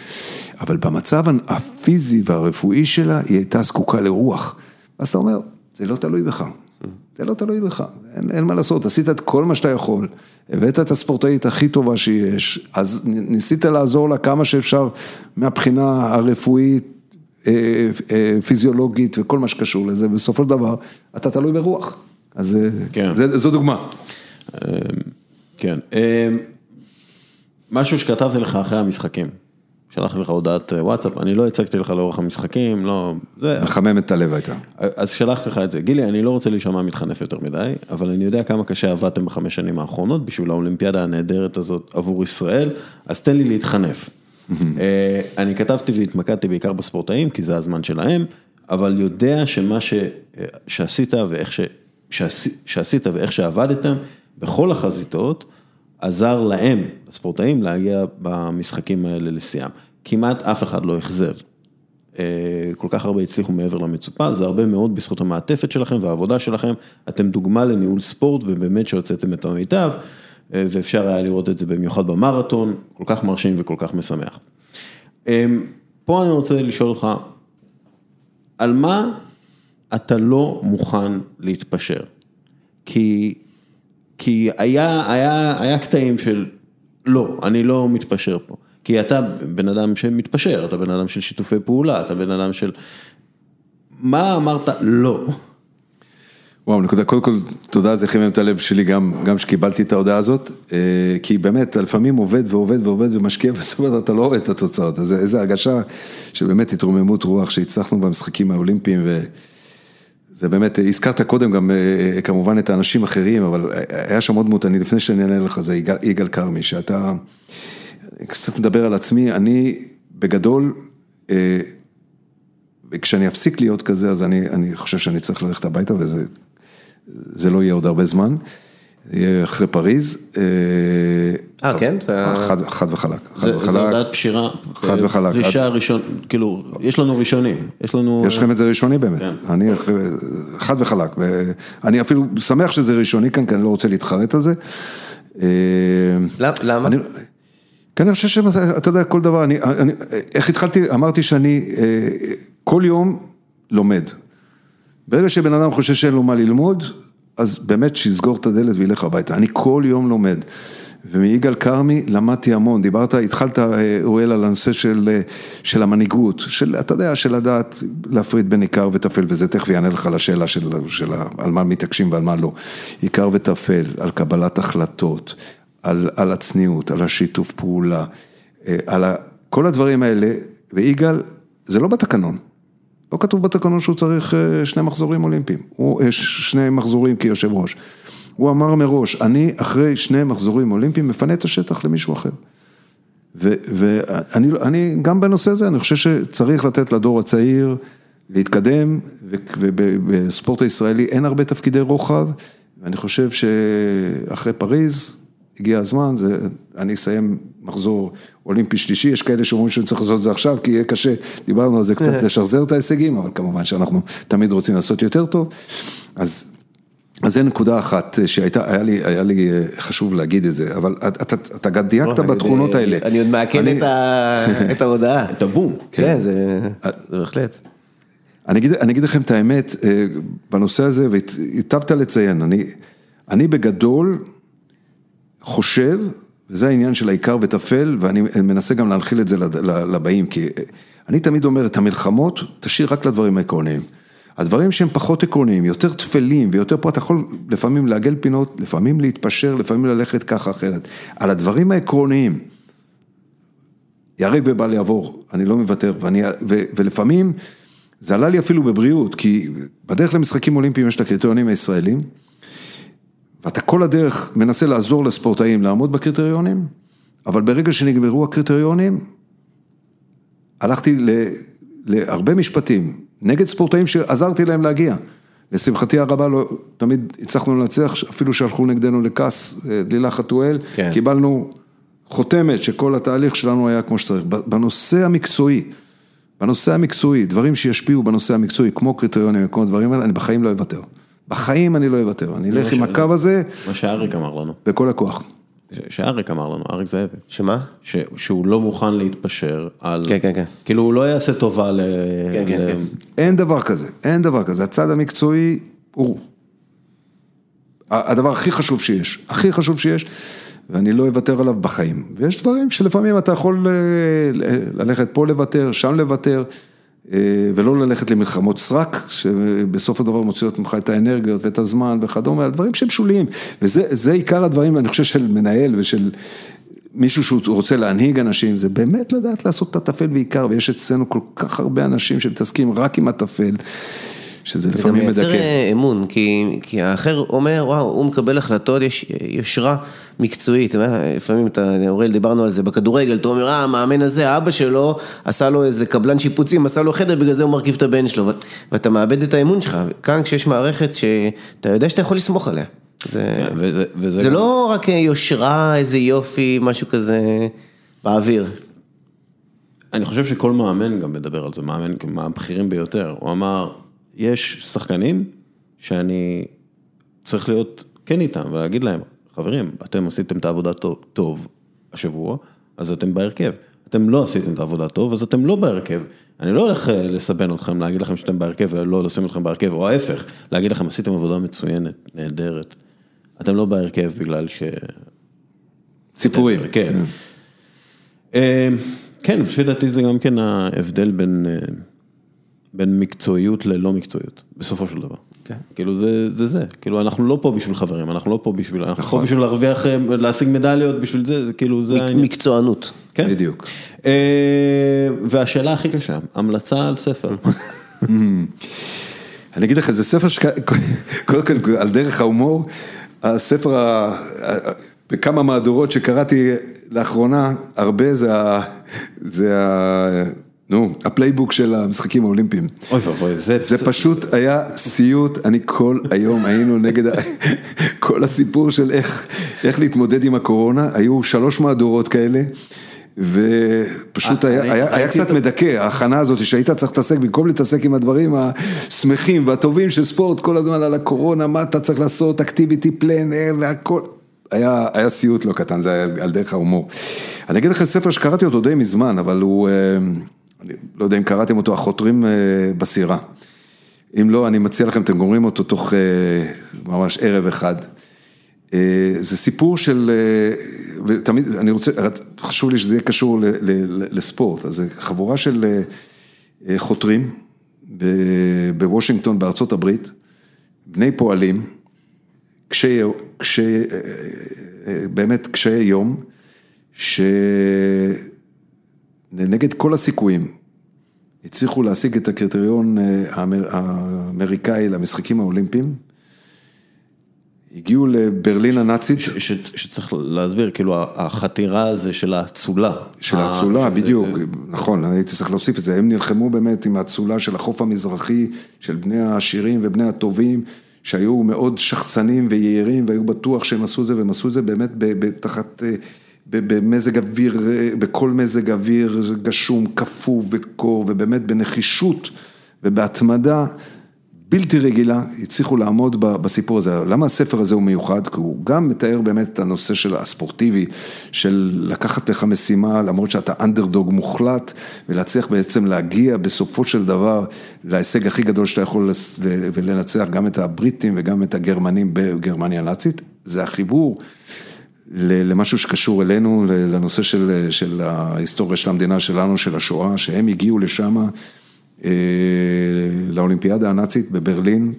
אבל במצב הפיזי והרפואי שלה, היא הייתה זקוקה לרוח. אז אתה אומר, זה לא תלוי בך. זה לא תלוי בך, אין, אין מה לעשות, עשית את כל מה שאתה יכול, הבאת את הספורטאית הכי טובה שיש, אז ניסית לעזור לה כמה שאפשר מהבחינה הרפואית, אה, אה, פיזיולוגית וכל מה שקשור לזה, בסופו של דבר אתה תלוי ברוח, אז אה, כן. זה, זו דוגמה. כן. אה, משהו שכתבתי לך אחרי המשחקים. שלחתי לך הודעת אה, וואטסאפ, אני לא הצגתי לך לאורך המשחקים, לא, זה, מחממת את הלב הייתה. אז שלחתי לך את זה. גילי, אני לא רוצה להישמע מתחנף יותר מדי, אבל אני יודע כמה קשה עבדתם בחמש שנים האחרונות בשביל האולימפיאדה הנהדרת הזאת עבור ישראל, אז תן לי להתחנף. אה, אני כתבתי והתמקדתי בעיקר בספורטאים, כי זה הזמן שלהם, אבל יודע שמה ש, אה, שעשית ואיך ש, שעשי, שעשית ואיך שעבדתם, בכל החזיתות, עזר להם, לספורטאים, להגיע במשחקים האלה לשיאם. כמעט אף אחד לא אכזב. כל כך הרבה הצליחו מעבר למצופה, זה הרבה מאוד בזכות המעטפת שלכם והעבודה שלכם, אתם דוגמה לניהול ספורט ובאמת שהוצאתם את המיטב, ואפשר היה לראות את זה במיוחד במרתון, כל כך מרשים וכל כך משמח. פה אני רוצה לשאול אותך, על מה אתה לא מוכן להתפשר? כי, כי היה, היה, היה קטעים של לא, אני לא מתפשר פה. כי אתה בן אדם שמתפשר, אתה בן אדם של שיתופי פעולה, אתה בן אדם של... מה אמרת לא? וואו, נקודה, קודם כל, תודה, זה חימם את הלב שלי גם, גם שקיבלתי את ההודעה הזאת, כי באמת, לפעמים עובד ועובד ועובד ומשקיע, בסופו של אתה לא רואה את התוצאות, אז איזו הרגשה שבאמת התרוממות רוח שהצלחנו במשחקים האולימפיים, וזה באמת, הזכרת קודם גם כמובן את האנשים האחרים, אבל היה שם עוד דמות, אני לפני שאני אענה לך, זה יגאל כרמי, שאתה קצת מדבר על עצמי, אני בגדול, כשאני אפסיק להיות כזה, אז אני, אני חושב שאני צריך ללכת הביתה, וזה זה לא יהיה עוד הרבה זמן, יהיה אחרי פריז. אה, כן? חד וחלק. זה הודעת פשירה. חד וחלק. פרישה ראשון, כאילו, יש לנו ראשונים, יש לנו... יש לכם את זה ראשוני באמת, אני חד וחלק, אני אפילו שמח שזה ראשוני כאן, כי אני לא רוצה להתחרט על זה. למה? כי אני חושב שאתה יודע, כל דבר, אני, איך התחלתי, אמרתי שאני כל יום לומד. ברגע שבן אדם חושב שאין לו מה ללמוד, אז באמת שיסגור את הדלת וילך הביתה. אני כל יום לומד. ומיגאל כרמי למדתי המון, דיברת, התחלת אוראל על הנושא של, של המנהיגות, של, אתה יודע, של לדעת להפריד בין עיקר וטפל, וזה תכף יענה לך לשאלה של, של על מה מתעקשים ועל מה לא. עיקר וטפל, על קבלת החלטות, על, על הצניעות, על השיתוף פעולה, על ה, כל הדברים האלה, ויגאל, זה לא בתקנון. לא כתוב בתקנון שהוא צריך שני מחזורים אולימפיים, הוא שני מחזורים כיושב ראש. הוא אמר מראש, אני אחרי שני מחזורים אולימפיים מפנה את השטח למישהו אחר. ואני, גם בנושא הזה, אני חושב שצריך לתת לדור הצעיר להתקדם, ובספורט הישראלי אין הרבה תפקידי רוחב, ואני חושב שאחרי פריז, הגיע הזמן, זה, אני אסיים מחזור אולימפי שלישי, יש כאלה שאומרים שאני צריך לעשות את זה עכשיו, כי יהיה קשה, דיברנו על זה קצת, לשחזר את ההישגים, אבל כמובן שאנחנו תמיד רוצים לעשות יותר טוב, אז, אז זה נקודה אחת שהייתה, היה לי, היה לי חשוב להגיד את זה, אבל אתה, אתה גם דייקת בתכונות האלה. אני עוד מעקן את ההודעה. את הבום. כן, זה בהחלט. אני אגיד, אני אגיד לכם את האמת, בנושא הזה, והיטבת לציין, אני, אני בגדול, חושב, וזה העניין של העיקר וטפל, ואני מנסה גם להנחיל את זה לבאים, כי אני תמיד אומר, את המלחמות, תשאיר רק לדברים העקרוניים. הדברים שהם פחות עקרוניים, יותר טפלים ויותר פה, אתה יכול לפעמים לעגל פינות, לפעמים להתפשר, לפעמים ללכת ככה אחרת. על הדברים העקרוניים, ייהרג ובל יעבור, אני לא מוותר, ואני, ו, ולפעמים זה עלה לי אפילו בבריאות, כי בדרך למשחקים אולימפיים יש את הקריטריונים הישראלים, ואתה כל הדרך מנסה לעזור לספורטאים לעמוד בקריטריונים, אבל ברגע שנגמרו הקריטריונים, הלכתי להרבה משפטים נגד ספורטאים שעזרתי להם להגיע. לשמחתי הרבה לא, תמיד הצלחנו לנצח, אפילו שהלכו נגדנו לכעס, דלילה חתואל, כן. קיבלנו חותמת שכל התהליך שלנו היה כמו שצריך. בנושא המקצועי, בנושא המקצועי, דברים שישפיעו בנושא המקצועי, כמו קריטריונים וכמו דברים האלה, אני בחיים לא אוותר. בחיים אני לא אוותר, אני אלך עם הקו הזה. מה שאריק אמר לנו. בכל הכוח. שאריק אמר לנו, אריק זאבי. שמה? שהוא לא מוכן להתפשר על... כן, כן, כן. כאילו הוא לא יעשה טובה ל... כן, כן, כן. אין דבר כזה, אין דבר כזה. הצד המקצועי הוא הדבר הכי חשוב שיש, הכי חשוב שיש, ואני לא אוותר עליו בחיים. ויש דברים שלפעמים אתה יכול ללכת פה לוותר, שם לוותר. ולא ללכת למלחמות סרק, שבסוף הדבר מוציאות ממך את האנרגיות ואת הזמן וכדומה, הדברים שהם שוליים, וזה עיקר הדברים, אני חושב, של מנהל ושל מישהו שהוא רוצה להנהיג אנשים, זה באמת לדעת לעשות את הטפל בעיקר, ויש אצלנו כל כך הרבה אנשים שמתעסקים רק עם הטפל. שזה לפעמים מדכא. זה גם מייצר אמון, כי, כי האחר אומר, וואו, הוא מקבל החלטות, יש יושרה מקצועית, לפעמים אתה, אוראל, דיברנו על זה בכדורגל, אתה אומר, אה, המאמן הזה, אבא שלו עשה לו איזה קבלן שיפוצים, עשה לו חדר, בגלל זה הוא מרכיב את הבן שלו, ואתה מאבד את האמון שלך, כאן כשיש מערכת שאתה יודע שאתה יכול לסמוך עליה. זה, וזה, וזה זה גם... לא רק יושרה, איזה יופי, משהו כזה באוויר. אני חושב שכל מאמן גם מדבר על זה, מאמן מהבכירים ביותר, הוא אמר, יש שחקנים שאני צריך להיות כן איתם ולהגיד להם, חברים, אתם עשיתם את העבודה טוב, טוב השבוע, אז אתם בהרכב. אתם לא עשיתם את העבודה טוב, אז אתם לא בהרכב. אני לא הולך אה, לסבן אתכם, להגיד לכם שאתם בהרכב ולא לשים אתכם בהרכב, או ההפך, להגיד לכם, עשיתם עבודה מצוינת, נהדרת. אתם לא בהרכב בגלל ש... סיפורים. כן. אה, כן, לפי דעתי זה גם כן ההבדל בין, אה, בין מקצועיות ללא מקצועיות, בסופו של דבר. כן. כאילו זה, זה זה, כאילו אנחנו לא פה בשביל חברים, אנחנו לא פה בשביל, אנחנו נכון. פה בשביל להרוויח, אה, להשיג מדליות, בשביל זה, זה כאילו זה העניין. מקצוענות. כן. בדיוק. אה, והשאלה הכי קשה, המלצה על ספר. אני אגיד לך, זה ספר ש... קודם כל, על דרך ההומור, הספר, ה... בכמה מהדורות שקראתי לאחרונה, הרבה זה ה... זה ה... נו, ה playbook של המשחקים האולימפיים. אוי ואבוי, זה... זה פשוט היה סיוט, אני כל היום היינו נגד, כל הסיפור של איך, איך להתמודד עם הקורונה, היו שלוש מהדורות כאלה. ופשוט אה, היה, היה, היה ראיתי קצת מדכא, ההכנה הזאת שהיית צריך להתעסק, במקום להתעסק עם הדברים השמחים והטובים של ספורט, כל הזמן על הקורונה, מה אתה צריך לעשות, activity plan, הכל, היה, היה סיוט לא קטן, זה היה על דרך ההומור. אני אגיד לך ספר שקראתי אותו די מזמן, אבל הוא, אה, אני לא יודע אם קראתם אותו, החותרים אה, בסירה. אם לא, אני מציע לכם, אתם גומרים אותו תוך אה, ממש ערב אחד. אה, זה סיפור של, ותמיד, אני רוצה, חשוב לי שזה יהיה קשור לספורט, אז זה חבורה של חותרים בוושינגטון בארצות הברית, בני פועלים, קשי, קשי, באמת קשיי יום, שנגד כל הסיכויים הצליחו להשיג את הקריטריון אה, האמר- האמריקאי למשחקים האולימפיים. הגיעו לברלין הנאצית, ש- ש- שצריך להסביר, כאילו החתירה זה של האצולה. של אה, האצולה, בדיוק, נכון, הייתי צריך להוסיף את זה, הם נלחמו באמת עם האצולה של החוף המזרחי, של בני העשירים ובני הטובים, שהיו מאוד שחצנים ויהירים, והיו בטוח שהם עשו את זה, והם עשו את זה באמת ב- ב- תחת, אה, ב- במזג אוויר, בכל מזג אוויר גשום, קפוא וקור, ובאמת בנחישות ובהתמדה. בלתי רגילה, הצליחו לעמוד בסיפור הזה. למה הספר הזה הוא מיוחד? כי הוא גם מתאר באמת את הנושא של הספורטיבי, של לקחת לך משימה, למרות שאתה אנדרדוג מוחלט, ולהצליח בעצם להגיע בסופו של דבר להישג הכי גדול שאתה יכול ולנצח גם את הבריטים וגם את הגרמנים בגרמניה הנאצית. זה החיבור למשהו שקשור אלינו, לנושא של, של ההיסטוריה של המדינה שלנו, של השואה, שהם הגיעו לשם. אה, לאולימפיאדה הנאצית בברלין,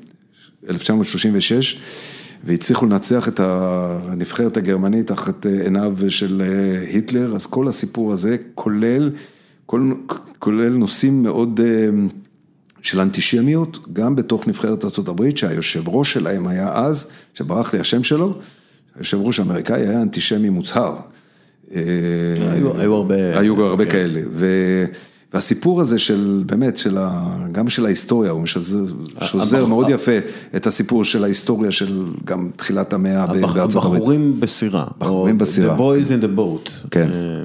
1936, והצליחו לנצח את הנבחרת הגרמנית תחת אה, עיניו של אה, היטלר, אז כל הסיפור הזה כולל, כל, כולל נושאים מאוד של אנטישמיות, גם בתוך נבחרת ארה"ב, שהיושב ראש שלהם היה אז, שברח לי השם שלו, היושב ראש האמריקאי היה אנטישמי מוצהר. אה, היו- הרבה- היו הרבה כן. כאלה. והסיפור הזה של, באמת, של ה... גם של ההיסטוריה, הוא משזר, שוזר הבח- מאוד יפה את הסיפור של ההיסטוריה של גם תחילת המאה הבח- בארצות הברית. בחורים בסירה. בחורים בסירה. The boys in the boat. כן. אה,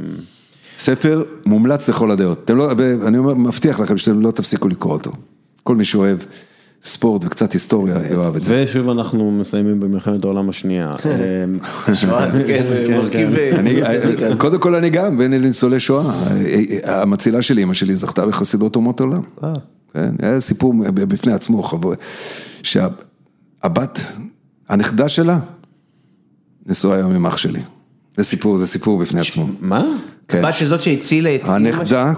ספר מומלץ לכל הדעות. לא, אני מבטיח לכם שאתם לא תפסיקו לקרוא אותו. כל מי שאוהב ספורט וקצת היסטוריה, זה. ושוב אנחנו מסיימים במלחמת העולם השנייה. אה, השואה זה כן, כן, מרכיב... כן. אני, זה כן. קודם כל אני גם בין ניצולי שואה, המצילה של אמא שלי זכתה בחסידות אומות עולם. אה. כן, היה סיפור בפני עצמו, שהבת, הנכדה שלה, נשואה היום עם אח שלי. זה סיפור, זה סיפור בפני עצמו. מה? כן. הבת של זאת שהצילה את... הנכדה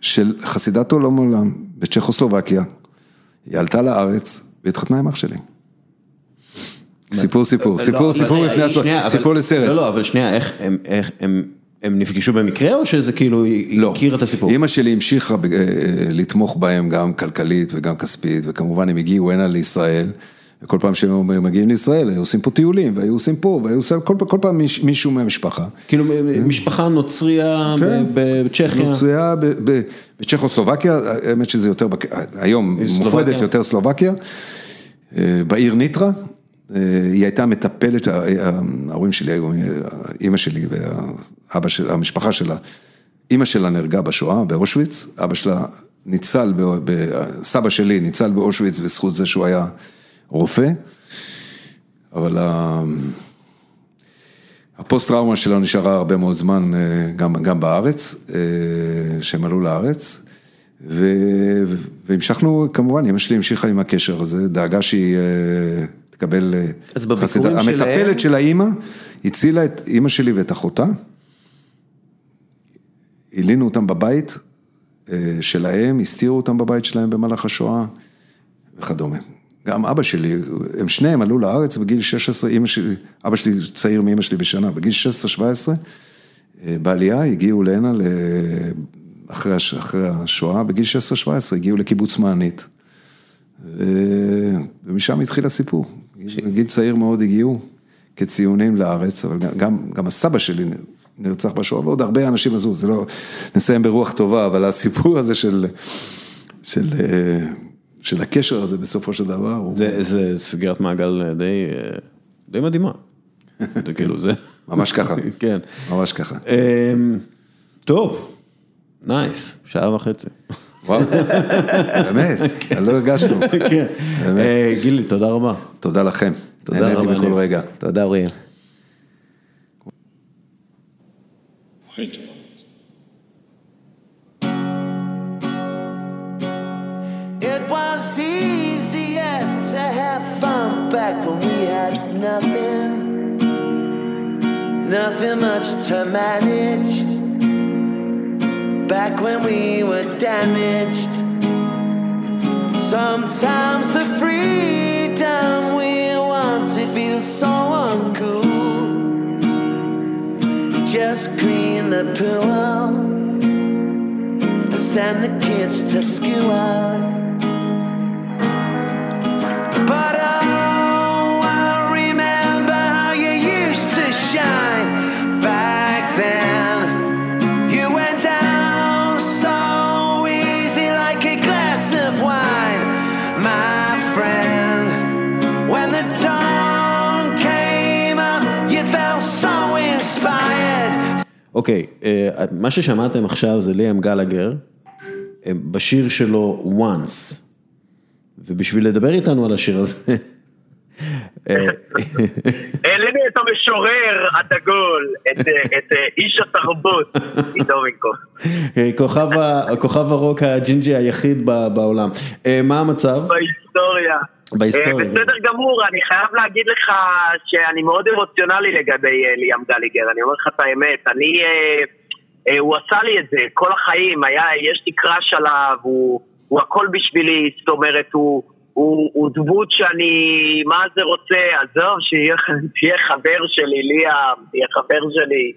של חסידת עולם עולם בצ'כוסלובקיה, היא עלתה לארץ והתחתנה עם אח שלי. סיפור סיפור, לא, סיפור סיפור בפני עצמו, שנייה, אבל- סיפור לסרט. לא, לא, אבל שנייה, איך הם- איך הם... הם נפגשו במקרה או שזה כאילו, היא לא. הכירה את הסיפור? אימא שלי המשיכה ב- אה, לתמוך בהם גם כלכלית וגם כספית, וכמובן הם הגיעו הנה לישראל, וכל פעם שהם מגיעים לישראל, היו עושים פה טיולים, והיו עושים פה, והיו עושים כל, כל פעם מיש- מישהו מהמשפחה. כאילו משפחה נוצריה כן. בצ'כיה. נוצריה ב- ב- בצ'כוסלובקיה, האמת שזה יותר, היום. מופרדת יותר סלובקיה, אה, בעיר ניטרה, אה, היא הייתה מטפלת, ההורים שלי היו, אימא שלי והאבא של, המשפחה שלה, אימא שלה נהרגה בשואה, באושוויץ, אבא שלה ניצל, סבא שלי ניצל באושוויץ בזכות זה שהוא היה רופא, אבל ה... הפוסט טראומה שלה נשארה הרבה מאוד זמן אה, גם, גם בארץ, אה, שהם עלו לארץ, ו, והמשכנו, כמובן, אמא שלי המשיכה עם הקשר הזה, דאגה שהיא אה, תקבל... אז בביקורים שלהם... המטפלת של האימא הצילה את אימא שלי ואת אחותה, הלינו אותם בבית שלהם, הסתירו אותם בבית שלהם במהלך השואה וכדומה. גם אבא שלי, הם שניהם עלו לארץ בגיל 16, אמא שלי, אבא שלי צעיר מאמא שלי בשנה, בגיל 16-17, אה, בעלייה הגיעו להנה, אחרי, אחרי השואה, בגיל 16-17 הגיעו לקיבוץ מענית. ומשם התחיל הסיפור. בגיל צעיר מאוד הגיעו כציונים לארץ, אבל גם, גם הסבא שלי נרצח בשואה, ועוד הרבה אנשים עזבו, זה לא, נסיים ברוח טובה, אבל הסיפור הזה של, של אה, של הקשר הזה בסופו של דבר. זה, זה סגירת מעגל די, די מדהימה. זה כאילו זה. ממש ככה. כן. ממש ככה. אמ, טוב, נייס, שעה וחצי. וואו, באמת, לא הרגשנו. כן. אה, גילי, תודה רבה. תודה לכם. תודה רבה. נהניתי בכל רגע. תודה אוריאל. Nothing, nothing much to manage. Back when we were damaged, sometimes the freedom we wanted feels so uncool. Just clean the pool and send the kids to school. אוקיי, מה ששמעתם עכשיו זה ליאם גלגר, בשיר שלו once. ובשביל לדבר איתנו על השיר הזה... העלינו את המשורר הדגול, את איש התרבות, עידו מינקוף. כוכב הרוק הג'ינג'י היחיד בעולם. מה המצב? בהיסטוריה. בהיסטוריה. בסדר גמור, אני חייב להגיד לך שאני מאוד אמוציונלי לגבי ליאם גליגר, אני אומר לך את האמת, אני... הוא עשה לי את זה כל החיים, היה, יש לי קראש עליו, הוא... הוא הכל בשבילי, זאת אומרת, הוא, הוא, הוא דמות שאני, מה זה רוצה, עזוב, שתהיה חבר שלי, ליאם, תהיה חבר שלי,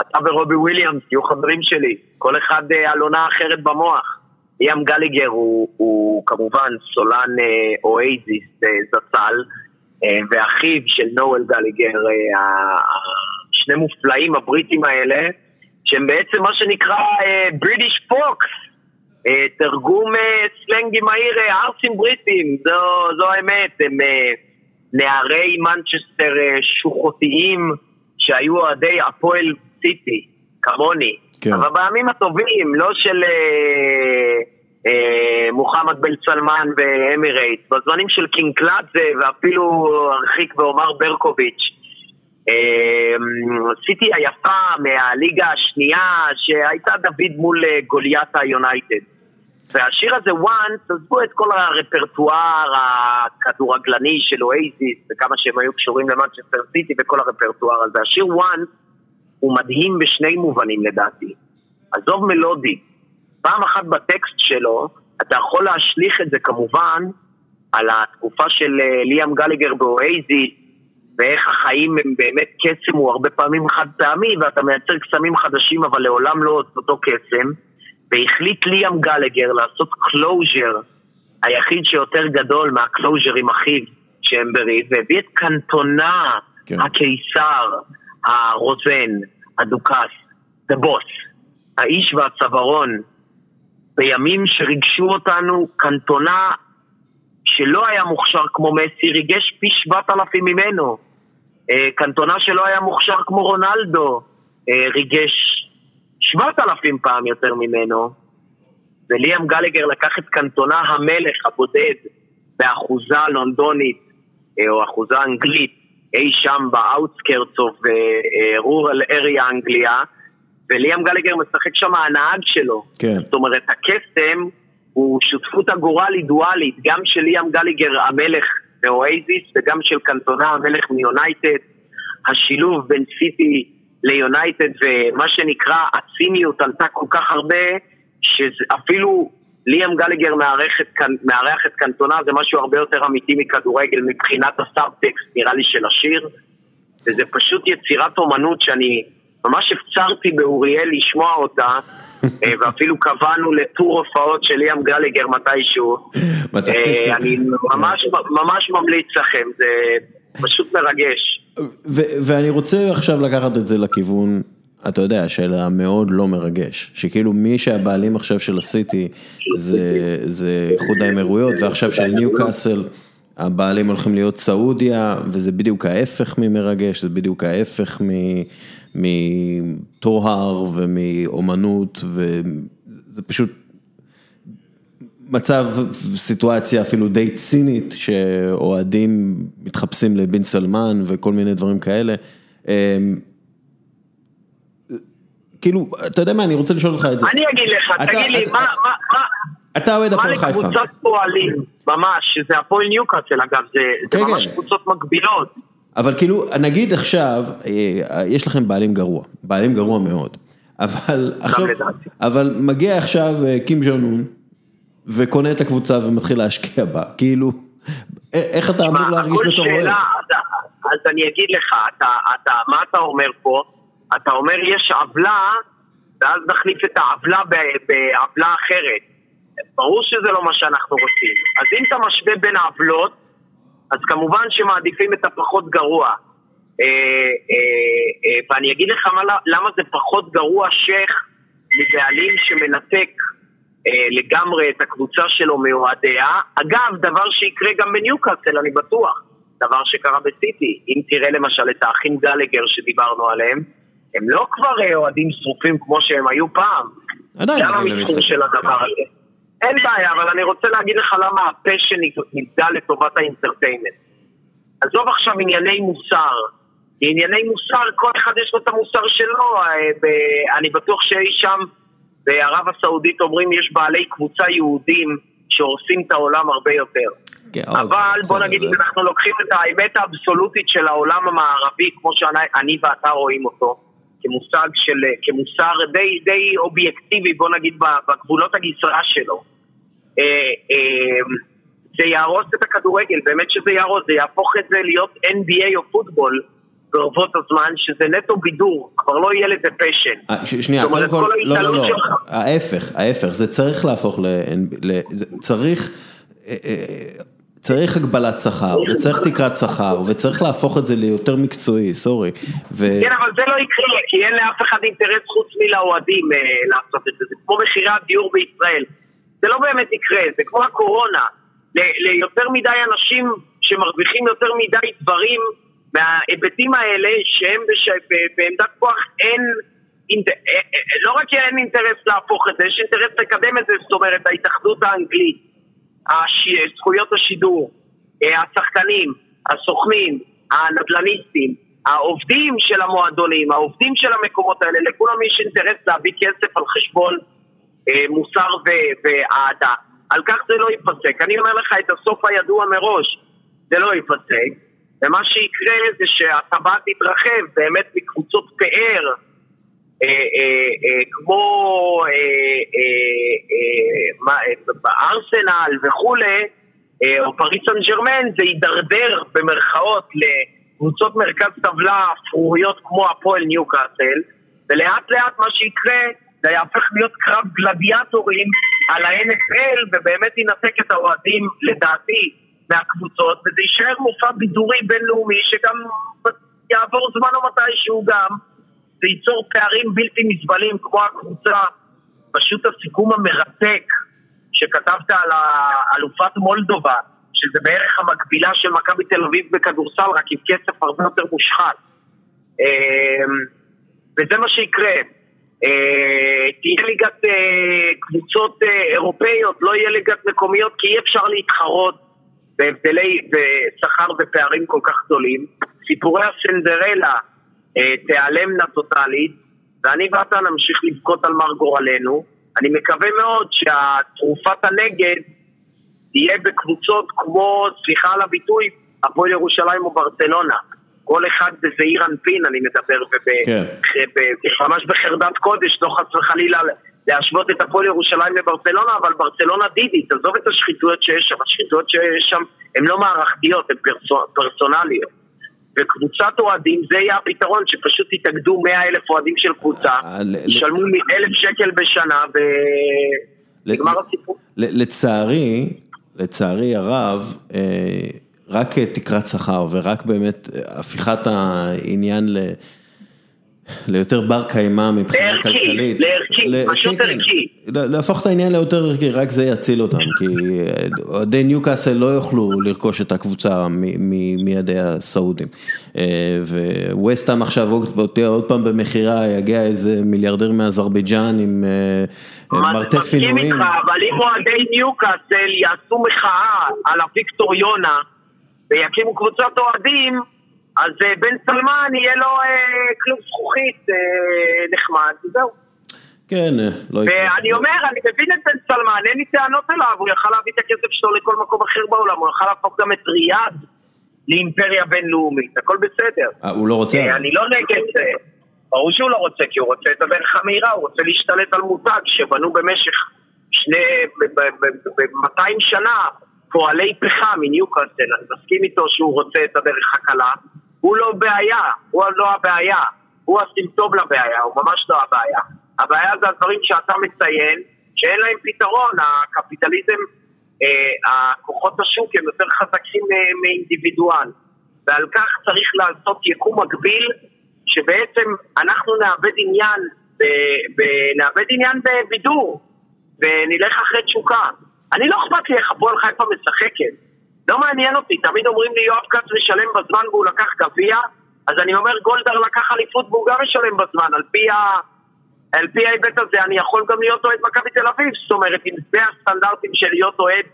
אתה ורובי וויליאמס תהיו חברים שלי, כל אחד על אה, עונה אחרת במוח. ליאם גליגר הוא, הוא כמובן סולן אה, אואזיס אה, זצ"ל, אה, ואחיו של נואל גליגר, שני מופלאים הבריטים האלה, שהם בעצם מה שנקרא בריטיש פוקס. תרגום סלנגי מהיר, ארסים בריטים, זו, זו האמת, הם נערי מנצ'סטר שוחותיים שהיו אוהדי הפועל סיטי, כמוני, כן. אבל בימים הטובים, לא של אה, אה, מוחמד בן סלמן ואמירייט, בזמנים של קינג קלאדזה ואפילו ארחיק ועומר ברקוביץ'. סיטי היפה מהליגה השנייה שהייתה דוד מול גוליית היונייטד. והשיר הזה, once, עזבו את כל הרפרטואר הכדורגלני של אואזיס, וכמה שהם היו קשורים למנצ'סטר סיטי וכל הרפרטואר הזה. השיר once הוא מדהים בשני מובנים לדעתי. עזוב מלודי, פעם אחת בטקסט שלו, אתה יכול להשליך את זה כמובן על התקופה של אה, ליאם גלאגר באואזיס, ואיך החיים הם באמת קסם, הוא הרבה פעמים חד פעמי, ואתה מייצר קסמים חדשים, אבל לעולם לא אותו קסם. והחליט ליאם גלאגר לעשות closure, היחיד שיותר גדול מה closure עם אחיו שהם בריב, והביא את קנטונה כן. הקיסר, הרוזן, הדוכס, the boss, האיש והצווארון, בימים שריגשו אותנו, קנטונה שלא היה מוכשר כמו מסי, ריגש פי שבעת אלפים ממנו. אה, קנטונה שלא היה מוכשר כמו רונלדו, אה, ריגש שבעת אלפים פעם יותר ממנו, וליאם גלאגר לקח את קנטונה המלך הבודד באחוזה לונדונית, אה, או אחוזה אנגלית, אי שם ב outskirts of rural area אנגליה, וליאם גלאגר משחק שם הנהג שלו. כן. זאת אומרת, הקסם הוא שותפות הגורלית דואלית, גם של ליאם גלאגר המלך מאואזיס וגם של קנטונה המלך מיונייטד. השילוב בין סיטי ליונייטד ומה שנקרא הציניות עלתה כל כך הרבה, שאפילו ליאם גלאגר מארח את, קנ- מארח את קנטונה זה משהו הרבה יותר אמיתי מכדורגל מבחינת הסאבטקסט נראה לי של השיר. וזה פשוט יצירת אומנות שאני ממש הפצרתי באוריאל לשמוע אותה, אה, ואפילו קבענו לטור הופעות של ליאם גליגר מתישהו. אה, אני ממש, ממש ממליץ לכם, זה פשוט מרגש. ו- ואני רוצה עכשיו לקחת את זה לכיוון, אתה יודע, של המאוד לא מרגש, שכאילו מי שהבעלים עכשיו של הסיטי זה, איחוד האמירויות, ועכשיו של ניו קאסל, הבעלים הולכים להיות סעודיה, וזה בדיוק ההפך ממרגש, זה בדיוק ההפך מטוהר ומאומנות, וזה פשוט מצב, סיטואציה אפילו די צינית, שאוהדים מתחפשים לבן סלמן וכל מיני דברים כאלה. כאילו, אתה יודע מה, אני רוצה לשאול אותך את זה. אני אגיד לך, אתה- תגיד לי, אתה- מה, מה, מה, אתה אוהד מה הפועל חיפה. לקבוצת פועלים, ממש, שזה הפועל ניוקאסל אגב, זה, זה כן, ממש כן. קבוצות מקבילות. אבל כאילו, נגיד עכשיו, אה, יש לכם בעלים גרוע, בעלים גרוע מאוד, אבל עכשיו. אבל מגיע עכשיו אה, קים ג'ון און, וקונה את הקבוצה ומתחיל להשקיע בה, כאילו, א- איך אתה אמור מה, להרגיש בתור אוהד? אז, אז אני אגיד לך, אתה, אתה, מה אתה אומר פה? אתה אומר יש עוולה, ואז נחליף את העוולה בעוולה אחרת. ברור שזה לא מה שאנחנו רוצים. אז אם אתה משווה בין העוולות, אז כמובן שמעדיפים את הפחות גרוע. אה, אה, אה, ואני אגיד לך מה, למה זה פחות גרוע שייח מבעלים שמנתק אה, לגמרי את הקבוצה שלו מאוהדיה. אגב, דבר שיקרה גם בניוקאסל, אני בטוח. דבר שקרה בסיטי. אם תראה למשל את האחים גלגר שדיברנו עליהם, הם לא כבר אה, אוהדים שרופים כמו שהם היו פעם. עדיין גם המסחור. של הדבר הזה. אין בעיה, אבל אני רוצה להגיד לך למה ה passion נבדל לטובת ה entertainment. עזוב עכשיו ענייני מוסר. ענייני מוסר, כל אחד יש לו את המוסר שלו. אה, אני בטוח שאי שם בערב הסעודית אומרים יש בעלי קבוצה יהודים שהורסים את העולם הרבה יותר. כן, אבל אוקיי, בוא בסדר, נגיד זה- אם אנחנו לוקחים את האמת האבסולוטית של העולם המערבי, כמו שאני ואתה רואים אותו, כמושג של, כמוסר די, די אובייקטיבי, בוא נגיד בגבולות הגזרה שלו. אה, אה, זה יהרוס את הכדורגל, באמת שזה יהרוס, זה יהפוך את זה להיות NBA או פוטבול ברבות הזמן, שזה נטו בידור, כבר לא יהיה לזה פשן. אה, ש- שנייה, קודם כל, כל לא, לא, לא, שלך- ההפך, ההפך, זה צריך להפוך ל... צריך, אה, אה, צריך הגבלת שכר, וצריך תקרת שכר, וצריך להפוך את זה ליותר מקצועי, סורי. ו- כן, אבל זה לא יקרה, כי אין לאף אחד אינטרס חוץ מלאוהדים אה, לעשות את זה. זה כמו מחירי הדיור בישראל. זה לא באמת יקרה, זה כמו הקורונה. ל- ליותר מדי אנשים שמרוויחים יותר מדי דברים מההיבטים האלה, שהם בש... בעמדת כוח אין... אינט... אה, אה, לא רק אין אינטרס להפוך את זה, יש אינטרס לקדם את זה, זאת אומרת, ההתאחדות האנגלית, הש... זכויות השידור, אה, השחקנים, הסוכנים, הנדל"ניסטים, העובדים של המועדונים, העובדים של המקומות האלה, לכולם יש אינטרס להביא כסף על חשבון אה, מוסר ו- ואהדה. על כך זה לא ייפסק. אני אומר לך את הסוף הידוע מראש, זה לא ייפסק. ומה שיקרה זה שהטבעת תתרחב באמת מקבוצות פאר, כמו אה, אה, אה, אה, בארסנל וכולי, או פריס סן ג'רמן, זה יידרדר במרכאות לקבוצות מרכז טבלה אפרוריות כמו הפועל ניוקאסל, ולאט לאט מה שיקרה זה יהפך להיות קרב גלדיאטורים על ה-NFL ובאמת ינתק את האוהדים לדעתי מהקבוצות וזה יישאר מופע בידורי בינלאומי שגם יעבור זמן או מתישהו גם זה ייצור פערים בלתי נסבלים כמו הקבוצה, פשוט הסיכום המרתק שכתבת על האלופת מולדובה, שזה בערך המקבילה של מכבי תל אביב בכדורסל, רק עם כסף הרבה יותר מושחת. אמ, וזה מה שיקרה. אה, תהיה ליגת אה, קבוצות אה, אירופאיות, לא יהיה ליגת מקומיות, כי אי אפשר להתחרות בהבדלי שכר ופערים כל כך גדולים. סיפורי הסנדרלה תיעלמנה טוטאלית, ואני ואתה נמשיך לבכות על מר גורלנו. אני מקווה מאוד שהתרופת הנגד תהיה בקבוצות כמו, סליחה על הביטוי, הפועל ירושלים או ברצלונה. כל אחד בזעיר אנפין אני מדבר, כן. וממש בחרדת קודש, לא חס וחלילה להשוות את הפועל ירושלים לברצלונה, אבל ברצלונה דידית, עזוב את השחיתויות שיש שם, השחיתויות שיש שם הן לא מערכתיות, הן פרסונ- פרסונליות. וקבוצת אוהדים, זה יהיה הפתרון, שפשוט יתאגדו 100 אלף אוהדים של קבוצה, אה, ישלמו לי אלף שקל בשנה, ונגמר הסיפור. לצערי, לצערי הרב, אה, רק אה, תקרת שכר ורק באמת הפיכת העניין ל... ליותר בר קיימא מבחינה לערכי, כלכלית. לערכי, ל- פשוט כן, כן. ערכי. לה- להפוך את העניין ליותר ערכי, רק זה יציל אותם, כי אוהדי ניוקאסל לא יוכלו לרכוש את הקבוצה מידי הסעודים. אה, וווסטהאם עכשיו עוד- עוד פעם במכירה, יגיע איזה מיליארדר מאזרבייג'אן עם אה, מרתף מסכים עינויים. איתך, אבל אם אוהדי ניוקאסל יעשו מחאה על אביקטור יונה ויקימו קבוצת אוהדים, אז אה, בן סלמן יהיה לו אה, כלוב זכוכית אה, נחמד, וזהו. כן, לא יקרה. ואני אומר, אני מבין את בן סלמן, אין לי טענות אליו, הוא יכל להביא את הכסף שלו לכל מקום אחר בעולם, הוא יכל להפוך גם את ריאד לאימפריה בינלאומית, הכל בסדר. אה, הוא לא רוצה? אני לא נגד זה. ברור שהוא לא רוצה, כי הוא רוצה את הדרך המהירה, הוא רוצה להשתלט על מותג שבנו במשך שני, ב-200 שנה פועלי פחם מניוקאסל, אני מסכים איתו שהוא רוצה את הדרך הקלה. הוא לא בעיה, הוא לא הבעיה, הוא הסימפטום לבעיה, הוא ממש לא הבעיה. הבעיה זה הדברים שאתה מציין, שאין להם פתרון, הקפיטליזם, אה, הכוחות השוק הם יותר חזקים אה, מאינדיבידואל. ועל כך צריך לעשות יקום מקביל, שבעצם אנחנו נאבד עניין, ב- ב- נאבד עניין בבידור, ונלך אחרי תשוקה. אני לא אכפת לי איך הפועל חיפה משחקת. לא מעניין אותי, תמיד אומרים לי יואב כץ משלם בזמן והוא לקח גביע, אז אני אומר גולדהר לקח אליפות והוא גם משלם בזמן, על פי, ה... על פי ההיבט הזה אני יכול גם להיות אוהד מכבי תל אביב, זאת אומרת, אם זה הסטנדרטים של להיות אוהד,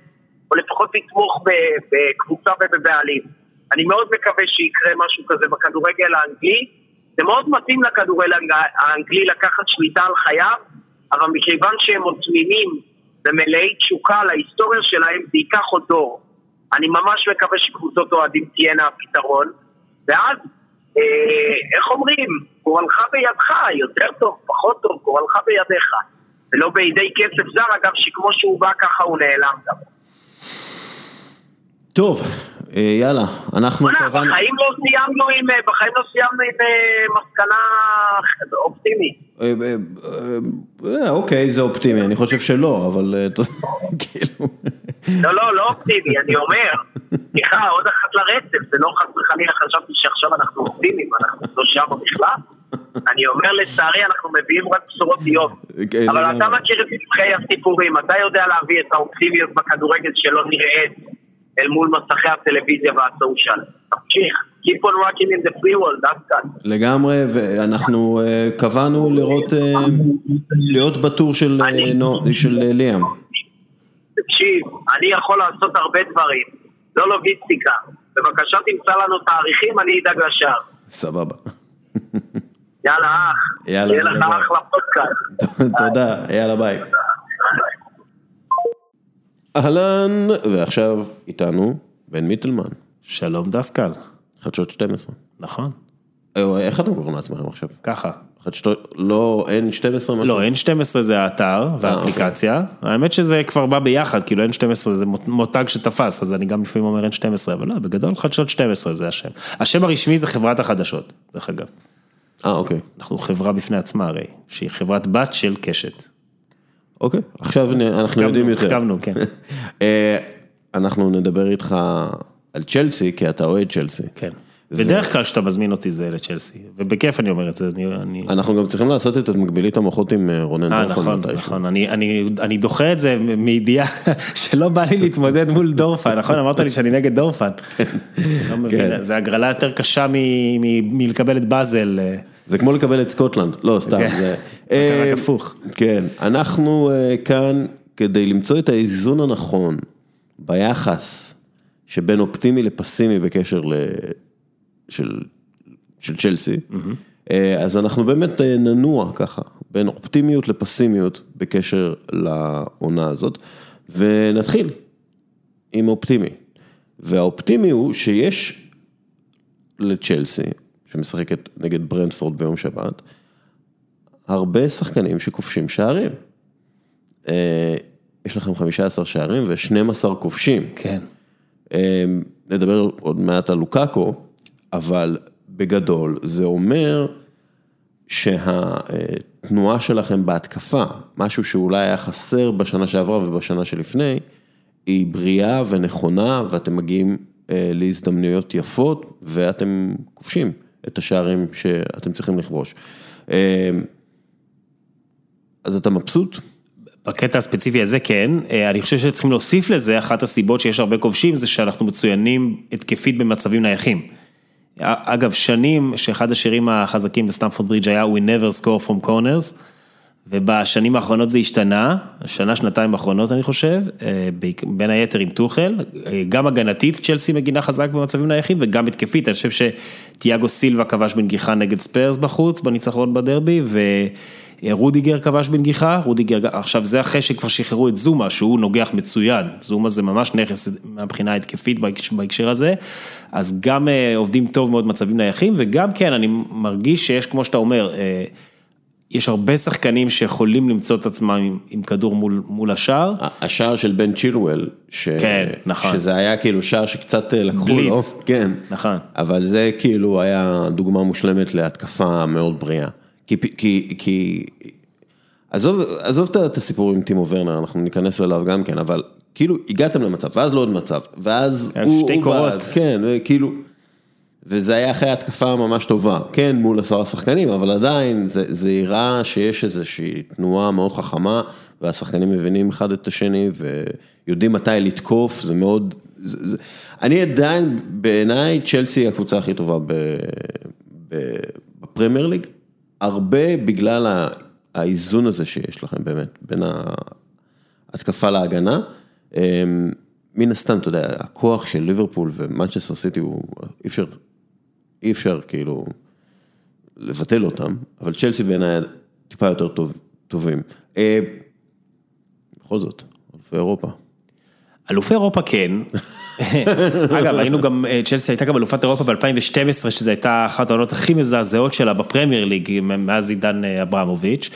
או לפחות לתמוך בקבוצה ובבעלים. אני מאוד מקווה שיקרה משהו כזה בכדורגל האנגלי. זה מאוד מתאים לכדורגל האנג- האנגלי לקחת שליטה על חייו, אבל מכיוון שהם עוד תמימים ומלאי תשוקה להיסטוריה שלהם, זה ייקח עוד דור. אני ממש מקווה שקבוצות אוהדים תהיינה הפתרון, ואז, אה, איך אומרים, גורלך בידך, יותר טוב, פחות טוב, גורלך בידיך. ולא בידי כסף זר, אגב, שכמו שהוא בא ככה הוא נעלם גם. טוב, יאללה, אנחנו קבענו... בחיים לא סיימנו עם, אה, בחיים לא סיימנו עם אה, מסקנה אופטימית. אה, אה, אה, אוקיי, זה אופטימי, אני חושב שלא, אבל אה, כאילו... לא, לא, לא אופטימי, אני אומר, סליחה, עוד אחת לרצף, זה לא חס וחלילה חשבתי שעכשיו אנחנו אופטימיים, אנחנו לא שם בכלל. אני אומר, לצערי, אנחנו מביאים רק בשורות איוב. כן, אבל לגמרי. אתה מכיר את נבחי הסיפורים, אתה יודע להביא את האופטימיות בכדורגל שלא נראית אל מול מסכי הטלוויזיה והסושיאל. תמשיך, keep on rocking in the free world, דווקא. לגמרי, ואנחנו אה, קבענו לראות, אה, להיות בטור של אה, ליאם. תקשיב, אני יכול לעשות הרבה דברים, לא לוגיסטיקה. בבקשה תמצא לנו תאריכים, אני אדאג לשאר. סבבה. יאללה אח, יאללה, יהיה לך. אחלה פודקאסט. תודה, יאללה ביי. אהלן, ועכשיו איתנו בן מיטלמן, שלום דסקל, חדשות 12. נכון, אה, איך אתם קוראים לעצמכם עכשיו? ככה. חדשות, לא, אין 12 משהו? לא, N12 זה האתר והאפליקציה, האמת שזה כבר בא ביחד, כאילו N12 זה מות- מותג שתפס, אז אני גם לפעמים אומר N12, אבל לא, בגדול חדשות 12 זה השם. השם הרשמי זה חברת החדשות, דרך אגב. אה, אוקיי. אנחנו חברה בפני עצמה הרי, שהיא חברת בת של קשת. אוקיי, עכשיו אנחנו יודעים יותר. החכמנו, כן. אה, אנחנו נדבר איתך על צ'לסי, כי אתה אוהד צ'לסי. כן. בדרך כלל כשאתה מזמין אותי זה לצ'לסי, ובכיף אני אומר את זה, אני... אנחנו גם צריכים לעשות את מקבילית המוחות עם אה, רונן אה, דורפן נכון. נכון, אני, אני, אני דוחה את זה מידיעה שלא בא לי להתמודד מול דורפן, נכון? אמרת לי שאני נגד דורפן. לא מבין, כן. זה הגרלה יותר קשה מלקבל את באזל. זה כמו לקבל את סקוטלנד, לא סתם, כן. זה... רק אה, הפוך. כן, אנחנו אה, כאן כדי למצוא את האיזון הנכון ביחס שבין אופטימי לפסימי בקשר ל... של, של צ'לסי, אה, אז אנחנו באמת ננוע ככה, בין אופטימיות לפסימיות בקשר לעונה הזאת, ונתחיל עם אופטימי. והאופטימי הוא שיש לצ'לסי, שמשחקת נגד ברנדפורד ביום שבת, הרבה שחקנים שכובשים שערים. אה, יש לכם 15 שערים ו-12 כובשים. כן. אה, נדבר עוד מעט על לוקאקו, אבל בגדול זה אומר שהתנועה שלכם בהתקפה, משהו שאולי היה חסר בשנה שעברה ובשנה שלפני, היא בריאה ונכונה ואתם מגיעים אה, להזדמנויות יפות ואתם כובשים את השערים שאתם צריכים לכבוש. אה, אז אתה מבסוט? בקטע הספציפי הזה כן, אה, אני חושב שצריכים להוסיף לזה, אחת הסיבות שיש הרבה כובשים זה שאנחנו מצוינים התקפית במצבים נייחים. אגב, שנים שאחד השירים החזקים בסטמפורד ברידג' היה We never score from corners, ובשנים האחרונות זה השתנה, שנה, שנתיים האחרונות אני חושב, אה, בין היתר עם טוחל, אה, גם הגנתית צ'לסי מגינה חזק במצבים נייחים וגם התקפית, אני חושב שתיאגו סילבה כבש בנגיחה נגד ספרס בחוץ, בניצחון בדרבי, ורודיגר כבש בנגיחה, רודיגר, עכשיו זה אחרי שכבר שחררו את זומה, שהוא נוגח מצוין, זומה זה ממש נכס מהבחינה ההתקפית בהקשר- הזה, אז גם אה, עובדים טוב מאוד מצבים נייחים, וגם כן, אני מרגיש שיש, כמו שאתה אומר, יש הרבה שחקנים שיכולים למצוא את עצמם עם, עם כדור מול, מול השער. השער של בן צ'ילואל, ש... כן, נכון. שזה היה כאילו שער שקצת אה, לקחו. לו, כן, נכון. אבל זה כאילו היה דוגמה מושלמת להתקפה מאוד בריאה, כי, כי, כי עזוב, עזוב את- הסיפור עם טימו ורנר, אנחנו ניכנס אליו גם כן, אבל כאילו הגעתם למצב, ואז לא עוד מצב, ואז היה הוא, שתי הוא קורות. כן, כאילו, וזה היה אחרי התקפה ממש טובה, כן מול עשרה שחקנים, אבל עדיין זה, זה הראה שיש איזושהי תנועה מאוד חכמה, והשחקנים מבינים אחד את השני ויודעים מתי לתקוף, זה מאוד, זה, זה, אני עדיין, בעיניי צ'לסי היא הקבוצה הכי טובה ב, ב, בפרמייר ליג, הרבה בגלל ה- האיזון הזה שיש לכם באמת, בין ההתקפה להגנה. אמ, מן הסתם, אתה יודע, הכוח של ליברפול ומנצ'סטר סיטי הוא, אי אפשר, אי אפשר כאילו לבטל אותם, אבל צ'לסי בעיניי טיפה יותר טוב, טובים. אה, בכל זאת, אלופי אירופה. אלופי אירופה כן. אגב, היינו גם, אה, צ'לסי הייתה גם אלופת אירופה ב-2012, שזו הייתה אחת העונות הכי מזעזעות שלה בפרמייר ליג, מאז עידן אה, אברמוביץ'.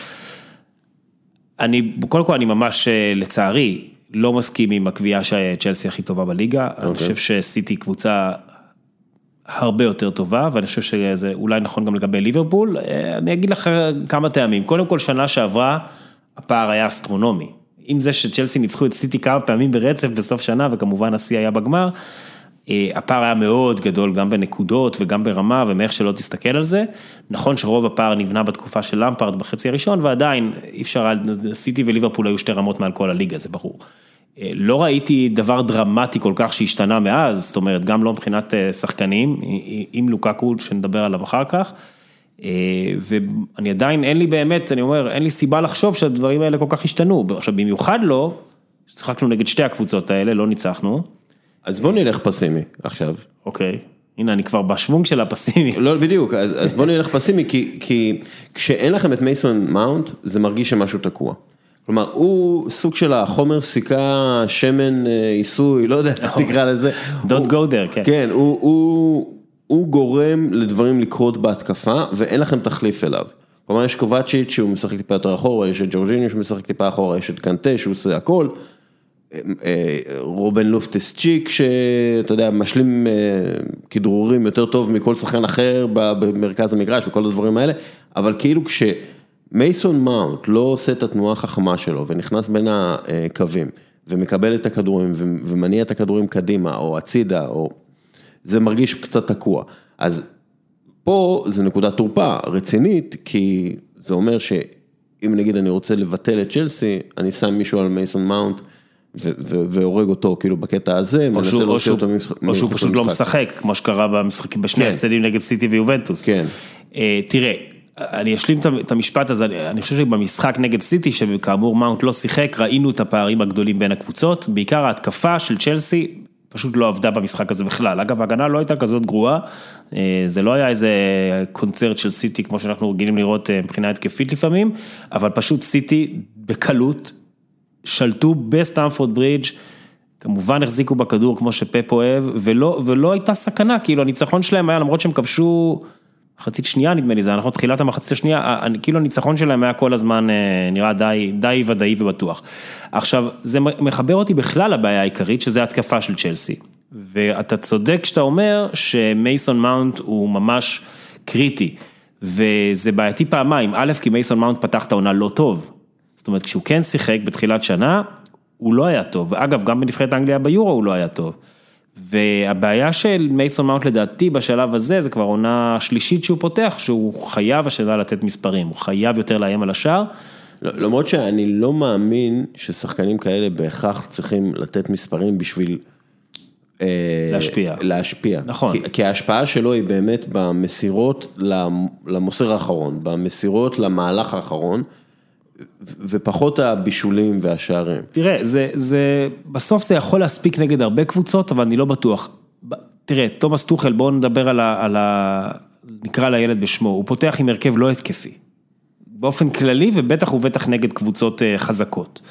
אני, קודם כל אני ממש, אה, לצערי, לא מסכים עם הקביעה שצ'לסי הכי טובה בליגה. אני חושב שסיטי קבוצה הרבה יותר טובה, ואני חושב שזה אולי נכון גם לגבי ליברפול. אה, אני אגיד לך כמה טעמים. קודם כל, שנה שעברה, הפער היה אסטרונומי. עם זה שצ'לסי ניצחו את סיטי כמה פעמים ברצף בסוף שנה, וכמובן השיא היה בגמר, אה, הפער היה מאוד גדול גם בנקודות וגם ברמה ומאיך שלא תסתכל על זה. נכון שרוב הפער נבנה בתקופה של למפרד בחצי הראשון, ועדיין אי אפשר, סיטי וליברפול היו שתי רמות מעל כל הליגה, זה ברור. אה, לא ראיתי דבר דרמטי כל כך שהשתנה מאז, זאת אומרת, גם לא מבחינת אה, שחקנים, עם לוקקו, שנדבר עליו אחר כך. אה, ואני עדיין, אין לי באמת, אני אומר, אין לי סיבה לחשוב שהדברים האלה כל כך השתנו. עכשיו, במיוחד לא, שיחקנו נגד שתי הקבוצות האלה, לא ניצחנו. אז בוא נלך פסימי עכשיו. אוקיי, הנה, אני כבר בשוונג של הפסימי. לא, בדיוק, אז, אז בוא נלך פסימי, כי, כי כשאין לכם את מייסון מאונט, זה מרגיש שמשהו תקוע. כלומר, הוא סוג של החומר סיכה, שמן אה, עיסוי, לא יודע איך תקרא לזה. Don't go there, כן. כן, הוא, הוא, הוא גורם לדברים לקרות בהתקפה, ואין לכם תחליף אליו. כלומר, יש קובצ'יץ' שהוא משחק טיפה יותר אחורה, יש את ג'ורג'יניו שמשחק טיפה אחורה, יש את קנטה שהוא עושה הכל. אה, רובן לופטס צ'יק, שאתה יודע, משלים אה, כדרורים יותר טוב מכל שחקן אחר במרכז המגרש וכל הדברים האלה, אבל כאילו כשמייסון מאונט לא עושה את התנועה החכמה שלו ונכנס בין הקווים ומקבל את הכדורים ומניע את הכדורים קדימה או הצידה, או... זה מרגיש קצת תקוע. אז פה זה נקודת תורפה רצינית, כי זה אומר שאם נגיד אני רוצה לבטל את צ'לסי, אני שם מישהו על מייסון מאונט והורג אותו כאילו בקטע הזה, או מנסה להוציא אותו ממשחק. או שהוא פשוט לא. משחק, כמו שקרה בשני כן. ההפסדים נגד סיטי ויובנטוס. כן. אה, תראה, אני אשלים את המשפט הזה, אני- אני חושב שבמשחק נגד סיטי, שכאמור מאונט לא שיחק, ראינו את הפערים הגדולים בין הקבוצות, בעיקר ההתקפה של צ'לסי פשוט לא עבדה במשחק הזה בכלל. אגב, ההגנה לא הייתה כזאת גרועה, אה, זה לא היה איזה קונצרט של סיטי כמו שאנחנו רגילים לראות אה, מבחינה התקפית לפעמים, אבל פשוט סיטי בקלות שלטו בסטמפורד ברידג', כמובן החזיקו בכדור כמו שפפ אוהב, ולא, ולא הייתה סכנה, כאילו הניצחון שלהם היה, למרות שהם כבשו מחצית שנייה נדמה לי, זה נכון, תחילת המחצית השנייה, ה- ה- כאילו הניצחון שלהם היה כל הזמן אה, נראה די, די ודאי ובטוח. עכשיו, זה מחבר אותי בכלל לבעיה העיקרית, שזה ההתקפה של צ'לסי. ואתה צודק כשאתה אומר שמייסון מאונט הוא ממש קריטי, וזה בעייתי פעמיים, א', כי מייסון מאונט פתח את העונה לא טוב. זאת אומרת, כשהוא כן שיחק בתחילת שנה, הוא לא היה טוב. ואגב, גם בנבחרת אנגליה ביורו הוא לא היה טוב. והבעיה של מייסון מאונט לדעתי בשלב הזה, זה כבר עונה שלישית שהוא פותח, שהוא חייב השנה לתת מספרים, הוא חייב יותר לאיים על השער. לא- למרות שאני לא מאמין ששחקנים כאלה בהכרח צריכים לתת מספרים בשביל... אה, להשפיע. להשפיע. נכון. כי, כי ההשפעה שלו היא באמת במסירות למ- למוסר האחרון, במסירות למהלך האחרון, ופחות הבישולים והשערים. תראה, זה, זה, בסוף זה יכול להספיק נגד הרבה קבוצות, אבל אני לא בטוח. תראה, תומאס טוחל, בואו נדבר על ה, על ה... נקרא לילד בשמו, הוא פותח עם הרכב לא התקפי. באופן כללי, ובטח ובטח נגד קבוצות אה, חזקות.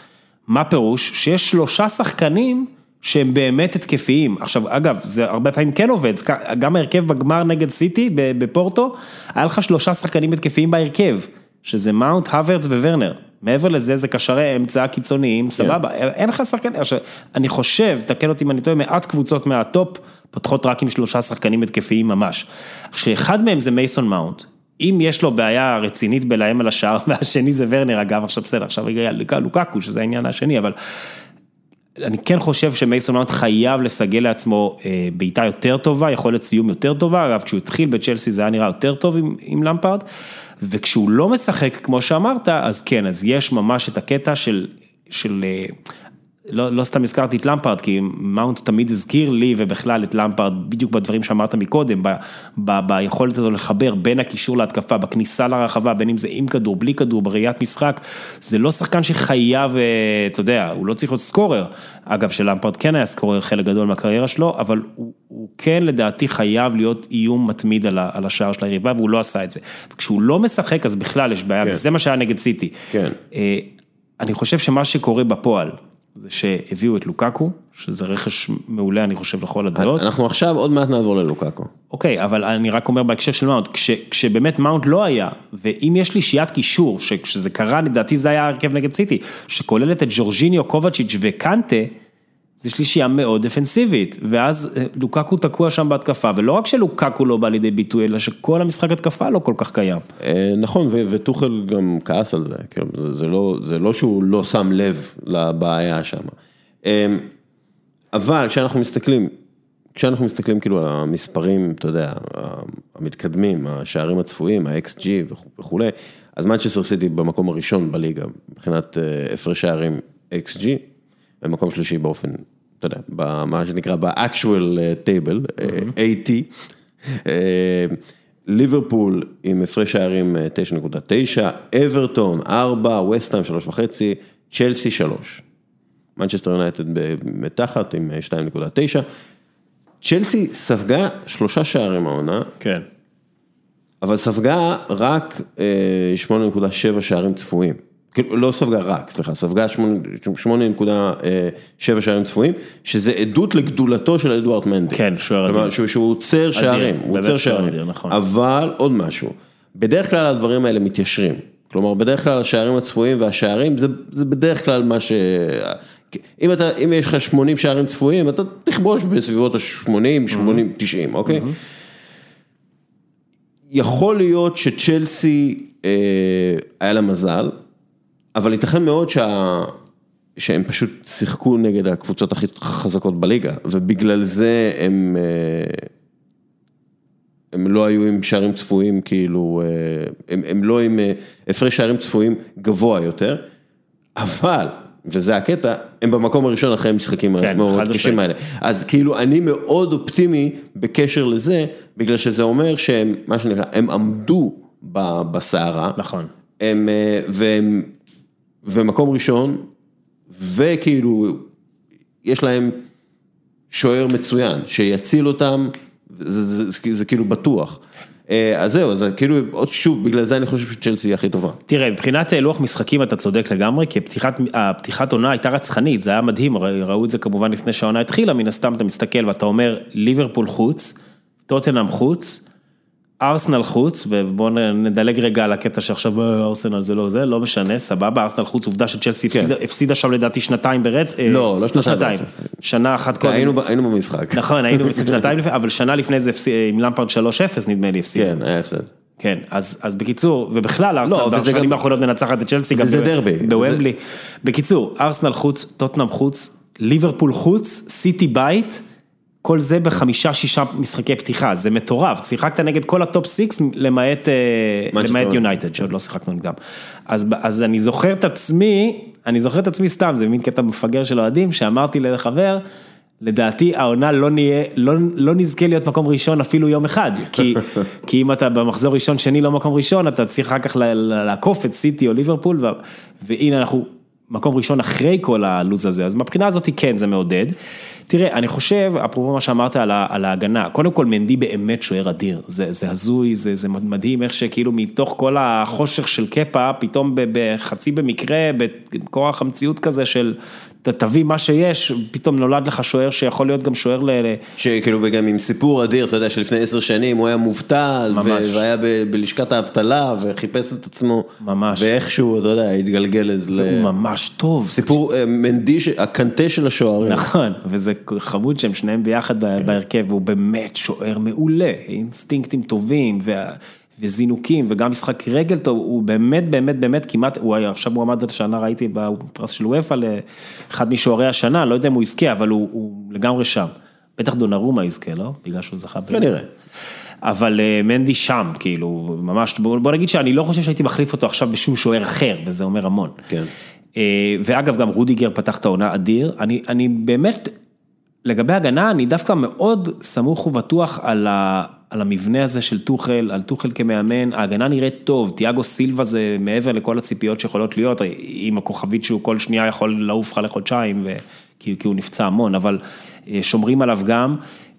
מה פירוש? שיש שלושה שחקנים שהם באמת התקפיים. עכשיו, אגב, זה הרבה פעמים כן עובד, גם ההרכב בגמר נגד סיטי בפורטו, היה לך שלושה שחקנים התקפיים בהרכב, שזה מאונט, האברץ וורנר. מעבר לזה זה קשרי אמצע קיצוניים, סבבה, אין לך שחקנים, אני חושב, תקן אותי אם אני טועה, מעט קבוצות מהטופ פותחות רק עם שלושה שחקנים התקפיים ממש. כשאחד מהם זה מייסון מאונט, אם יש לו בעיה רצינית לאיים על השער, והשני זה ורנר, אגב, עכשיו בסדר, עכשיו הגיע לוקקו, שזה העניין השני, אבל אני כן חושב שמייסון מאונט חייב לסגל לעצמו אה, בעיטה יותר טובה, יכולת סיום יותר טובה, אגב, כשהוא התחיל בצ'לסי זה היה נראה יותר טוב עם, עם למפרד, וכשהוא לא משחק, כמו שאמרת, אז כן, אז יש ממש את הקטע של, של אה, לא, לא סתם הזכרתי את למפרד, כי מאונט תמיד הזכיר לי ובכלל את למפרד, בדיוק בדברים שאמרת מקודם, ב, ב, ביכולת הזו לחבר בין הקישור להתקפה, בכניסה לרחבה, בין אם זה עם כדור, בלי כדור, בראיית משחק, זה לא שחקן שחייב, אה, אתה יודע, הוא לא צריך להיות סקורר, אגב שלמפרד כן היה סקורר חלק גדול מהקריירה שלו, אבל הוא, הוא כן לדעתי חייב להיות איום מתמיד על, ה, על השער של היריבה, והוא לא עשה את זה. וכשהוא לא משחק אז בכלל יש בעיה, כן. וזה מה שהיה נגד סיטי. כן. אה, אני חושב שמה שקורה בפועל, זה שהביאו את לוקקו, שזה רכש מעולה אני חושב לכל הדעות. אנחנו עכשיו עוד מעט נעבור ללוקאקו. אוקיי, אבל אני רק אומר בהקשר של מאונט, כש, כשבאמת מאונט לא היה, ואם יש לי שיית קישור, שכשזה קרה, לדעתי זה היה הרכב נגד סיטי, שכוללת את ג'ורג'יניו, קובצ'יץ' וקנטה, זה שלישייה מאוד דפנסיבית, ואז אה, לוקקו תקוע שם בהתקפה, ולא רק שלוקקו לא בא לידי ביטוי, אלא שכל המשחק התקפה לא כל כך קיים. אה, נכון, וטוחל גם כעס על זה, כאילו, זה, זה, לא, זה לא שהוא לא שם לב לבעיה שם. אה, אבל כשאנחנו מסתכלים, כשאנחנו מסתכלים כאילו על המספרים, אתה יודע, המתקדמים, השערים הצפויים, ה-XG וכו'- וכולי, אז מנצ'סטר סיטי במקום הראשון בליגה, מבחינת הפרש שערים XG, במקום שלישי באופן, אתה יודע, במה שנקרא ב-actual אה, table, אה, AT. אה, ליברפול עם הפרש שערים אה, 9.9, אברטון 4, וסטהאם 3.5, צ'לסי 3. מנצ'סטר יונייטד מתחת עם אה, 2.9. צ'לסי ספגה שלושה שערים העונה, כן. אבל ספגה רק אה, 8.7 שערים צפויים. כאילו, לא ספגה רק, סליחה, ספגה 8.7 שערים צפויים, שזה עדות לגדולתו של אדוארד מנדי. כן, שוער אדיר. שהוא, שהוא עוצר שערים, הוא עוצר שערים. אדיר, נכון. אבל עוד משהו, בדרך כלל הדברים האלה מתיישרים. כלומר, בדרך כלל השערים הצפויים והשערים, זה, זה בדרך כלל מה ש... אם, אתה, אם יש לך 80 שערים צפויים, אתה תכבוש בסביבות ה-80, 80, 90, אוקיי? יכול להיות שצ'לסי אה, היה לה מזל, אבל ייתכן מאוד שה... שהם פשוט שיחקו נגד הקבוצות הכי חזקות בליגה, ובגלל זה הם, אה, הם לא היו עם שערים צפויים, כאילו, אה, הם, הם לא עם אה, הפרש שערים צפויים גבוה יותר, אבל, וזה הקטע, הם במקום הראשון אחרי המשחקים כן, המאוד קשים. האלה. אז כאילו, אני מאוד אופטימי בקשר לזה, בגלל שזה אומר שהם, מה שנקרא, הם עמדו בסערה. נכון. הם, והם, ומקום ראשון, וכאילו, יש להם שוער מצוין, שיציל אותם, זה, זה, זה, זה כאילו בטוח. אה, אז זהו, אז כאילו, עוד שוב, בגלל זה אני חושב שצ'לסי היא הכי טובה. תראה, מבחינת אה, לוח משחקים אתה צודק לגמרי, כי פתיחת, הפתיחת עונה הייתה רצחנית, זה היה מדהים, ראו את זה כמובן לפני שהעונה התחילה, מן הסתם אתה מסתכל ואתה אומר, ליברפול חוץ, טוטנאם חוץ, ארסנל חוץ, ובואו נדלג רגע על הקטע שעכשיו אה, ארסנל זה לא זה, לא משנה, סבבה, ארסנל חוץ, עובדה שצ'לסי הפסידה, הפסידה שם לדעתי שנתיים ברצף, כן. לא, לא שנתיים ברצף. שנה אחת קודם. היינו, היינו במשחק. נכון, היינו במשחק שנתיים לפני, אבל שנה לפני זה הפסיד- עם למפרד 3-0 נדמה לי הפסיד. כן, היה הפסד. כן, אז, אז בקיצור, ובכלל ארסנל לא, בשנים גם- האחרונות מנצחת את צ'לסי גם. בוומבלי. בקיצור, ארסנל חוץ, טוטנאם חוץ, ליברפול חוץ, סיטי בית, כל זה בחמישה שישה משחקי פתיחה, זה מטורף, שיחקת נגד כל ה-top six למעט אה, יונייטד, שעוד לא שיחקנו נגדם. אז, אז אני זוכר את עצמי, אני זוכר את עצמי סתם, זה מין קטע מפגר של אוהדים, שאמרתי לחבר, לדעתי העונה לא נהיה, לא, לא נזכה להיות מקום ראשון אפילו יום אחד, כי, כי אם אתה במחזור ראשון, שני לא מקום ראשון, אתה צריך אחר כך לעקוף את סיטי או ליברפול, והנה אנחנו מקום ראשון אחרי כל הלו"ז הזה, אז מהבחינה הזאת כן זה מעודד. תראה, אני חושב, אפרופו מה שאמרת על, על ההגנה, קודם כל מנדי באמת שוער אדיר, זה, זה הזוי, זה, זה מדהים איך שכאילו מתוך כל החושך של קפה, פתאום בחצי במקרה, בכוח המציאות כזה של ת- תביא מה שיש, פתאום נולד לך שוער שיכול להיות גם שוער ל... ל- שכאילו, וגם עם סיפור אדיר, אתה יודע, שלפני עשר שנים הוא היה מובטל, ממש. והיה ב- בלשכת האבטלה, וחיפש את עצמו. ממש. ואיכשהו, אתה יודע, התגלגל איזה... הוא ממש טוב. סיפור אה, מנדי, ש- הקנטה של השוערים. נכון, וזה חמוד שהם שניהם ביחד. בהרכב, והוא באמת שוער מעולה, אינסטינקטים טובים, וה- וזינוקים, וגם משחק רגל טוב, הוא באמת, באמת, באמת כמעט, הוא היה, עכשיו הוא עמד השנה, ראיתי בפרס של וופא, לאחד משוערי השנה, לא יודע אם הוא יזכה, אבל הוא, הוא לגמרי שם. בטח דונרומה יזכה, לא? בגלל שהוא זכה. ב- כנראה. אבל אה, מנדי שם, כאילו, ממש, בוא בוא נגיד שאני לא חושב שהייתי מחליף אותו עכשיו בשום שוער אחר, וזה אומר המון. כן. אה, ואגב, גם רודיגר פתח את העונה אדיר, אני, אני באמת, לגבי הגנה, אני דווקא מאוד סמוך ובטוח על, ה, על המבנה הזה של טוחל, על טוחל כמאמן, ההגנה נראית טוב, תיאגו סילבה זה מעבר לכל הציפיות שיכולות להיות, עם הכוכבית שהוא כל שנייה יכול לעוף לך לחודשיים, ו... כי, כי הוא נפצע המון, אבל אה, שומרים עליו גם.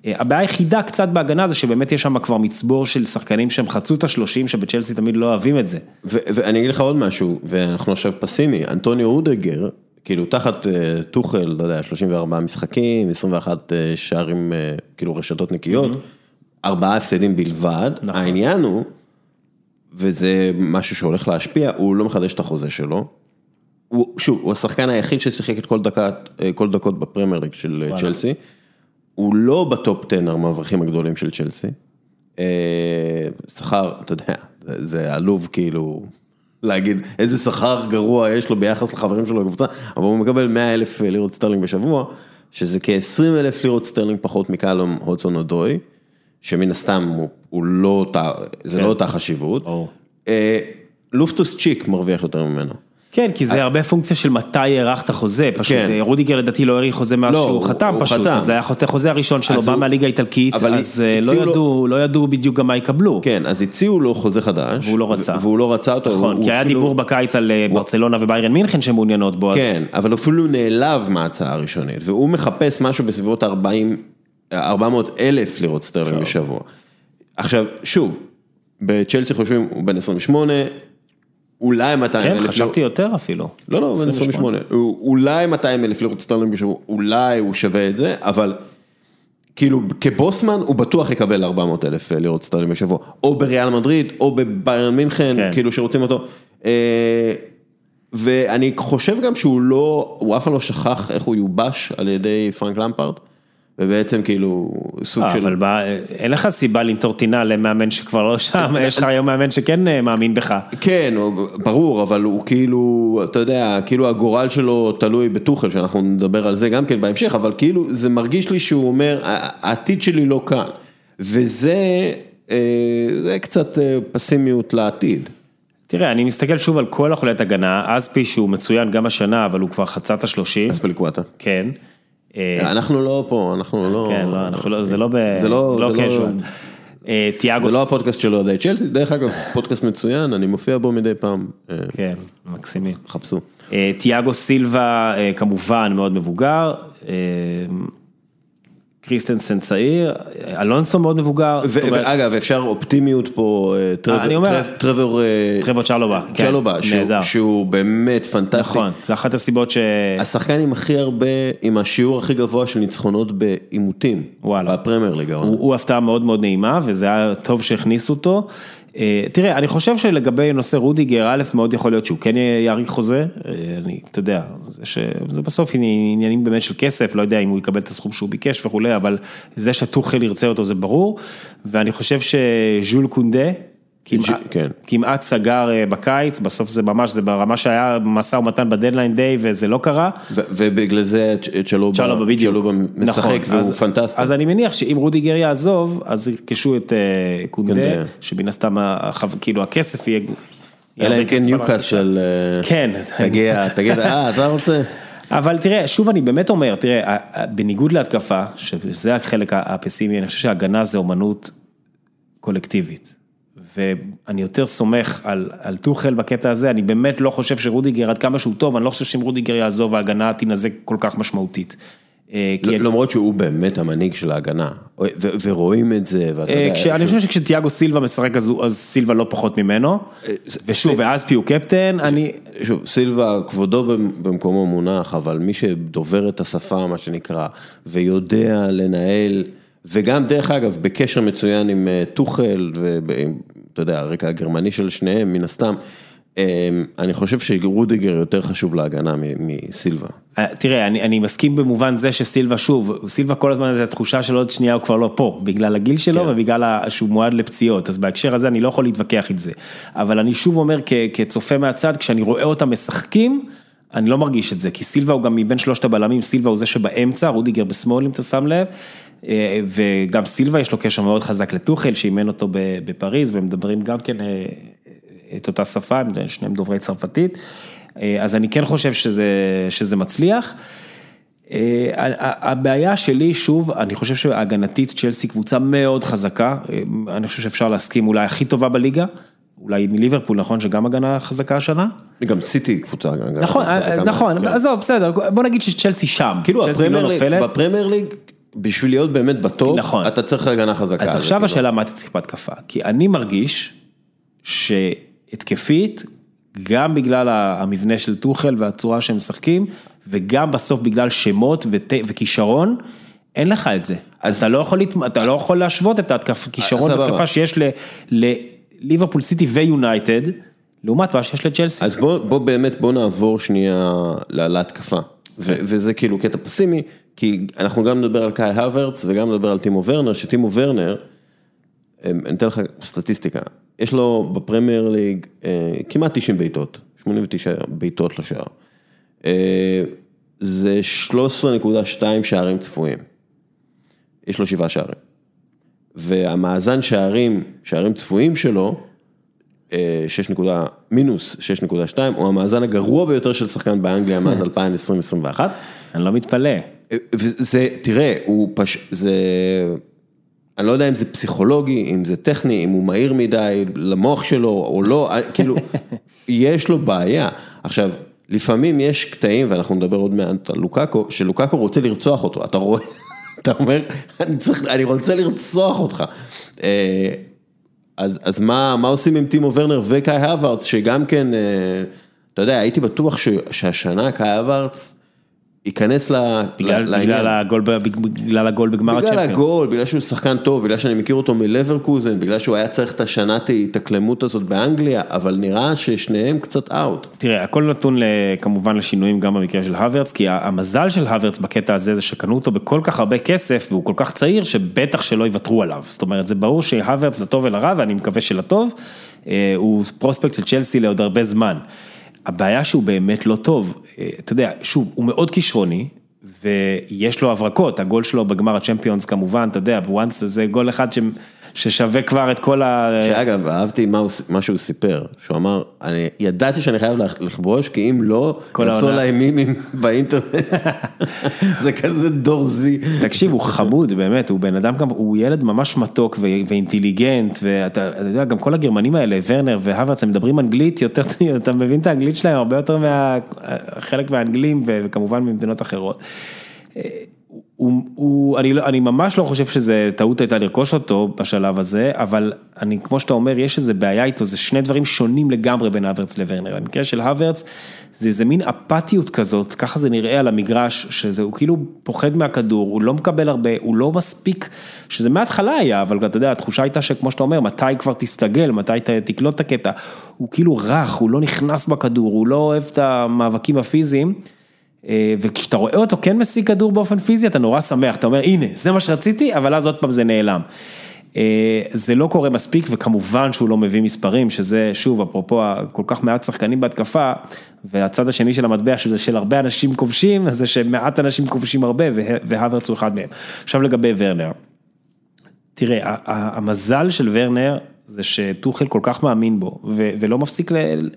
אה, הבעיה היחידה קצת בהגנה זה שבאמת יש שם כבר מצבור של שחקנים שהם חצו את השלושים, שבצ'לסי תמיד לא אוהבים את זה. ו- ואני אגיד לך עוד משהו, ואנחנו עכשיו פסימי, אנטוניו רודגר, כאילו תחת אה, טוחל, אתה יודע, 34 משחקים, 21 אה, שערים, כאילו רשתות נקיות, ארבעה הפסדים בלבד, נכון. העניין הוא, וזה משהו שהולך להשפיע, הוא לא מחדש את החוזה שלו. הוא, שוב, הוא השחקן היחיד ששיחק את כל דקת, אה, כל דקות בפרמייר ליג של אה, צ'לסי. הוא לא בטופ 10 המאברכים הגדולים של צ'לסי. אה, שכר, אתה יודע, זה, זה עלוב כאילו להגיד איזה שכר גרוע יש לו ביחס לחברים שלו בקבוצה, אבל הוא מקבל 100 אלף לירות סטרלינג בשבוע, שזה כ-20 אלף לירות סטרלינג פחות מקלום הודסון אודוי, שמן הסתם הוא, הוא לא אותה, זה לא אותה חשיבות. אה, לופטוס צ'יק מרוויח יותר ממנו. כן, כי זה הרבה פונקציה של מתי הארכת חוזה, פשוט כן. אה, רודיגר לדעתי לא האריך חוזה מאז לא, שהוא הוא- חתם הוא פשוט, חתם. אז זה היה חוזה הראשון שלו, בא הוא- מהליגה האיטלקית, אז אה, לא ידעו, לא ידעו בדיוק גם מה יקבלו. כן, אז הציעו לו חוזה חדש. והוא לא רצה. והוא לא רצה אותו. נכון, הוא כי היה דיבור בקיץ על אה, ברצלונה וביירן מינכן שמעוניינות בו, אז כן, אבל אפילו נעלב מההצעה הראשונית, והוא מחפש משהו בסביבות 40, 400 אלף לירות סטרלינג בשבוע. עכשיו, שוב, בצ'לסי חושבים, הוא בן 28, אולי 200 כן, אלף חשבתי יותר אפילו. לא, לא, בן 28. הוא- אולי 200 אלף לירות סטרלינג בשבוע, אולי הוא שווה את זה, אבל כאילו כבוסמן הוא בטוח יקבל 400 אלף לירות סטרלינג בשבוע, או בריאל מדריד, או בביירן מינכן, כן. כאילו שרוצים אותו. אה, ואני חושב גם שהוא לא, הוא אף פעם לא שכח איך הוא יובש על ידי פרנק למפרד, ובעצם כאילו סוג אה, של... אבל בא- אין לך סיבה לנטור טינה למאמן שכבר לא שם, יש לך היום מאמן שכן אה, מאמין בך. כן, ברור, אבל הוא כאילו, אתה יודע, כאילו הגורל שלו תלוי בטוחל, שאנחנו נדבר על זה גם כן בהמשך, אבל כאילו זה מרגיש לי שהוא אומר, "ה- העתיד שלי לא כאן. וזה, אה, זה קצת פסימיות לעתיד. תראה, אני מסתכל שוב על כל החולת הגנה, אספי שהוא מצוין גם השנה, אבל הוא כבר חצה את השלושים, אספליקואטה. כן. אה, אנחנו לא פה, אנחנו לא... כן, לא, אנחנו לא, זה לא ב... זה לא, לא זה לא, casual. אה, תיאגו, זה לא הפודקאסט שלו עדיין צ'לסי, דרך אגב, פודקאסט מצוין, אני מופיע בו מדי פעם, אה, כן, מקסימים. חפשו. תיאגו סילבה כמובן מאוד מבוגר, קריסטנסן צעיר, אלונסו מאוד מבוגר, ואגב, אפשר אופטימיות פה, אה, טרוור- אני אומר- טרב- טרוור אה, טרוור צ'לובה, כן, צ'לובה, שהוא- באמת פנטסטי. נכון, זה אחת הסיבות ש... השחקן עם הכי הרבה, עם השיעור הכי גבוה של ניצחונות בעימותים. וואלה. בפרמייר ליג. העונה. הוא, הוא הפתעה מאוד מאוד נעימה וזה היה טוב שהכניסו אותו. אה, תראה, אני חושב שלגבי נושא רודיגר, א', מאוד יכול להיות שהוא כן יאריך חוזה, אה, אני, אתה יודע, זה, בסוף עניינים באמת של כסף, לא יודע אם הוא יקבל את הסכום שהוא ביקש וכולי, אבל זה שטוחל ירצה אותו זה ברור, ואני חושב שז'ול קונדה, כמעט, כן. כמעט סגר אה, בקיץ, בסוף זה ממש, זה ברמה שהיה משא ומתן בדדליין דיי וזה לא קרה. ובגלל זה צ'לובה משחק נכון, והוא אז- פנטסטי. אז אני מניח שאם רודיגר יעזוב, אז ירכשו את אה, קונדה. שמן הסתם כאילו הכסף יהיה... אלא אם כן ניוקאסל, אה, כן. תגיע, תגיד, אה, אתה רוצה? אבל תראה, שוב אני באמת אומר, תראה, בניגוד להתקפה, שזה החלק הפסימי, אני חושב שהגנה זה אומנות קולקטיבית. ואני יותר סומך על, על טוחל בקטע הזה, אני באמת לא חושב שרודיגר, עד כמה שהוא טוב, אני לא חושב שאם רודיגר יעזוב, ההגנה תינזק כל כך משמעותית. אה, אני- למרות שהוא באמת המנהיג של ההגנה, ורואים את זה, ואתה אה, יודע, אני חושב שכשתיאגו סילבה משחק אז סילבה לא פחות ממנו, זה- ושוב, ואז פי הוא קפטן, אני, שוב, סילבה, כבודו במ- במקומו מונח, אבל מי שדובר את השפה, מה שנקרא, ויודע לנהל, וגם דרך אגב, בקשר מצוין עם אה, טוחל, ואתה יודע, הרקע הגרמני של שניהם, מן הסתם, אה, אני חושב שרודיגר יותר חשוב להגנה מסילבה. אה, תראה, אני, אני מסכים במובן זה שסילבה, שוב, סילבה כל הזמן זה התחושה של עוד שנייה הוא כבר לא פה, בגלל הגיל שלו כן. ובגלל שהוא מועד לפציעות, אז בהקשר הזה אני לא יכול להתווכח עם זה. אבל אני שוב אומר כ, כצופה מהצד, כשאני רואה אותם משחקים, אני לא מרגיש את זה, כי סילבה הוא גם מבין שלושת הבלמים, סילבה הוא זה שבאמצע, רודיגר בשמאל אם אתה שם לב, וגם סילבה יש לו קשר מאוד חזק לטוחל, שאימן אותו בפריז, ומדברים גם כן אה, את אותה שפה, הם שניהם דוברי צרפתית, אה, אז אני כן חושב שזה, שזה מצליח. אה, הבעיה שלי, שוב, אני חושב שהגנתית צ'לסי קבוצה מאוד חזקה, אה, אני חושב שאפשר להסכים אולי הכי טובה בליגה, אולי מליברפול, נכון, שגם הגנה חזקה השנה? גם סיטי קבוצה, נכון, חזקה נכון, כן. עזוב, בסדר, בוא נגיד שצ'לסי שם, כאילו לא. בפרמייר ליג, בשביל להיות באמת בטופ, נכון. אתה צריך הגנה חזקה. אז עכשיו כאילו- השאלה מה אתה צריך בהתקפה, כי אני מרגיש שהתקפית, גם בגלל המבנה של טוחל והצורה שהם משחקים, וגם בסוף בגלל שמות ות- וכישרון, אין לך את זה. אז אתה לא יכול, להת- אתה לא יכול להשוות את ההתקפה, כישרון סבבה. והתקפה שיש לליברפול סיטי ויונייטד, לעומת מה שיש לצ'לסי. אז בוא, בוא באמת, בוא נעבור שנייה להתקפה. ו- וזה כאילו קטע פסימי, כי אנחנו גם נדבר על קאי הוורץ וגם נדבר על טימו ורנר, שטימו ורנר, אמ, אני אתן לך סטטיסטיקה, יש לו בפרמייר ליג אה, כמעט 90 בעיטות, 89 בעיטות לשער. אה, זה 13.2 שערים צפויים. יש לו שבעה שערים. והמאזן שערים, שערים צפויים שלו, אה, 6 נקודה, מינוס 6.2, הוא המאזן הגרוע ביותר של שחקן באנגליה מאז 2020-2021. אני לא מתפלא. וזה, תראה, הוא פש... זה... אני לא יודע אם זה פסיכולוגי, אם זה טכני, אם הוא מהיר מדי למוח שלו או לא, כאילו, יש לו בעיה. עכשיו, לפעמים יש קטעים, ואנחנו נדבר עוד מעט על לוקאקו, שלוקאקו רוצה לרצוח אותו, אתה רואה, אתה אומר, אני צריך, אני רוצה לרצוח אותך. אה, אז, אז מה, מה עושים עם טימו ורנר וקאי הווארדס, שגם כן, אה, אתה יודע, הייתי בטוח ש, שהשנה קאי הווארדס ייכנס ל, בגלל, לעניין. בגלל, הגול, בגלל הגול בגמר בגלל הצ'מפיונס. הגול, בגלל שהוא שחקן טוב, בגלל שאני מכיר אותו מלברקוזן, בגלל שהוא היה צריך את השנת ההתאקלמות הזאת באנגליה, אבל נראה ששניהם קצת אאוט. תראה, הכל נתון כמובן לשינויים גם במקרה של הוורץ, כי המזל של הוורץ בקטע הזה זה שקנו אותו בכל כך הרבה כסף והוא כל כך צעיר שבטח שלא יוותרו עליו. זאת אומרת, זה ברור שהוורץ לטוב ולרע ואני מקווה שלטוב, אה, הוא פרוספקט של צ'לסי לעוד הרבה זמן. הבעיה שהוא באמת לא טוב, אה, אתה יודע, שוב, הוא מאוד כישרוני. ויש לו הברקות, הגול שלו בגמר הצ'מפיונס כמובן, אתה יודע, בוואנס זה גול אחד ש... ששווה כבר את כל ה... שאגב, אהבתי מה הוא מה שהוא סיפר, שהוא אמר, אני ידעתי שאני חייב לכבוש, כי אם לא, יעשו העונה. עליי מימים באינטרנט. זה כזה דור זי. תקשיב, הוא חמוד, באמת, הוא בן אדם, גם, הוא ילד ממש מתוק ו- ואינטליגנט, ואתה אתה יודע, גם כל הגרמנים האלה, ורנר והוורץ, הם מדברים אנגלית יותר, אתה מבין את האנגלית שלהם הרבה יותר מחלק מהאנגלים, וכמובן ממדינות אחרות. הוא, הוא, אני, לא- אני ממש לא חושב שזה טעות הייתה לרכוש אותו בשלב הזה, אבל אני, כמו שאתה אומר, יש איזה בעיה איתו, זה שני דברים שונים לגמרי בין הוורץ לוורנר. במקרה של הוורץ, זה איזה מין אפתיות כזאת, ככה זה נראה על המגרש, שזה, הוא כאילו פוחד מהכדור, הוא לא מקבל הרבה, הוא לא מספיק, שזה מההתחלה היה, אבל אתה יודע, התחושה הייתה שכמו שאתה אומר, מתי כבר תסתגל, מתי תקלוט את הקטע, הוא כאילו רך, הוא לא נכנס בכדור, הוא לא אוהב את המאבקים הפיזיים. אה, וכשאתה רואה אותו כן משיג כדור באופן פיזי, אתה נורא שמח, אתה אומר, הנה, זה מה שרציתי, אבל אז עוד פעם זה נעלם. אה, זה לא קורה מספיק, וכמובן שהוא לא מביא מספרים, שזה, שוב, אפרופו כל כך מעט שחקנים בהתקפה, והצד השני של המטבע, שזה של הרבה אנשים כובשים, זה שמעט אנשים כובשים הרבה, וה- והוורץ הוא אחד מהם. עכשיו לגבי ורנר. תראה, המזל של ורנר זה שטוחל כל כך מאמין בו, ולא מפסיק ל-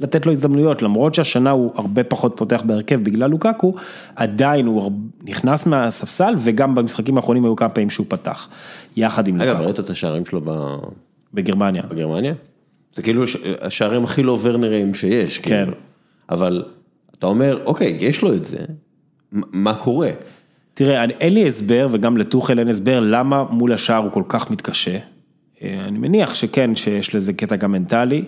לתת לו הזדמנויות, למרות שהשנה הוא הרבה פחות פותח בהרכב בגלל לוקקו, עדיין הוא נכנס מהספסל, וגם במשחקים האחרונים היו כמה פעמים שהוא פתח, יחד עם אגב, לוקקו, ראית את השערים שלו ב- בגרמניה. בגרמניה? זה כאילו השערים הכי לא ורנרים שיש, כן. כאילו. אבל אתה אומר, אוקיי, יש לו את זה, מה קורה? תראה, אין לי הסבר, וגם לטוחל אין הסבר, למה מול השער הוא כל כך מתקשה. אה, אני מניח שכן, שיש לזה קטע גם מנטלי.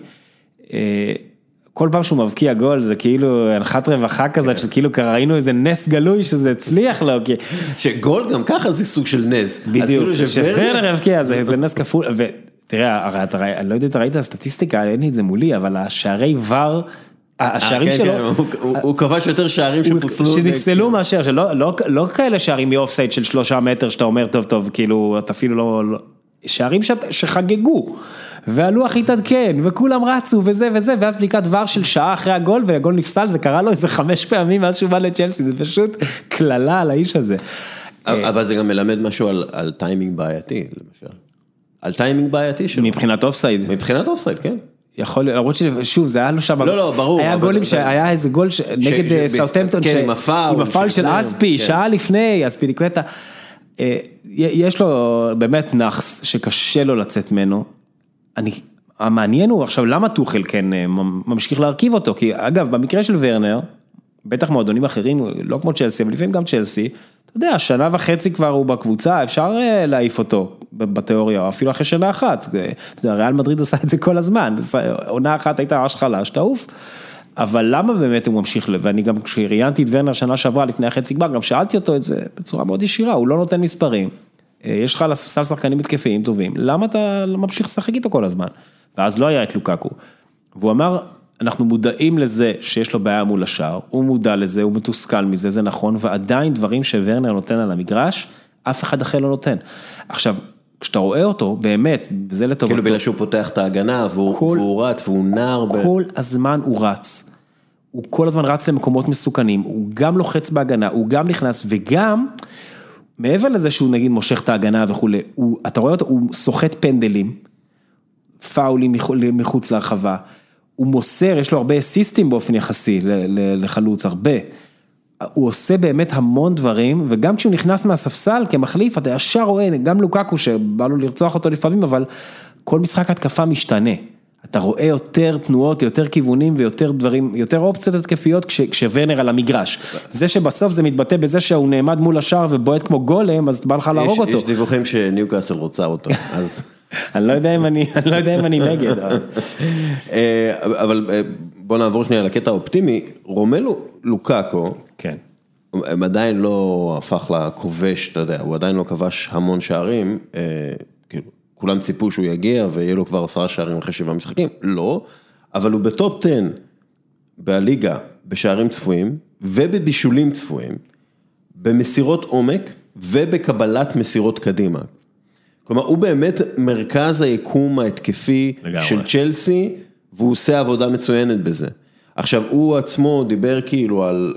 כל פעם שהוא מבקיע גול זה כאילו הנחת רווחה כזאת, שכאילו ראינו איזה נס גלוי שזה הצליח לו, כי שגול גם ככה זה סוג של נס. בדיוק, כאילו שוורנר יבקיע זה נס כפול, ותראה, הרי אתה ראי- אני לא יודע אם אתה ראית הסטטיסטיקה, אין לי את זה מולי, אבל השערי ור, השערים אה, כן, שלו, כן, הוא- כבש יותר שערים שפוסלו. שנפסלו מאשר, שלא לא, לא כאלה שערים מאופסייד של שלושה מטר שאתה אומר טוב טוב כאילו אתה אפילו לא, לא שערים שחגגו והלוח התעדכן וכולם רצו וזה וזה ואז בדיקת VAR של שעה אחרי הגול והגול נפסל זה קרה לו איזה חמש פעמים מאז שהוא בא לצ'לסי זה פשוט קללה על האיש הזה. אבל זה גם מלמד משהו על- על טיימינג בעייתי, למשל. על טיימינג בעייתי שלו. מבחינת אופסייד מבחינת אופסייד, כן. יכול להיות למרות ששוב זה היה לו שם לא, לא, ברור, היה גולים אבל- שהיה איזה גול ש- נגד אה, ש- סאוטהמפטון כן, ש- עם הפאול עם הפאול של אספי כן. שעה לפני אספי ניקווטה. אה, יש לו באמת נאחס שקשה לו לצאת ממנו. אני, המעניין הוא עכשיו למה טוחל כן אה, ממשיך להרכיב אותו כי אגב במקרה של ורנר בטח מועדונים אחרים לא כמו צ'לסי אבל לפעמים גם צ'לסי. אתה יודע שנה וחצי כבר הוא בקבוצה אפשר אה, להעיף אותו בתיאוריה או אפילו אחרי שנה אחת. זה- אתה יודע ריאל מדריד עושה את זה כל הזמן עונה אחת הייתה ממש חלש תעוף. אבל למה באמת הוא ממשיך, ואני גם כשראיינתי את ורנר שנה שעברה לפני החצי גמר, גם שאלתי אותו את זה בצורה מאוד ישירה, הוא לא נותן מספרים. אה, יש לך על הספסל שחקנים התקפיים טובים, למה אתה לא ממשיך לשחק איתו כל הזמן? ואז לא היה את לוקקו. והוא אמר, אנחנו מודעים לזה שיש לו בעיה מול השער, הוא מודע לזה, הוא מתוסכל מזה, זה נכון, ועדיין דברים שוורנר נותן על המגרש, אף אחד אחר לא נותן. עכשיו, כשאתה רואה אותו, באמת, זה לטובתו. כאילו בגלל שהוא פותח את ההגנה והוא כל- והוא רץ והוא נער. ב- כל הזמן הוא רץ. הוא כל הזמן רץ למקומות מסוכנים, הוא גם לוחץ בהגנה, הוא גם נכנס וגם, מעבר לזה שהוא נגיד מושך את ההגנה וכולי, הוא, אתה רואה אותו, הוא סוחט פנדלים, פאולים מחו- מחוץ להרחבה, הוא מוסר, יש לו הרבה אסיסטים באופן יחסי לחלוץ, הרבה. הוא עושה באמת המון דברים, וגם כשהוא נכנס מהספסל כמחליף, אתה ישר רואה, גם לוקקו שבא לו לרצוח אותו לפעמים, אבל כל משחק התקפה משתנה. אתה רואה יותר תנועות, יותר כיוונים ויותר דברים, יותר אופציות התקפיות כש, כשוורנר על המגרש. זה שבסוף זה מתבטא בזה שהוא נעמד מול השער ובועט כמו גולם, אז בא לך להרוג אותו. יש דיווחים שניוקאסל רוצה אותו, אז... אני לא יודע אם אני, אני לא יודע אם אני נגד. אבל- אה, אה, בוא נעבור שנייה לקטע האופטימי, רומלו לוקאקו, כן. הם עדיין לא הפך לכובש, אתה יודע, הוא עדיין לא כבש המון שערים, אה, כולם ציפו שהוא יגיע ויהיה לו כבר עשרה שערים אחרי שבעה משחקים, לא, אבל הוא בטופ 10 בליגה בשערים צפויים ובבישולים צפויים, במסירות עומק ובקבלת מסירות קדימה. כלומר, הוא באמת מרכז היקום ההתקפי לגמרי. של צ'לסי, והוא עושה עבודה מצוינת בזה. עכשיו, הוא עצמו דיבר כאילו על,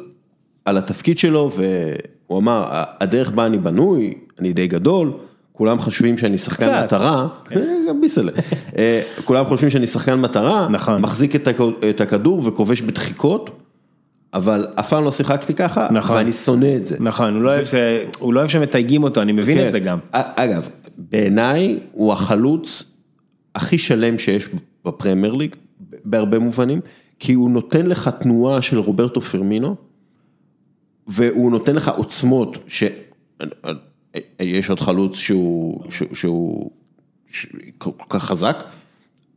על התפקיד שלו, והוא אמר, הדרך בה אני בנוי, אני די גדול, כולם חושבים שאני שחקן. מטרה, אה, גם ביסלה, אה, כולם חושבים שאני שחקן מטרה. מחזיק את הכ- את הכדור וכובש בדחיקות, אבל אף פעם לא שיחקתי ככה, נכון. ואני שונא את זה. נכון, הוא לא אוהב ש- הוא לא אוהב שמתייגים אותו, אני מבין כן. את זה גם. א- אגב, בעיניי הוא החלוץ הכי שלם שיש בפרמייר ליג, בהרבה מובנים, כי הוא נותן לך תנועה של רוברטו פרמינו, והוא נותן לך עוצמות, שיש עוד חלוץ שהוא, שהוא, שהוא כל כך חזק,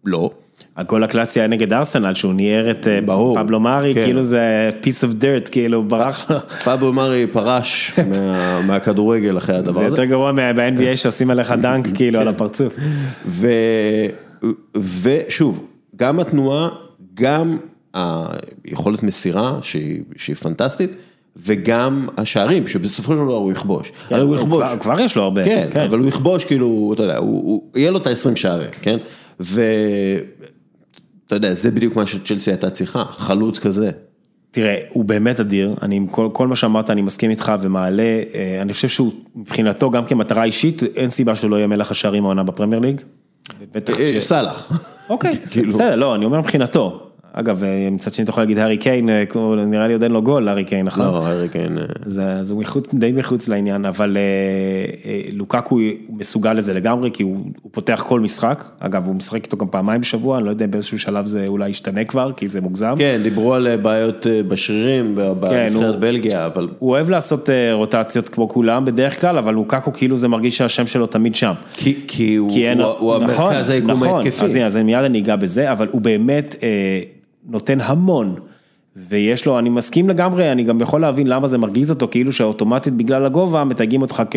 לא. הגול הקלאסי היה נגד ארסנל, שהוא ניער את אה, ברור. פבלו מארי, כן. כאילו זה piece of dirt, כאילו ברח לו. פאבו מרי פרש מה, מהכדורגל אחרי הדבר זה הזה. יותר גרוע מה-NBA שעושים עליך דנק כאילו על הפרצוף. ו... ושוב, גם התנועה, גם היכולת מסירה שהיא, שהיא פנטסטית, וגם השערים, שבסופו של דבר הוא יכבוש. הרי הוא יכבוש. כבר- כבר יש לו הרבה. כן, אבל הוא יכבוש כאילו, אתה יודע, הוא, הוא, יהיה לו את ה-20 שערים, כן? ואתה יודע, זה בדיוק מה שצ'לסי הייתה צריכה, חלוץ כזה. תראה, הוא באמת אדיר, אני עם כל, כל מה שאמרת אני מסכים איתך ומעלה, אה, אני חושב שהוא מבחינתו גם כמטרה אישית, אין סיבה שהוא לא יהיה מלך השערים העונה בפרמייר ליג. אה, ש- סאלח. אוקיי, כאילו. בסדר, לא, אני אומר מבחינתו. אגב, אה, מצד שני אתה יכול להגיד הארי קיין, אה, נראה לי עוד אין לו גול, הארי קיין, נכון? לא, הארי קיין. אה, אז, הוא מחוץ, די מחוץ לעניין, אבל לוקקו הוא מסוגל לזה לגמרי, כי הוא, הוא פותח כל משחק, אגב הוא משחק איתו גם פעמיים בשבוע, אני לא יודע באיזשהו שלב זה אולי ישתנה כבר, כי זה מוגזם. כן, דיברו על בעיות בשרירים, כן, בנבחרת הוא- בלגיה, אבל הוא אוהב לעשות רוטציות כמו כולם בדרך כלל, אבל לוקקו כאילו זה מרגיש שהשם שלו תמיד שם. כי, כי הוא, כי אין, הוא, הוא נכון, המרכז היקום נכון, ההתקפי. אז אז מיד אני אגע בזה, אבל הוא באמת נותן המון. ויש לו, אני מסכים לגמרי, אני גם יכול להבין למה זה מרגיז אותו, כאילו שאוטומטית בגלל הגובה מתייגים אותך כ...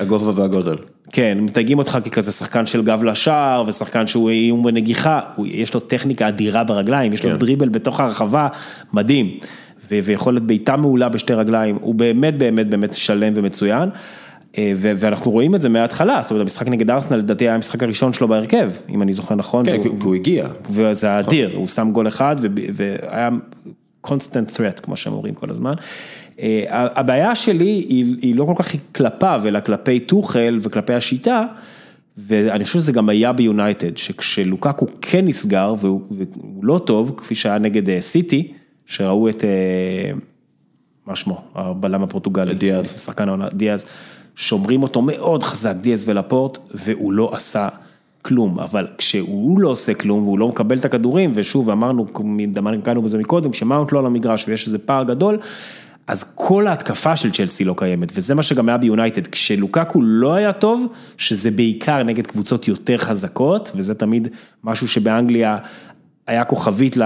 הגובה והגודל. כן, מתייגים אותך ככזה שחקן של גב לשער, ושחקן שהוא איום בנגיחה, הוא, יש לו טכניקה אדירה ברגליים, יש לו כן. דריבל בתוך הרחבה, מדהים, ו- ויכולת בעיטה מעולה בשתי רגליים, הוא באמת באמת באמת שלם ומצוין, ואנחנו רואים את זה מההתחלה, זאת אומרת המשחק נגד ארסנל לדעתי היה המשחק הראשון שלו בהרכב, אם אני זוכר נכון, כן, והוא- הוא הגיע. וזה היה אדיר, הוא שם גול אחד והיה constant threat כמו שהם אומרים כל הזמן. אה, הבעיה שלי היא, לא כל כך כלפיו אלא כלפי טוחל וכלפי השיטה. ואני חושב שזה גם היה ביונייטד, שכשלוקקו כן נסגר והוא, והוא לא טוב, כפי שהיה נגד אה, סיטי, שראו את, אה, מה שמו, הבלם הפורטוגלי, דיאז. שחקן העונה, דיאז, שומרים אותו מאוד חזק, דיאז ולפורט, והוא לא עשה כלום, אבל כשהוא לא עושה כלום והוא לא מקבל את הכדורים, ושוב אמרנו, דנו בזה מקודם, כשמאונט לא על המגרש ויש איזה פער גדול, אז כל ההתקפה של צ'לסי לא קיימת, וזה מה שגם היה ביונייטד, כשלוקאקו לא היה טוב, שזה בעיקר נגד קבוצות יותר חזקות, וזה תמיד משהו שבאנגליה היה כוכבית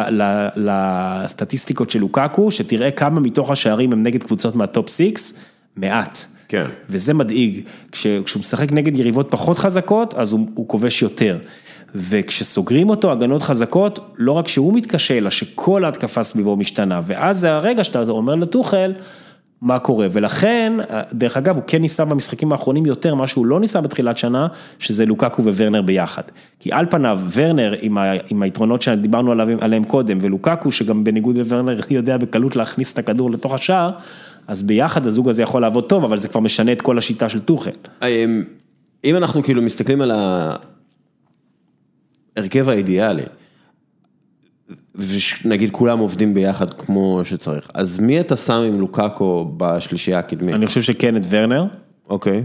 לסטטיסטיקות של לוקאקו, שתראה כמה מתוך השערים הם נגד קבוצות מה-top six, מעט. כן. וזה מדאיג, כש, כשהוא משחק נגד יריבות פחות חזקות, אז הוא, הוא כובש יותר. וכשסוגרים אותו הגנות חזקות, לא רק שהוא מתקשה, אלא שכל ההתקפה סביבו משתנה, ואז זה הרגע שאתה אומר לטוחל, מה קורה, ולכן, דרך אגב, הוא כן ניסה במשחקים האחרונים יותר, מה שהוא לא ניסה בתחילת שנה, שזה לוקקו וורנר ביחד. כי על פניו, ורנר עם, ה, עם היתרונות שדיברנו עליהם, עליהם קודם, ולוקקו, שגם בניגוד לוורנר יודע בקלות להכניס את הכדור לתוך השער, אז ביחד הזוג הזה יכול לעבוד טוב, אבל זה כבר משנה את כל השיטה של טוחל. אמ, אם אנחנו כאילו מסתכלים על ההרכב האידיאלי, ונגיד כולם עובדים ביחד כמו שצריך, אז מי אתה שם עם לוקאקו בשלישייה הקדמית? אני חושב שכן את ורנר, אוקיי.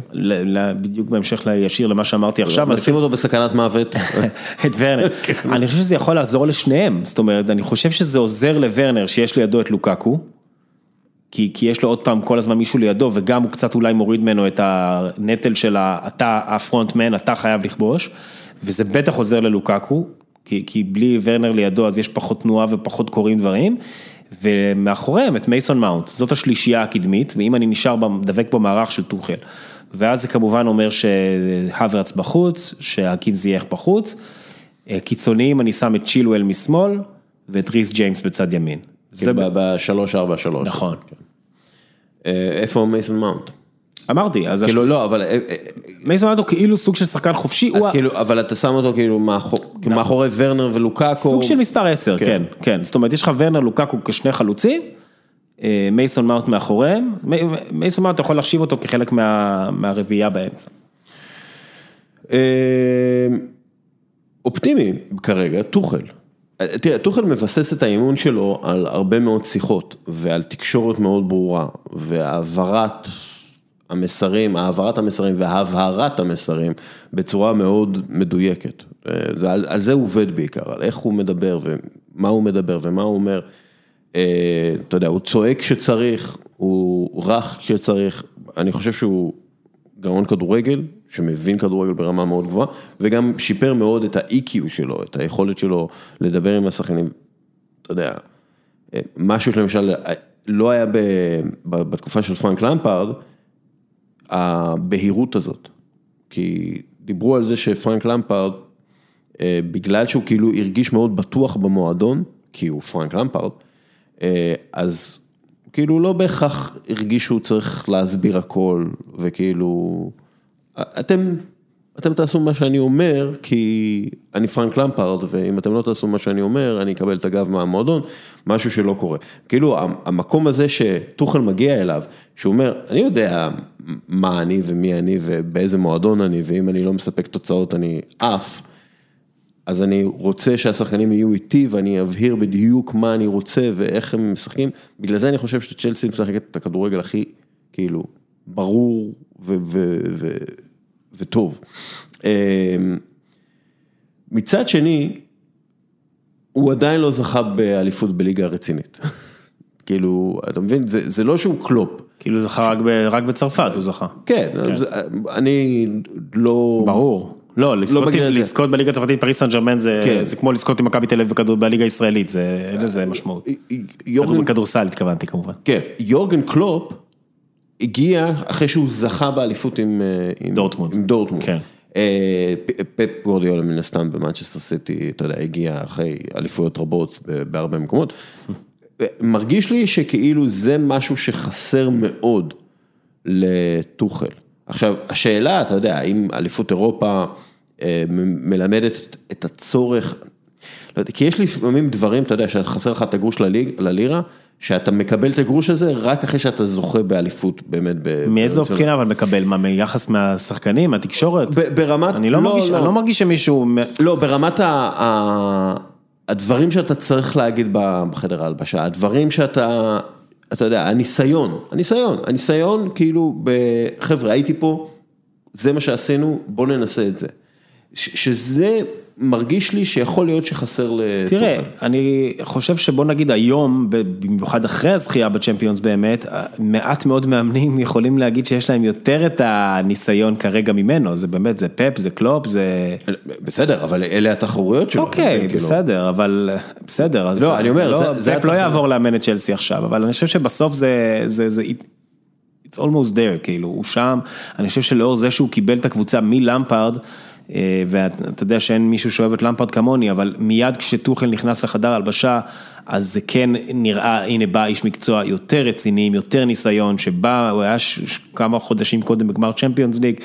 בדיוק בהמשך לישיר למה שאמרתי עכשיו, נשים אותו בסכנת מוות. את ורנר. אני חושב שזה יכול לעזור לשניהם, זאת אומרת, אני חושב שזה עוזר לוורנר שיש לידו את לוקקו, כי, כי יש לו עוד פעם כל הזמן מישהו לידו, וגם הוא קצת אולי מוריד ממנו את הנטל של אתה הפרונטמן, אתה חייב לכבוש, וזה בטח עוזר ללוקקו, כי, כי בלי ורנר לידו אז יש פחות תנועה ופחות קורים דברים, ומאחוריהם את מייסון מאונט, זאת השלישייה הקדמית, ואם אני נשאר, דבק במערך של טוחל. ואז זה כמובן אומר שהוורץ בחוץ, שהקים זייח בחוץ, אה, קיצוניים אני שם את צ'ילואל משמאל, ואת ריס ג'יימס בצד ימין. זה בשלוש ארבע שלוש. נכון. איפה מייסון מאונט? אמרתי, אז כאילו לא, אבל... אה, אה, מייסון מאונט הוא כאילו סוג של שחקן חופשי, אז כאילו, אבל אתה שם אותו כאילו מאחור- מאחורי ורנר ולוקאקו. סוג של מספר 10, כן. כן, כן, זאת אומרת יש לך ורנר לוקאקו כשני חלוצים, אה, מייסון מאונט מאחוריהם, מי- מייסון מאונט אתה יכול להחשיב אותו כחלק מה- מהרביעייה באמצע. אה, אופטימי כרגע, טוחל. תראה, טוחל מבסס את האימון שלו על הרבה מאוד שיחות ועל תקשורת מאוד ברורה והעברת המסרים, העברת המסרים והבהרת המסרים בצורה מאוד מדויקת. אה, זה, על, על זה הוא עובד בעיקר, על איך הוא מדבר ומה הוא מדבר ומה הוא אומר. אה, אתה יודע, הוא צועק כשצריך, הוא רך כשצריך, אני חושב שהוא גאון כדורגל, שמבין כדורגל ברמה מאוד גבוהה, וגם שיפר מאוד את ה-EQ שלו, את היכולת שלו לדבר עם השחקנים, אתה יודע, אה, משהו שלמשל לא היה ב, ב, בתקופה של פרנק למפארד, הבהירות הזאת, כי דיברו על זה שפרנק למפארד, אה, בגלל שהוא כאילו הרגיש מאוד בטוח במועדון, כי הוא פרנק למפארד, אה, אז כאילו לא בהכרח הרגיש שהוא צריך להסביר הכל, וכאילו, אתם, אתם תעשו מה שאני אומר, כי אני פרנק למפארד, ואם אתם לא תעשו מה שאני אומר, אני אקבל את הגב מהמועדון, משהו שלא קורה. כאילו, המקום הזה שטוחל מגיע אליו, שהוא אומר, אני יודע מה אני ומי אני ובאיזה מועדון אני, ואם אני לא מספק תוצאות אני עף. אז אני רוצה שהשחקנים יהיו איתי ואני אבהיר בדיוק מה אני רוצה ואיך הם משחקים, בגלל זה אני חושב שצ'לסי משחקת את הכדורגל הכי כאילו ברור וטוב. אמ, מצד שני, הוא עדיין לא זכה באליפות בליגה הרצינית. כאילו, אתה מבין, זה, זה לא שהוא קלופ. כאילו זכה רק, ב, רק בצרפת, הוא זכה. כן, זה, אני לא... ברור. לא, לזכות, זה. לזכות בליגה הצרפתית פריס סן ג'רמן זה, כן. זה כמו לזכות עם מכבי תל אביב בליגה הישראלית, זה, אין לזה משמעות. יורגן, כדור- כדורסל התכוונתי כמובן. כן, יורגן קלופ הגיע אחרי שהוא זכה באליפות עם, אה, דורטמונד. כן. אה, פפ גורדיולה מן הסתם במנצ'סטר סיטי, אתה יודע, הגיע אחרי אליפויות רבות בהרבה מקומות. מרגיש לי שכאילו זה משהו שחסר מאוד לטוחל. עכשיו, השאלה, אתה יודע, האם אליפות אירופה אה, מלמדת את הצורך, לא יודע, כי יש לפעמים דברים, אתה יודע, שחסר לך את הגרוש ללירה, שאתה מקבל את הגרוש הזה רק אחרי שאתה זוכה באליפות באמת. ב- מאיזו ברצינות. בחינה אבל מקבל, מה, מיחס מהשחקנים, מהתקשורת? ב- ברמת, אני לא מרגיש, אני לא מרגיש שמישהו, לא, ברמת ה, ה, הדברים שאתה צריך להגיד בחדר ההלבשה, הדברים שאתה, אתה יודע, הניסיון, הניסיון, הניסיון כאילו, ב- חבר'ה, הייתי פה, זה מה שעשינו, בוא ננסה את זה. ש, שזה מרגיש לי שיכול להיות שחסר לטוחל. תראה, אני חושב שבוא נגיד היום, במיוחד אחרי הזכייה בצ'מפיונס באמת, מעט מאוד מאמנים יכולים להגיד שיש להם יותר את הניסיון כרגע ממנו, זה באמת, זה פפ, זה קלופ, זה... בסדר, אבל אלה התחרויות שלו. אוקיי, כאילו- בסדר, אבל בסדר, אז לא, אני אומר, לא, זה- פפ לא. יעבור לאמן את צ'לסי עכשיו, אבל אני חושב שבסוף זה, זה, זה, it's almost there, כאילו, הוא שם, אני חושב שלאור זה שהוא קיבל את הקבוצה מלמפארד, אה, ואתה יודע שאין מישהו שאוהב את למפארד כמוני, אבל מיד כשטוחל נכנס לחדר הלבשה, אז זה כן נראה, הנה בא איש מקצוע יותר רציני, עם יותר ניסיון, שבא, הוא היה ש, ש, כמה חודשים קודם בגמר צ'מפיונס ליג,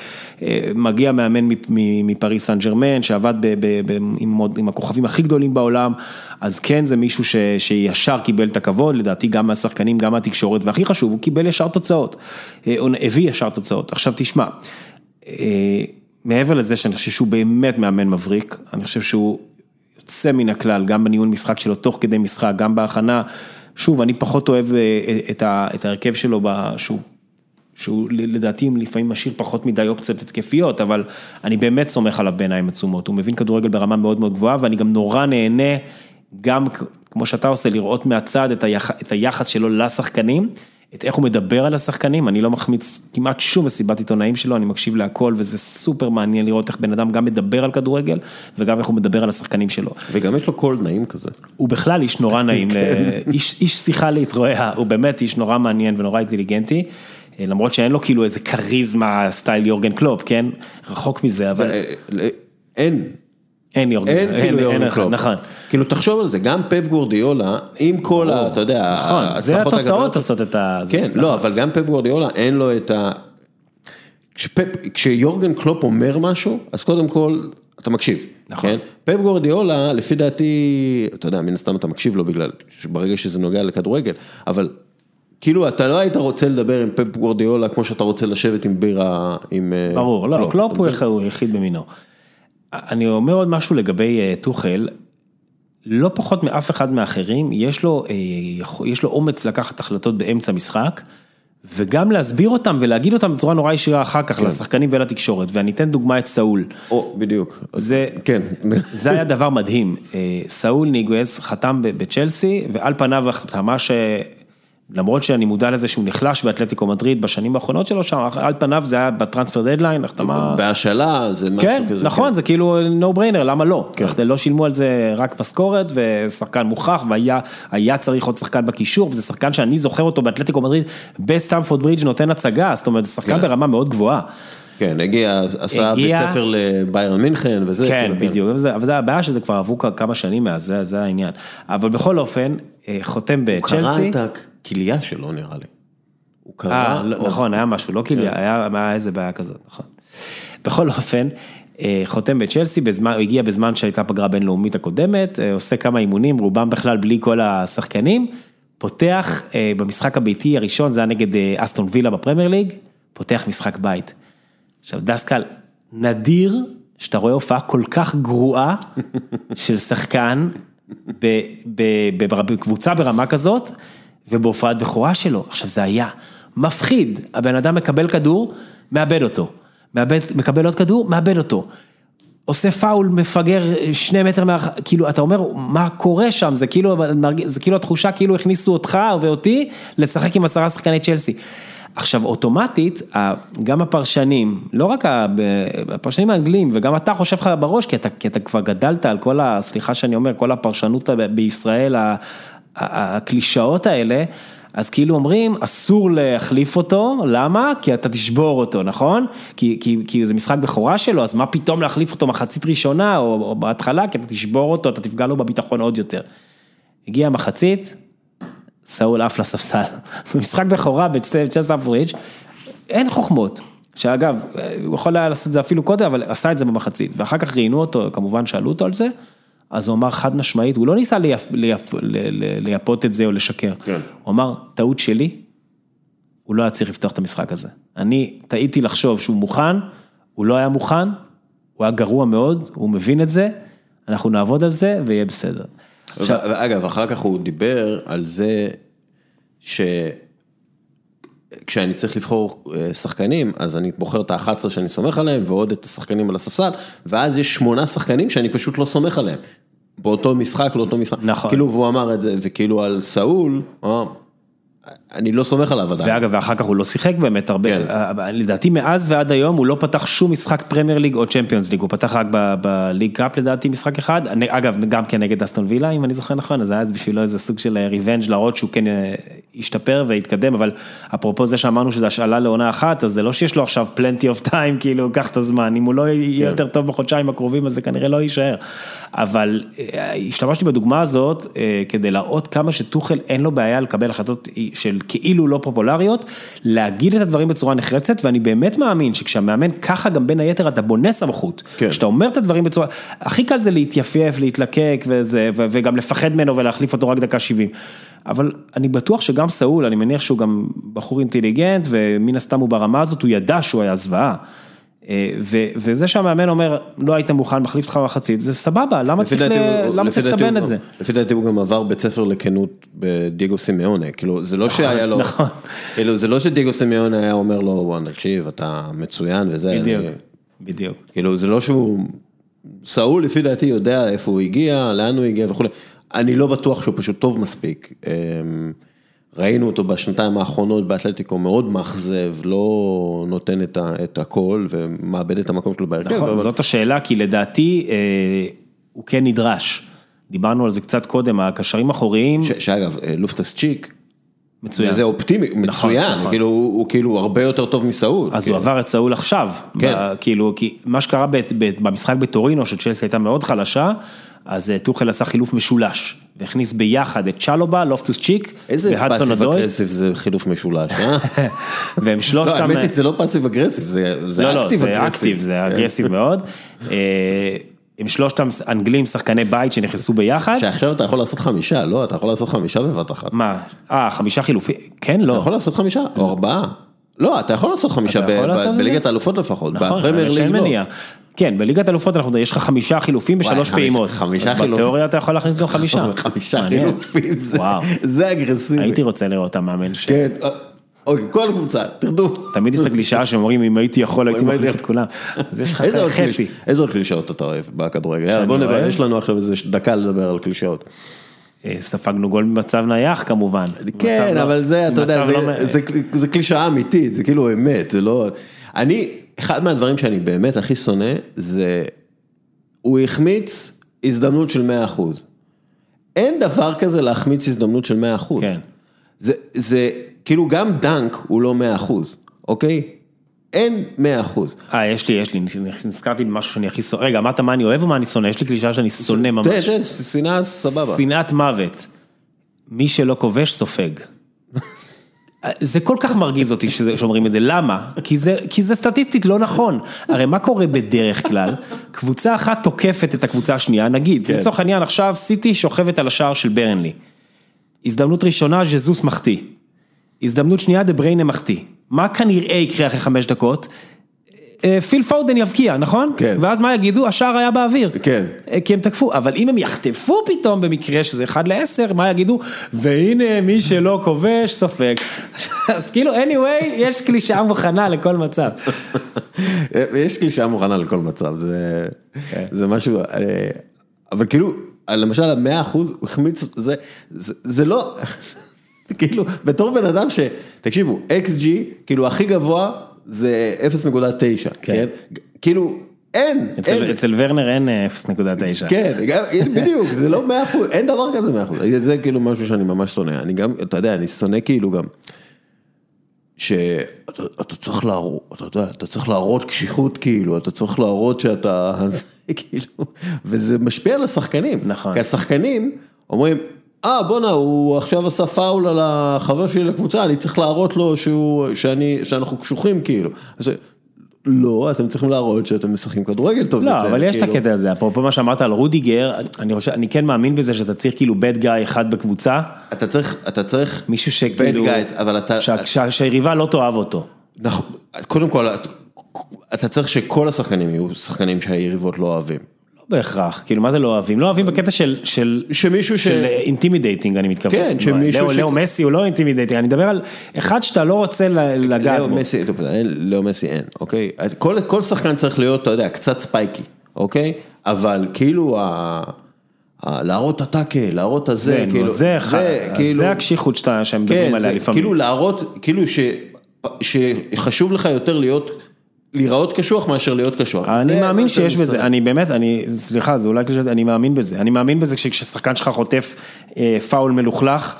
אה, מגיע מאמן מפריס סן ג'רמן, שעבד ב, ב, ב, עם, עם הכוכבים הכי גדולים בעולם, אז כן זה מישהו ש, שישר קיבל את הכבוד, לדעתי גם מהשחקנים, גם מהתקשורת, והכי חשוב, הוא קיבל ישר תוצאות, אה, הביא ישר תוצאות. עכשיו תשמע, אה, מעבר לזה שאני חושב שהוא באמת מאמן מבריק, אני חושב שהוא יוצא מן הכלל, גם בניהול משחק שלו תוך כדי משחק, גם בהכנה. שוב, אני פחות אוהב אה, את ה- את ההרכב שלו, שהוא, שהוא לדעתי לפעמים משאיר פחות מדי אופציות התקפיות, אבל אני באמת סומך עליו בעיניים עצומות, הוא מבין כדורגל ברמה מאוד מאוד גבוהה, ואני גם נורא נהנה, גם כמו שאתה עושה, לראות מהצד את, היח, את היחס שלו לשחקנים. את איך הוא מדבר על השחקנים, אני לא מחמיץ כמעט שום מסיבת עיתונאים שלו, אני מקשיב להכל וזה סופר מעניין לראות איך בן אדם גם מדבר על כדורגל וגם איך הוא מדבר על השחקנים שלו. וגם יש לו קול נעים כזה. הוא בכלל איש נורא נעים, ל- איש, איש שיחה להתרועע, הוא באמת איש נורא מעניין ונורא אינטליגנטי, אה, למרות שאין לו כאילו איזה כריזמה style יורגן קלופ, כן? רחוק מזה, אבל אה, אה, אין, אין יורגן, אין כאילו יורגן אחד, קלופ. נכון. כאילו תחשוב על זה, גם פפ גורדיולה, עם כל ה... אתה יודע, נכון, זה התוצאות עושות את ה... כן, לא, אבל גם פפ גורדיולה אין לו את ה... כשפפ, כשיורגן קלופ אומר משהו, אז קודם כל, אתה מקשיב. נכון. כן? פפ גורדיולה, לפי דעתי, אתה יודע, מן הסתם אתה מקשיב לו בגלל, ברגע שזה נוגע לכדורגל, אבל כאילו, אתה לא היית רוצה לדבר עם פפ גורדיולה כמו שאתה רוצה לשבת עם בירה, עם... אה, ברור, לא, קלופ הוא זה- יח- הוא יחיד במינו. אני אומר עוד משהו לגבי אה, טוחל, לא פחות מאף אחד מהאחרים, יש לו, אה, יש לו אומץ לקחת החלטות באמצע משחק, וגם להסביר אותם ולהגיד אותם בצורה נורא ישירה אחר כך לשחקנים ולתקשורת, ואני אתן דוגמא את סאול. או, בדיוק. זה, כן. זה היה דבר מדהים, אה, סאול ניגואס חתם בצ'לסי, ועל פניו החתמה ש... למרות שאני מודע לזה שהוא נחלש באתלטיקו מדריד בשנים האחרונות שלו שם, על פניו זה היה בטרנספר דדליין, החתמה... בהשאלה זה משהו כן, כזה. נכון, כן. זה כאילו no brainer, למה לא? לא שילמו על זה רק משכורת ושחקן מוכח והיה היה צריך עוד שחקן בקישור, וזה שחקן שאני זוכר אותו באתלטיקו מדריד בסטמפורד ברידג' נותן הצגה, זאת אומרת, זה שחקן כן. ברמה מאוד גבוהה. כן, הגיע, עשה בית הגיע- ספר לביירן מינכן וזה. כן, כאילו, בדיוק, אבל זה- אבל זה הבעיה שזה כבר עברו כמה שנים מאז, זה- זה העניין. אבל בכל אופן, אה, חותם הוא קרא בצ'לסי. את הכליה שלו נראה לי. הוא קרא, אה, לא, או- נכון, היה משהו, לא כאילו, כן. היה היה איזה בעיה כזאת, נכון. בכל אופן, אה, חותם בצ'לסי, בזמן, הוא הגיע בזמן שהייתה פגרה בינלאומית הקודמת, אה, עושה כמה אימונים, רובם בכלל בלי כל השחקנים, פותח אה, במשחק הביתי הראשון, זה היה נגד אה, אסטון וילה בפרמייר ליג, פותח משחק בית. עכשיו דסקל, נדיר שאתה רואה הופעה כל כך גרועה של שחקן בקבוצה ברמה כזאת, ובהופעת בכורה שלו. עכשיו זה היה מפחיד, הבן אדם מקבל כדור, מאבד אותו. מאבד, מקבל עוד כדור, מאבד אותו. עושה פאול, מפגר שני מטר מה... כאילו, אתה אומר, מה קורה שם? זה כאילו, זה כאילו התחושה כאילו הכניסו אותך ואותי לשחק עם עשרה שחקני צ'לסי. עכשיו, אוטומטית, גם הפרשנים, לא רק הפרשנים האנגלים, וגם אתה חושב לך בראש, כי אתה, כי אתה כבר גדלת על כל ה... סליחה שאני אומר, כל הפרשנות בישראל, הקלישאות האלה, אז כאילו אומרים, אסור להחליף אותו, למה? כי אתה תשבור אותו, נכון? כי, כי, כי זה משחק בכורה שלו, אז מה פתאום להחליף אותו מחצית ראשונה, או, או בהתחלה, כי אתה תשבור אותו, אתה תפגע לו בביטחון עוד יותר. הגיעה המחצית, סאול עף לספסל. במשחק בכורה בסטמפורד ברידג', אין חוכמות. שאגב, הוא יכול היה לעשות את זה אפילו קודם, אבל עשה את זה במחצית. ואחר כך ראיינו אותו, כמובן שאלו אותו על זה, אז הוא אמר חד משמעית, הוא לא ניסה לייפ, לייפ, ל- ל- לייפות את זה או לשקר. כן. הוא אמר, טעות שלי, הוא לא היה צריך לפתוח את המשחק הזה. אני טעיתי לחשוב שהוא מוכן, הוא לא היה מוכן, הוא היה גרוע מאוד, הוא מבין את זה, אנחנו נעבוד על זה ויהיה בסדר. עכשיו, ואגב, אחר כך הוא דיבר על זה ש... כשאני צריך לבחור אה, שחקנים, אז אני בוחר את ה-11 שאני סומך עליהם, ועוד את השחקנים על הספסל, ואז יש שמונה שחקנים שאני פשוט לא סומך עליהם. באותו משחק, לאותו משחק. נכון. כאילו, והוא אמר את זה, וכאילו על סאול, אני לא סומך עליו עדיין. ואגב, ואחר כך הוא לא שיחק באמת הרבה, כן. אה, לדעתי מאז ועד היום הוא לא פתח שום משחק פרמייר ליג או צ'מפיונס ליג, הוא פתח רק בליג קאפ לדעתי משחק אחד, אני- אגב, גם כן נגד אסטון וילה, אם אני זוכר נכון, אז היה אז בשבילו איזה סוג של revenge להראות שהוא כן אה, השתפר והתקדם, אבל אפרופו זה שאמרנו שזה השאלה לעונה אחת, אז זה לא שיש לו עכשיו plenty of time, כאילו, קח את הזמן, אם הוא לא יהיה כן. יותר טוב בחודשיים הקרובים, אז זה כנראה לא יישאר. אבל אה, השתמשתי בדוגמה הזאת אה, כדי להראות כמה שטוחל אין לו בעיה לקבל החלטות של כאילו לא פופולריות, להגיד את הדברים בצורה נחרצת, ואני באמת מאמין שכשהמאמן ככה גם בין היתר אתה בונה סמכות. כן. כשאתה אומר את הדברים בצורה, הכי קל זה להתייפייף, להתלקק וזה, ו- וגם לפחד ממנו ולהחליף אותו רק דקה 70. אבל אני בטוח שגם סאול, אני מניח שהוא גם בחור אינטליגנט, ומן הסתם הוא ברמה הזאת, הוא ידע שהוא היה זוועה. אה, וזה שהמאמן אומר, לא היית מוכן, מחליף אותך במחצית, זה סבבה, למה צריך לסבן את זה? לפי דעתי הוא גם עבר בית ספר לכנות בדייגו סימיונה, כאילו זה לא שהיה לו, נכון. כאילו זה לא שדייגו סימיונה היה אומר לו, וואן תקשיב אתה מצוין וזה, בדיוק, בדיוק. כאילו זה לא שהוא, סאול לפי דעתי יודע איפה הוא הגיע, לאן הוא הגיע וכולי, אני לא בטוח שהוא פשוט טוב מספיק. ראינו אותו בשנתיים האחרונות באתלטיקו מאוד מאכזב, לא נותן את, ה, את הכל ומאבד את המקום שלו בהרכב. נכון, אבל- זאת השאלה, כי לדעתי אה, הוא כן נדרש. דיברנו על זה קצת קודם, הקשרים האחוריים, ש- שאגב, אה, לופטס צ'יק, מצוין. וזה אופטימי, מצוין, נכון. כאילו הוא הוא כאילו הרבה יותר טוב מסאול. אז כאילו. הוא עבר את סאול עכשיו, כן. ב- כאילו, כי מה שקרה ב- ב- במשחק בטורינו, שצ'לסי הייתה מאוד חלשה, אז אה, טוחל עשה חילוף משולש, והכניס ביחד את צ'לובה, לופטוס צ'יק, איזה פאסיב אגרסיב זה חילוף משולש, אה? והם לא, שלושתם, האמת היא זה לא passive aggressive, זה זה לא, לא, active זה aggressive. active, זה aggressive מאוד. אה, הם שלושתם אנגלים, שחקני בית שנכנסו ביחד. שעכשיו אתה יכול לעשות חמישה, לא? אתה יכול לעשות חמישה בבת אחת. מה? אה, חמישה חילופים? כן, לא. אתה יכול לעשות חמישה, או ארבעה. לא, אתה יכול לעשות חמישה? בליגת האלופות לפחות, נכון, בפרמייר שאין ליג לא. כן, בליגת אלופות יש לך חמישה חילופים בשלוש פעימות. חמישה חילופים. בתיאוריה אתה יכול להכניס גם חמישה. חמישה. חילופים, זה- אגרסיבי. הייתי רוצה לראות את המאמן ש... כן, אה, אוקיי, כל קבוצה, תרדו. תמיד יש את הקלישאה שאומרים אם הייתי יכול הייתי מחליף את כולם. אז יש לך חצי. איזה עוד קלישאות אתה אוהב בכדורגל? בוא נדבר? יש לנו עכשיו איזה דקה לדבר על קלישאות. אה, ספגנו גול במצב נייח כמובן. כן, לא- אבל זה, אתה יודע, לא- זה קלישאה אמיתית, זה כאילו אמת, זה לא... אני, אחד מהדברים שאני באמת הכי שונא, זה, הוא החמיץ הזדמנות של 100%. אין דבר כזה להחמיץ הזדמנות של 100%. כן. זה, זה, כאילו גם דנק הוא לא 100%, אוקיי? אין 100%. אה, יש לי, יש לי, נזכרתי במשהו שאני הכי שונא. רגע, אמרת מה אני אוהב או מה אני שונא? יש לי קלישאה שאני שונא ממש. תן, תן, שנאה סבבה. שנאת מוות. מי שלא כובש סופג. זה כל כך מרגיז אותי שאומרים את זה, למה? כי זה, כי זה סטטיסטית לא נכון. הרי מה קורה בדרך כלל? קבוצה אחת תוקפת את הקבוצה השנייה, נגיד, כן. לצורך העניין עכשיו סיטי שוכבת על השער של ברנלי. הזדמנות ראשונה, ז'זוס מחטיא. הזדמנות שנייה, דה בריינה מחטיא. מה כנראה יקרה אחרי חמש דקות? אה, פיל פאודן יבקיע, נכון? כן. ואז מה יגידו? השער היה באוויר. כן. אה, כי הם תקפו, אבל אם הם יחטפו פתאום במקרה שזה 1 ל-10, מה יגידו? והנה מי שלא כובש סופג. אז כאילו anyway, יש קלישאה מוכנה לכל מצב. יש קלישאה מוכנה לכל מצב, זה, כן. זה משהו, אה, אבל כאילו, למשל המאה אחוז, הוא החמיץ, זה, זה, זה לא, כאילו, בתור בן אדם ש... תקשיבו, XG, כאילו הכי גבוה זה 0.9, כן? כאילו, אין, אצל, אין. אצל ורנר אין אה, 0.9. כן, גם- בדיוק, זה לא מאה אחוז, אין דבר כזה מאה אחוז, זה כאילו משהו שאני ממש שונא, אני גם, אתה יודע, אני שונא כאילו גם, שאתה אתה צריך להראות, אתה יודע, אתה צריך להראות קשיחות כאילו, אתה צריך להראות שאתה, כאילו, וזה משפיע על השחקנים, נכון. כי השחקנים אומרים, אה בואנה, הוא עכשיו עשה פאול על החבר שלי לקבוצה, אני צריך להראות לו שהוא, שאני, שאנחנו קשוחים כאילו, אז לא, אתם צריכים להראות שאתם משחקים כדורגל טוב לא, יותר, אבל יש את כאילו. הקטע הזה, אפרופו מה שאמרת על רודיגר, אני חושב, אני כן מאמין בזה שאתה צריך כאילו bad guy אחד בקבוצה, אתה צריך, אתה צריך, מישהו שכאילו, bad guys, אבל אתה, שה- שה- שהיריבה לא תאהב אותו. נכון, קודם כל, אתה צריך שכל השחקנים יהיו שחקנים שהיריבות לא אוהבים. בהכרח, כאילו מה זה לא אוהבים? לא אוהבים בקטע של, של, שמישהו ש... של intimidating אני מתכוון. כן, שמישהו לאו, ש- לאו מסי הוא לא intimidating, אני מדבר על אחד שאתה לא רוצה לגעת לאו בו. מסי, אין, לאו מסי אין, אוקיי? כל, כל שחקן צריך להיות, אתה יודע, קצת spiky, אוקיי? אבל כאילו, ה... להראות את הטאקל, להראות את הזה, זה, נו, כאילו, זה, אחד, כאילו, זה הקשיחות שאתה, שהם מדברים כן, עליה זה, לפעמים. כאילו להראות, כאילו ש... שחשוב לך יותר להיות, להיראות קשוח מאשר להיות קשוח. אני מאמין שיש בזה. אני באמת, אני, סליחה, זה אולי קלישאה, אני מאמין בזה, אני מאמין בזה שכששחקן שלך חוטף אה, פאול מלוכלך,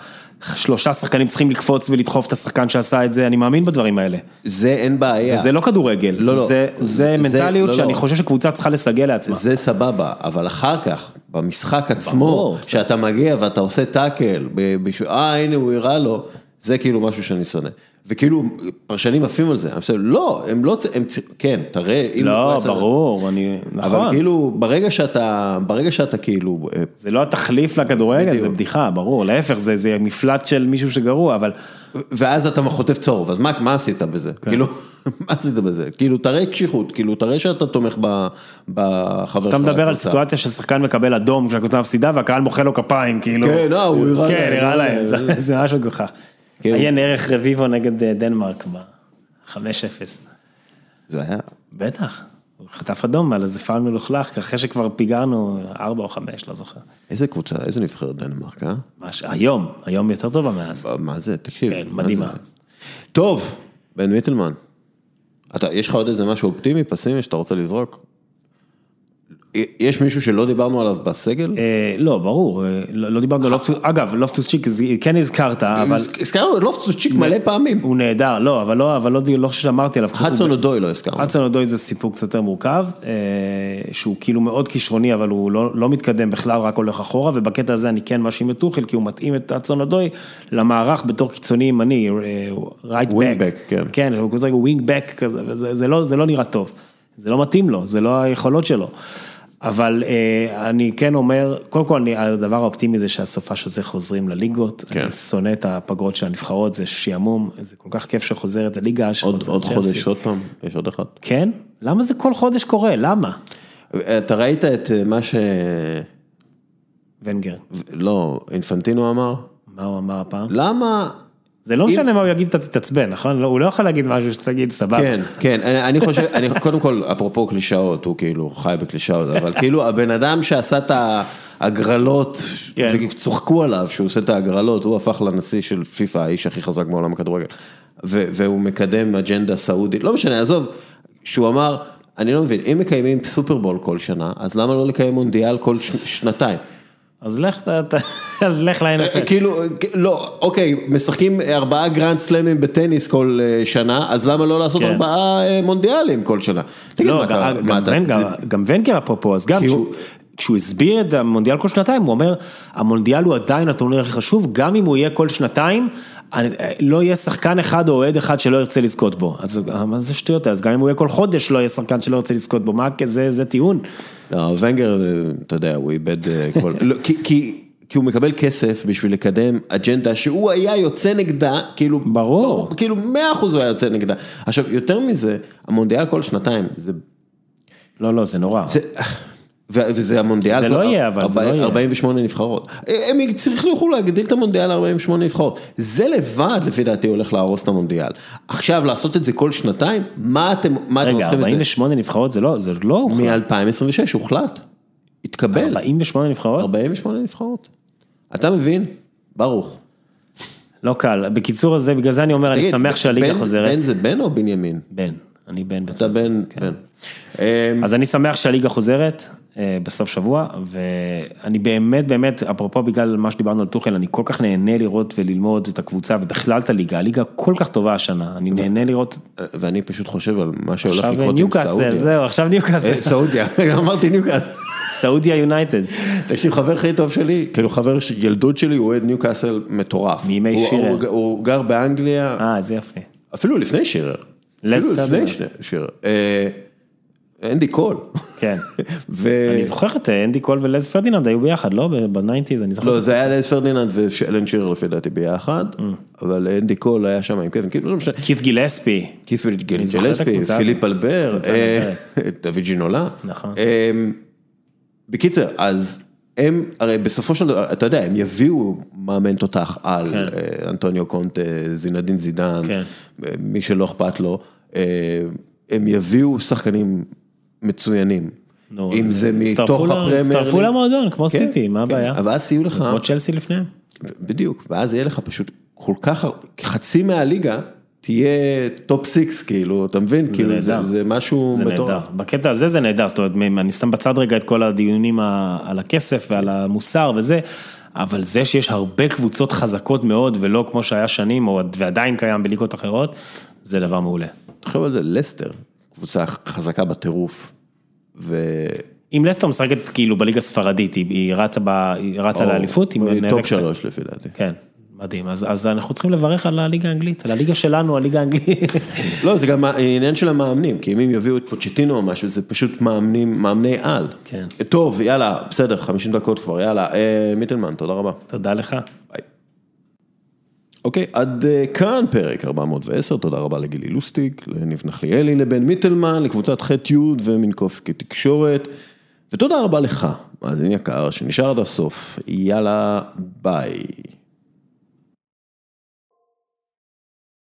שלושה שחקנים צריכים לקפוץ ולדחוף את השחקן שעשה את זה, אני מאמין בדברים האלה. זה אין בעיה. וזה לא כדורגל, לא, לא. זה, זה- זה מנטליות לא, שאני לא. חושב שקבוצה צריכה לסגל לעצמה. זה סבבה, אבל אחר כך, במשחק עצמו, ברור. שאתה מגיע ואתה עושה טאקל, אה הנה הוא הראה לו, זה כאילו משהו שאני שונא. וכאילו, פרשנים עפים על זה, אני חושב, לא, הם לא, צ- הם, צ- כן, תראה, אם לא, ברור, אני, אבל נכון. כאילו, ברגע שאתה, ברגע שאתה כאילו, אה, זה לא התחליף לכדורגל, זה. בדיחה, ברור, להפך, זה, זה מפלט של מישהו שגרוע, אבל ואז אתה חוטף צהוב, אז מה, מה עשית בזה? כן. כאילו, מה עשית בזה? כאילו, תראה קשיחות, כאילו, תראה שאתה תומך ב- בחבר שלך. אתה מדבר על. סיטואציה ששחקן מקבל אדום כשהקבוצה מפסידה והקהל מוחא לו כפיים, כאילו. כן, אה, הוא הראה כן, להם, הראה אה, להם, זה- זה- זה ממש מגוחך. כן. עיין ערך רביבו נגד אה, דנמרק ב-5-0. זה היה, בטח, הוא חטף אדום על איזה פאול מלוכלך, אחרי שכבר פיגרנו 4 או 5, לא זוכר. איזה קבוצה, איזה נבחרת דנמרק, אה? ממש, היום, היום יותר טובה מאז. מה זה, תקשיב. כן, מה מדהימה. זה? טוב, בן מיטלמן, אתה, יש לך עוד איזה משהו אופטימי, פסימי, שאתה רוצה לזרוק? יש מישהו שלא דיברנו עליו בסגל? אה, לא, ברור, אה, לא לא דיברנו על לופטוס, אגב, לופטוס צ'יק, כן הזכרת, אבל הזכרנו את לופטוס צ'יק מלא פעמים. הוא נהדר, לא, אבל לא, לא לא חושב שאמרתי עליו. הדסון אודוי לא הזכרנו. אצן אודוי זה סיפור קצת יותר מורכב, אה, שהוא כאילו מאוד כישרוני, אבל הוא לא, מתקדם בכלל, רק הולך אחורה, ובקטע הזה אני כן מאשים את טוחל, כי הוא מתאים את אצן אודוי למערך בתור קיצוני ימני, right back. כן. כן, הוא כזה wing back כזה, זה לא נראה טוב. זה לא מתאים לו, זה לא היכולות שלו. אבל אה, אני כן אומר, קודם כל אני- הדבר האופטימי זה שהסופש הזה חוזרים לליגות, כן. אני שונא את הפגרות של הנבחרות, זה שעמום, זה כל כך כיף שחוזרת הליגה. עוד. חודש עוד פעם, יש עוד אחד. כן? למה זה כל חודש קורה? למה? אתה ראית את אה, מה ש... ונגר, לא, אינפנטינו אמר? מה הוא אמר הפעם? למה... זה לא משנה מה הוא יגיד, אתה תתעצבן, נכון? לא, הוא לא יכול להגיד משהו שתגיד סבבה. כן, כן, אני אני חושב, אני, קודם כל, אפרופו קלישאות, הוא כאילו חי בקלישאות, אבל כאילו הבן אדם שעשה את ההגרלות, כן. וצוחקו עליו שהוא עושה את ההגרלות, הוא הפך לנשיא של פיפ"א, האיש הכי חזק בעולם הכדורגל, והוא מקדם אג'נדה סעודית, לא משנה, עזוב, שהוא אמר, אני לא מבין, אם מקיימים סופרבול כל שנה, אז למה לא לקיים מונדיאל כל ש- שנתיים? אז לך, אז לך ל-NFL. כאילו, לא, אוקיי, משחקים ארבעה גרנד סלאמים בטניס כל אה, שנה, אז למה לא לעשות כן. ארבעה אה, מונדיאלים כל שנה? לא, גם- ונגר, אפרופו, אז גם כשהוא- הסביר את המונדיאל כל שנתיים, הוא אומר, המונדיאל הוא עדיין הטורניר הכי חשוב, גם אם הוא יהיה כל שנתיים, לא יהיה שחקן אחד או אוהד אחד שלא ירצה לזכות בו. אז מה זה שטויות, אז גם אם הוא יהיה כל חודש לא יהיה שחקן שלא ירצה לזכות בו, מה, זה זה טיעון? לא, ונגר, אה, אתה יודע, הוא איבד אה, כל... לא, כי- כי... כי הוא מקבל כסף בשביל לקדם אג'נדה שהוא היה יוצא נגדה, כאילו, ברור. כאילו מאה אחוז הוא היה יוצא נגדה. עכשיו, יותר מזה, המונדיאל כל שנתיים, זה לא, לא, זה נורא. זה, וזה המונדיאל, זה לא יהיה, אבל זה לא יהיה. 48 נבחרות. הם צריכים להגדיל את המונדיאל ל-48 נבחרות. זה לבד, לפי דעתי, הולך להרוס את המונדיאל. עכשיו, לעשות את זה כל שנתיים, מה אתם, מה אתם רגע, צריכים את זה? 48 נבחרות זה לא, זה לא הוחלט. מ-2026 הוחלט, התקבל, 48 נבחרות? 48 נבחרות. אתה מבין? ברוך. לא קל. בקיצור, אז זה, בגלל זה אני אומר, אני שמח שהליגה חוזרת. בן זה בן או בנימין? בן. אני בן. אתה בן, כן. בן. אמ, אז אני שמח שהליגה חוזרת אה, בסוף שבוע, ואני באמת, באמת, אפרופו בגלל מה שדיברנו על טוחל, אני כל כך נהנה לראות וללמוד את הקבוצה ובכלל את הליגה, הליגה כל כך טובה השנה, אני נהנה לראות, ואני פשוט חושב על מה שהולך לקרות עם סעודיה. זהו, עכשיו ניוקאסל, אה, סעודיה, אמרתי ניוקאסל. סעודיה יונייטד, תקשיב, חבר הכי טוב שלי, כאילו חבר ילדות שלי, הוא אוהד ניוקאסל מטורף. מימי שירר. הוא- גר באנגליה, אה, איזה יפה. אפילו לפני שירר. לס אפילו לפני פרדיננד. שני- שירר. אה, אנדי קול. כן. ו... אני זוכר את אה, אנדי קול ולס פרדיננד היו ביחד, לא? ב nineties, אני זוכר. לא, זה היה לס פרדיננד ואלן שירר לפי דעתי ביחד, Mm. אבל אנדי קול היה שם עם קווין, כאילו לא משנה. כית' גילספי, כית' הקבוצה פיליפ אלבר, אה, דוד ג'ינולה. נכון. אה, בקיצר, אז הם, הרי בסופו של דבר, אתה יודע, הם יביאו מאמן תותח על, אה, אנטוניו קונטה, זינדין זידן, כן. אה, מי שלא אכפת לו, אה, הם יביאו שחקנים מצוינים. נו, אם זה הצטרפו מתוך ל- הפרמייר. הצטרפו. למועדון, כמו כן, סיטי, מה כן. הבעיה? אבל אז יהיו לך, כמו צ'לסי לפניהם. בדיוק, ואז יהיה לך פשוט כל כך, חצי מהליגה תהיה top six, כאילו, אתה מבין? כאילו, זה. זה משהו זה מטורף. נהדר, בקטע הזה זה נהדר, זאת אומרת, אני שם בצד רגע את כל הדיונים על הכסף ועל המוסר וזה, אבל זה שיש הרבה קבוצות חזקות מאוד ולא כמו שהיה שנים, או ועדיין קיים בליגות אחרות, זה דבר מעולה. תחשוב על זה, לסטר, קבוצה חזקה בטירוף, ו... אם לסטר משחקת כאילו בליגה הספרדית, היא- היא רצה ב- היא רצה או- לאליפות, היא נאבקת- top שלוש לפי דעתי. כן, מדהים, אז אז אנחנו צריכים לברך על הליגה האנגלית, על הליגה שלנו, הליגה האנגלית. לא, זה גם העניין של המאמנים, כי אם הם יביאו את פוצ'טינו או משהו, זה פשוט מאמנים, מאמני על. כן. טוב, יאללה, בסדר, 50 דקות כבר, יאללה, אה, מיטלמן, תודה רבה. תודה לך. ביי. אוקיי, עד אה, כאן פרק 410, תודה רבה לגילי לוסטיק, לניב נחליאלי, לבן מיטלמן, לקבוצת ח' י' ומינקובסקי תקשורת, ותודה רבה לך, מאזין יקר, שנשאר עד הסוף, יאללה, ביי.